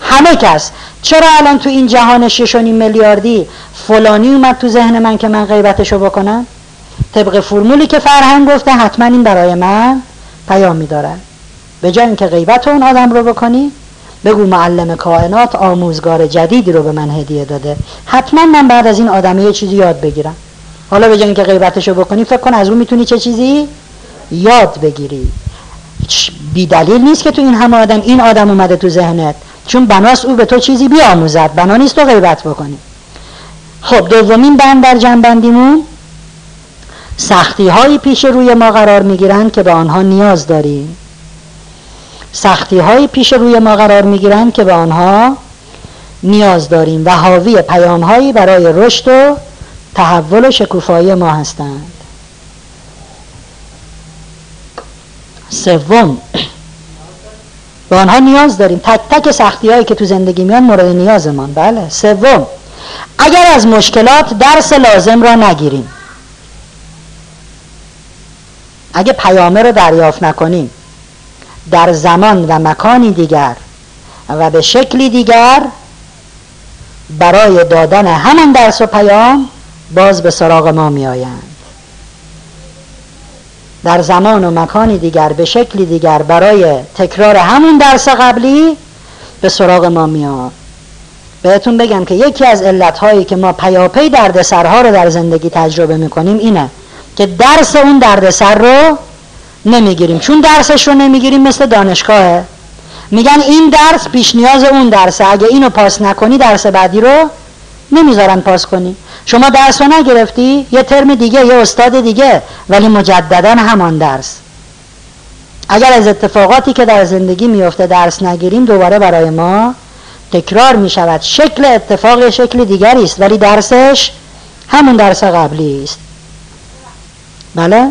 S1: همه کس چرا الان تو این جهان ششونی میلیاردی فلانی اومد تو ذهن من که من غیبتشو بکنم؟ طبق فرمولی که فرهنگ گفته حتما این برای من پیام میداره به جای اینکه غیبت اون آدم رو بکنی بگو معلم کائنات آموزگار جدیدی رو به من هدیه داده. حتما من بعد از این آدمه یه چیزی یاد بگیرم. حالا به جای اینکه غیبتشو بکنی فکر کن از اون می‌تونی چه چیزی یاد بگیری. بی دلیل نیست که تو این همه آدم این آدم اومده تو ذهنت. چون بناست او به تو چیزی بیاموزد. بنا نیست تو غیبت بکنی. خب دومین بند در جنبندیمون سختی هایی پیش روی ما قرار می‌گیرند که به آنها نیاز داریم. سختی هایی پیش روی ما قرار می‌گیرند که به آنها نیاز داریم و حاوی پیام هایی برای رشد و تحول و شکوفایی ما هستند. سوم به آنها نیاز داریم. تک تک سختی هایی که تو زندگی میان مورد نیازمان. بله سوم. اگر از مشکلات درس لازم را نگیریم. اگه پیامه رو دریافت نکنیم در زمان و مکانی دیگر و به شکلی دیگر برای دادن همان درس و پیام باز به سراغ ما می آیند در زمان و مکانی دیگر به شکلی دیگر برای تکرار همون درس قبلی به سراغ ما میاد. بهتون بگم که یکی از علتهایی که ما پیاپی درد سرها رو در زندگی تجربه می‌کنیم اینه که درس اون دردسر رو نمی‌گیریم. چون درسش رو نمی‌گیریم مثل دانشگاهه. میگن این درس پیش نیاز اون درسه. اگه اینو پاس نکنی درس بعدی رو نمی‌ذارن پاس کنی. شما درس رو نگرفتی یه ترم دیگه یه استاد دیگه ولی مجددا همان درس. اگر از اتفاقاتی که در زندگی میفته درس نگیریم دوباره برای ما تکرار می شود شکل اتفاق شکل دیگری است ولی درسش همون درس قبلی است. بله؟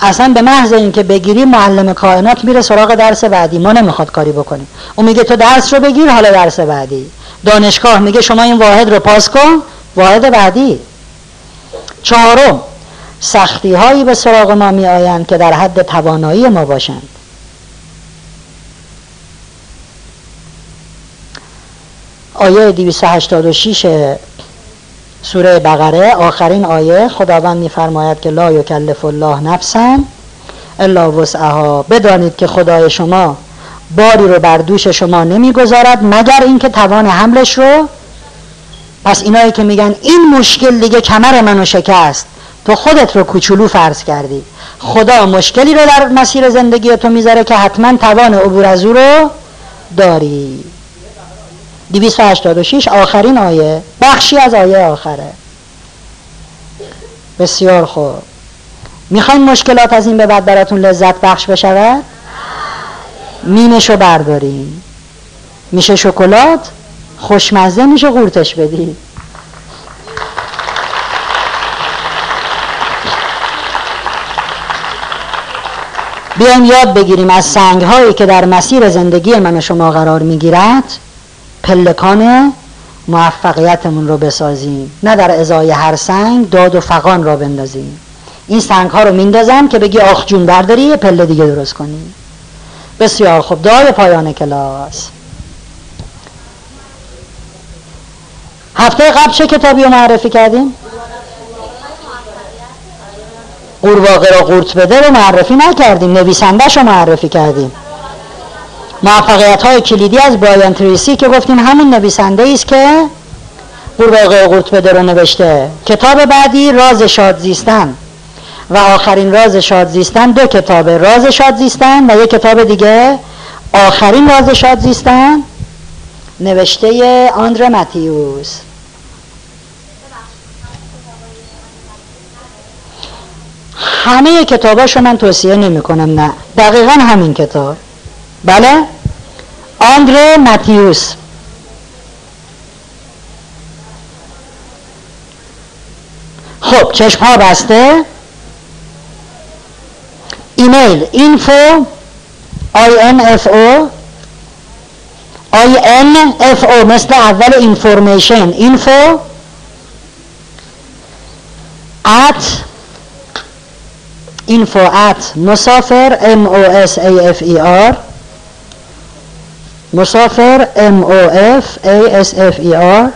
S1: اصلا به محض اینکه بگیری معلم کائنات میره سراغ درس بعدی. ما نمی‌خواد کاری بکنیم. اون میگه تو درس رو بگیر حالا درس بعدی. دانشگاه میگه شما این واحد رو پاس کن واحد بعدی. چهارم سختی هایی به سراغ ما می آیند که در حد توانایی ما باشند. آیه 286 سوره بقره آخرین آیه. خداوند میفرماید که لا یکلف الله نفسا الا وسعها. بدانید که خدای شما باری رو بر دوش شما نمی‌گذارد مگر اینکه توان حملش رو؟ پس اینایی که میگن این مشکل دیگه کمر منو شکست تو خودت رو کوچولو فرض کردی. خدا مشکلی رو در مسیر زندگی تو می‌ذاره که حتما توان عبور از او رو داری. 286 آخرین آیه. بخشی از آیه آخره. بسیار خوب. می‌خواین مشکلات از این به بعد براتون لذت بخش بشود؟ مینشو برداریم میشه شکلات؟ خوشمزه میشه قورتش بدی. بیایم یاد بگیریم از سنگ هایی که در مسیر زندگی من و شما قرار می‌گیرد پلکان موفقیتمون رو بسازیم. نه در ازای هر سنگ داد و فقان را بندازیم. این سنگ ها رو میندازم که بگی آخ جون برداری یه پله دیگه درست کنی. بسیار خوب. دعای پایان کلاس. هفته قبل چه کتابی رو معرفی کردیم؟ قورباغه را قورت بده رو معرفی نکردیم. نویسندهش رو معرفی کردیم. موفقیت های کلیدی از برایان تریسی که گفتیم همون نویسنده است که قورباغه قورت بده رو نوشته. کتاب بعدی راز شاد زیستن. و آخرین راز شاد زیستن دو کتاب راز شاد زیستن و یک کتاب دیگه. آخرین راز شاد زیستن نوشته آندر متیوس. همه کتاباشو من توصیه نمی کنم نه. دقیقا همین کتاب. بله؟ آندره متیوس خب چشم ها بسته. ایمیل info I N F O I N F O مثل اول information info at info at مسافر M O S A F E R مسافر M O S A F E R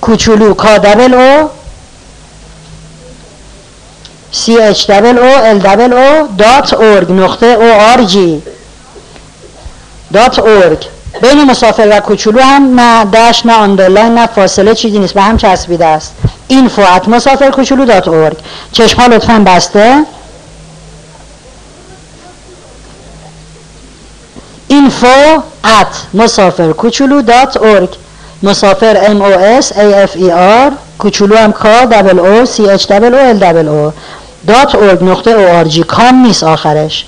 S1: کوچولو K double O C H double O L double O dot org نقطه O R G dot org بین مسافر و کوچولو هم نه dash نه underline نه فاصله چیزی نیست به هم چسبیده است. info at مسافر کوچولو dot org چشم ها لطفا بسته. info at مسافر کوچولو dot org مسافر M O S A F E R کوچولو هم C H double O L double O dot org نقطه G com نیست آخرش.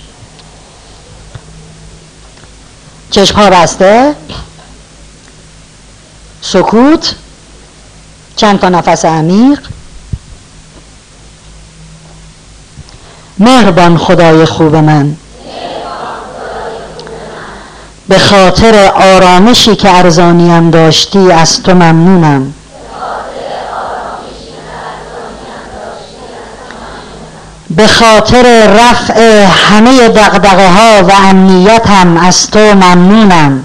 S1: چشم ها بسته. سکوت. چند تا نفس عمیق. مهربان خدای خوب من. به خاطر آرامشی که ارزانیم داشتی از تو ممنونم. به خاطر رفع همه دقدقه ها و امنیتم از تو ممنونم.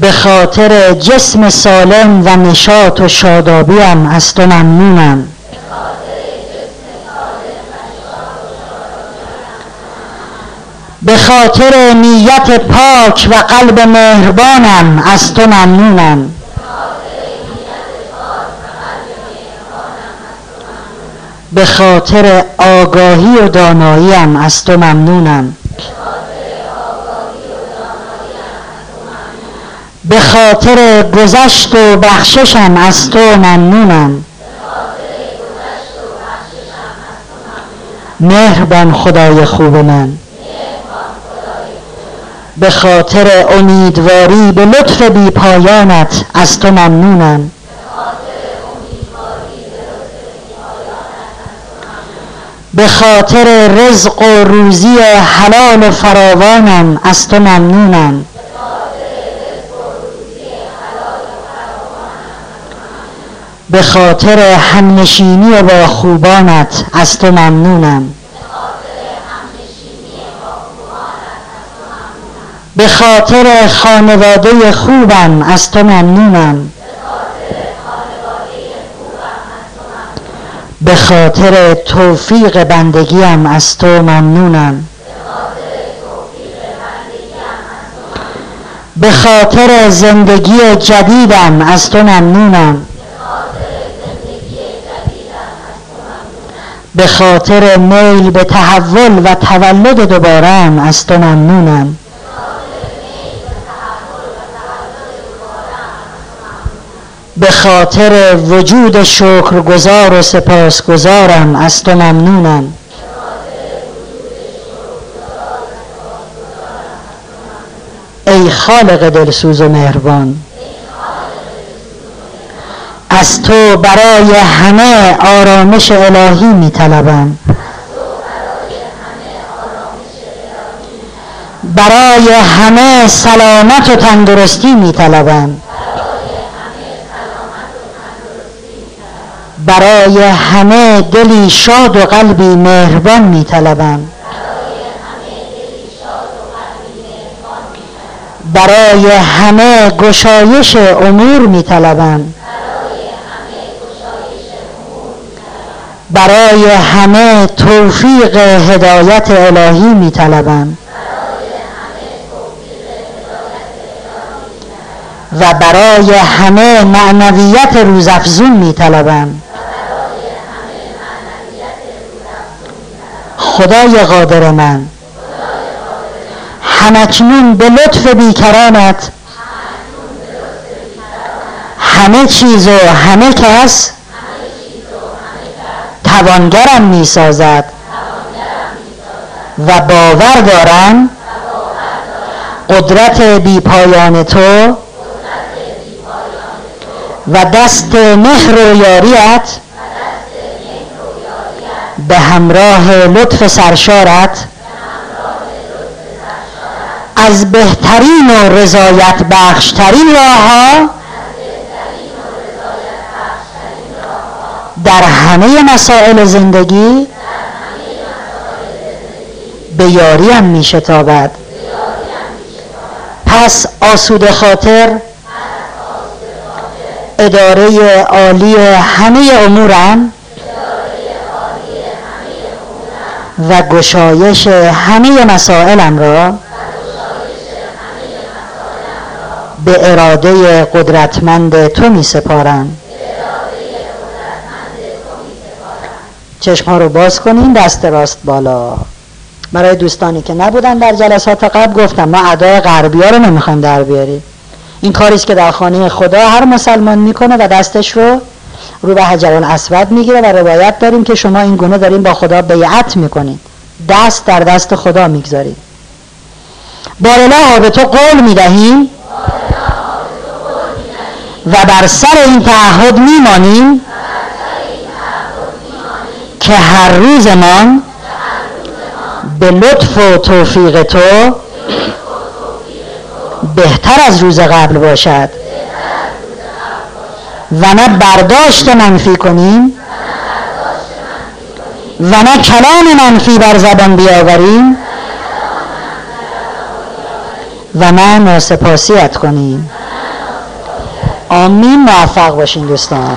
S1: به خاطر جسم سالم و نشاط و شادابیم از تو ممنونم. به خاطر نیت پاک و قلب مهربانم از تو ممنونم. به خاطر آگاهی و داناییم از تو ممنونم. به خاطر گذشت و بخششم از تو ممنونم. مهربان خدای خوب من. به خاطر امیدواری به لطف بی پایانت از تو ممنونم. به خاطر رزق و روزی حلال و فراوانم از تو ممنونم. به خاطر همنشینی با خوبانت از تو ممنونم. به خاطر خانواده خوبم از تو ممنونم. به خاطر توفیق بندگیم از تو ممنونم. به خاطر زندگی جدیدم از تو ممنونم. به خاطر میل به تحول و تولد دوبارم از تو ممنونم. به خاطر وجود شکرگزار و سپاسگزارم از تو ممنونم. ای خالق دلسوز و مهربان از تو برای همه آرامش الهی می طلبم برای همه سلامت و تندرستی می طلبم برای همه دلی شاد و قلبی مهربان می طلبم برای همه گشایش امور می طلبم برای همه توفیق هدایت الهی می طلبم و برای همه معنویت روزافزون می طلبم خدای قادر من. همکنون به لطف بیکرانت. همه چیز و همه کس توانگرم می سازد و باور دارم قدرت بی پایان تو و دست مهر و یاریت به همراه لطف سرشارت از بهترین و رضایت بخشترین راه ها در همه مسائل زندگی به یاریم می شتابد پس آسود خاطر اداره عالی همه امورم و گشایش همه مسائلم را به اراده قدرتمند تو می سپارم. چشم ها رو باز کنین دست راست بالا. برای دوستانی که نبودن در جلسات قبل گفتم ما ادای غربی ها رو نمی‌خوایم در بیاریم. این کاریست که در خانه خدا هر مسلمان می‌کنه و دستش رو رو به حجر الاسود می‌گیره و روایت داریم که شما این گونه داریم با خدا بیعت می‌کنید دست در دست خدا می‌گذارید بارلا به تو قول می‌دهیم و بر سر این تعهد میمانیم که هر روزمان به لطف و توفیق تو بهتر از روز قبل باشد. و نه برداشت منفی کنیم و نه کلام منفی بر زبان بیاوریم و نه ناسپاسیت کنیم. آمین موفق باشین دوستان.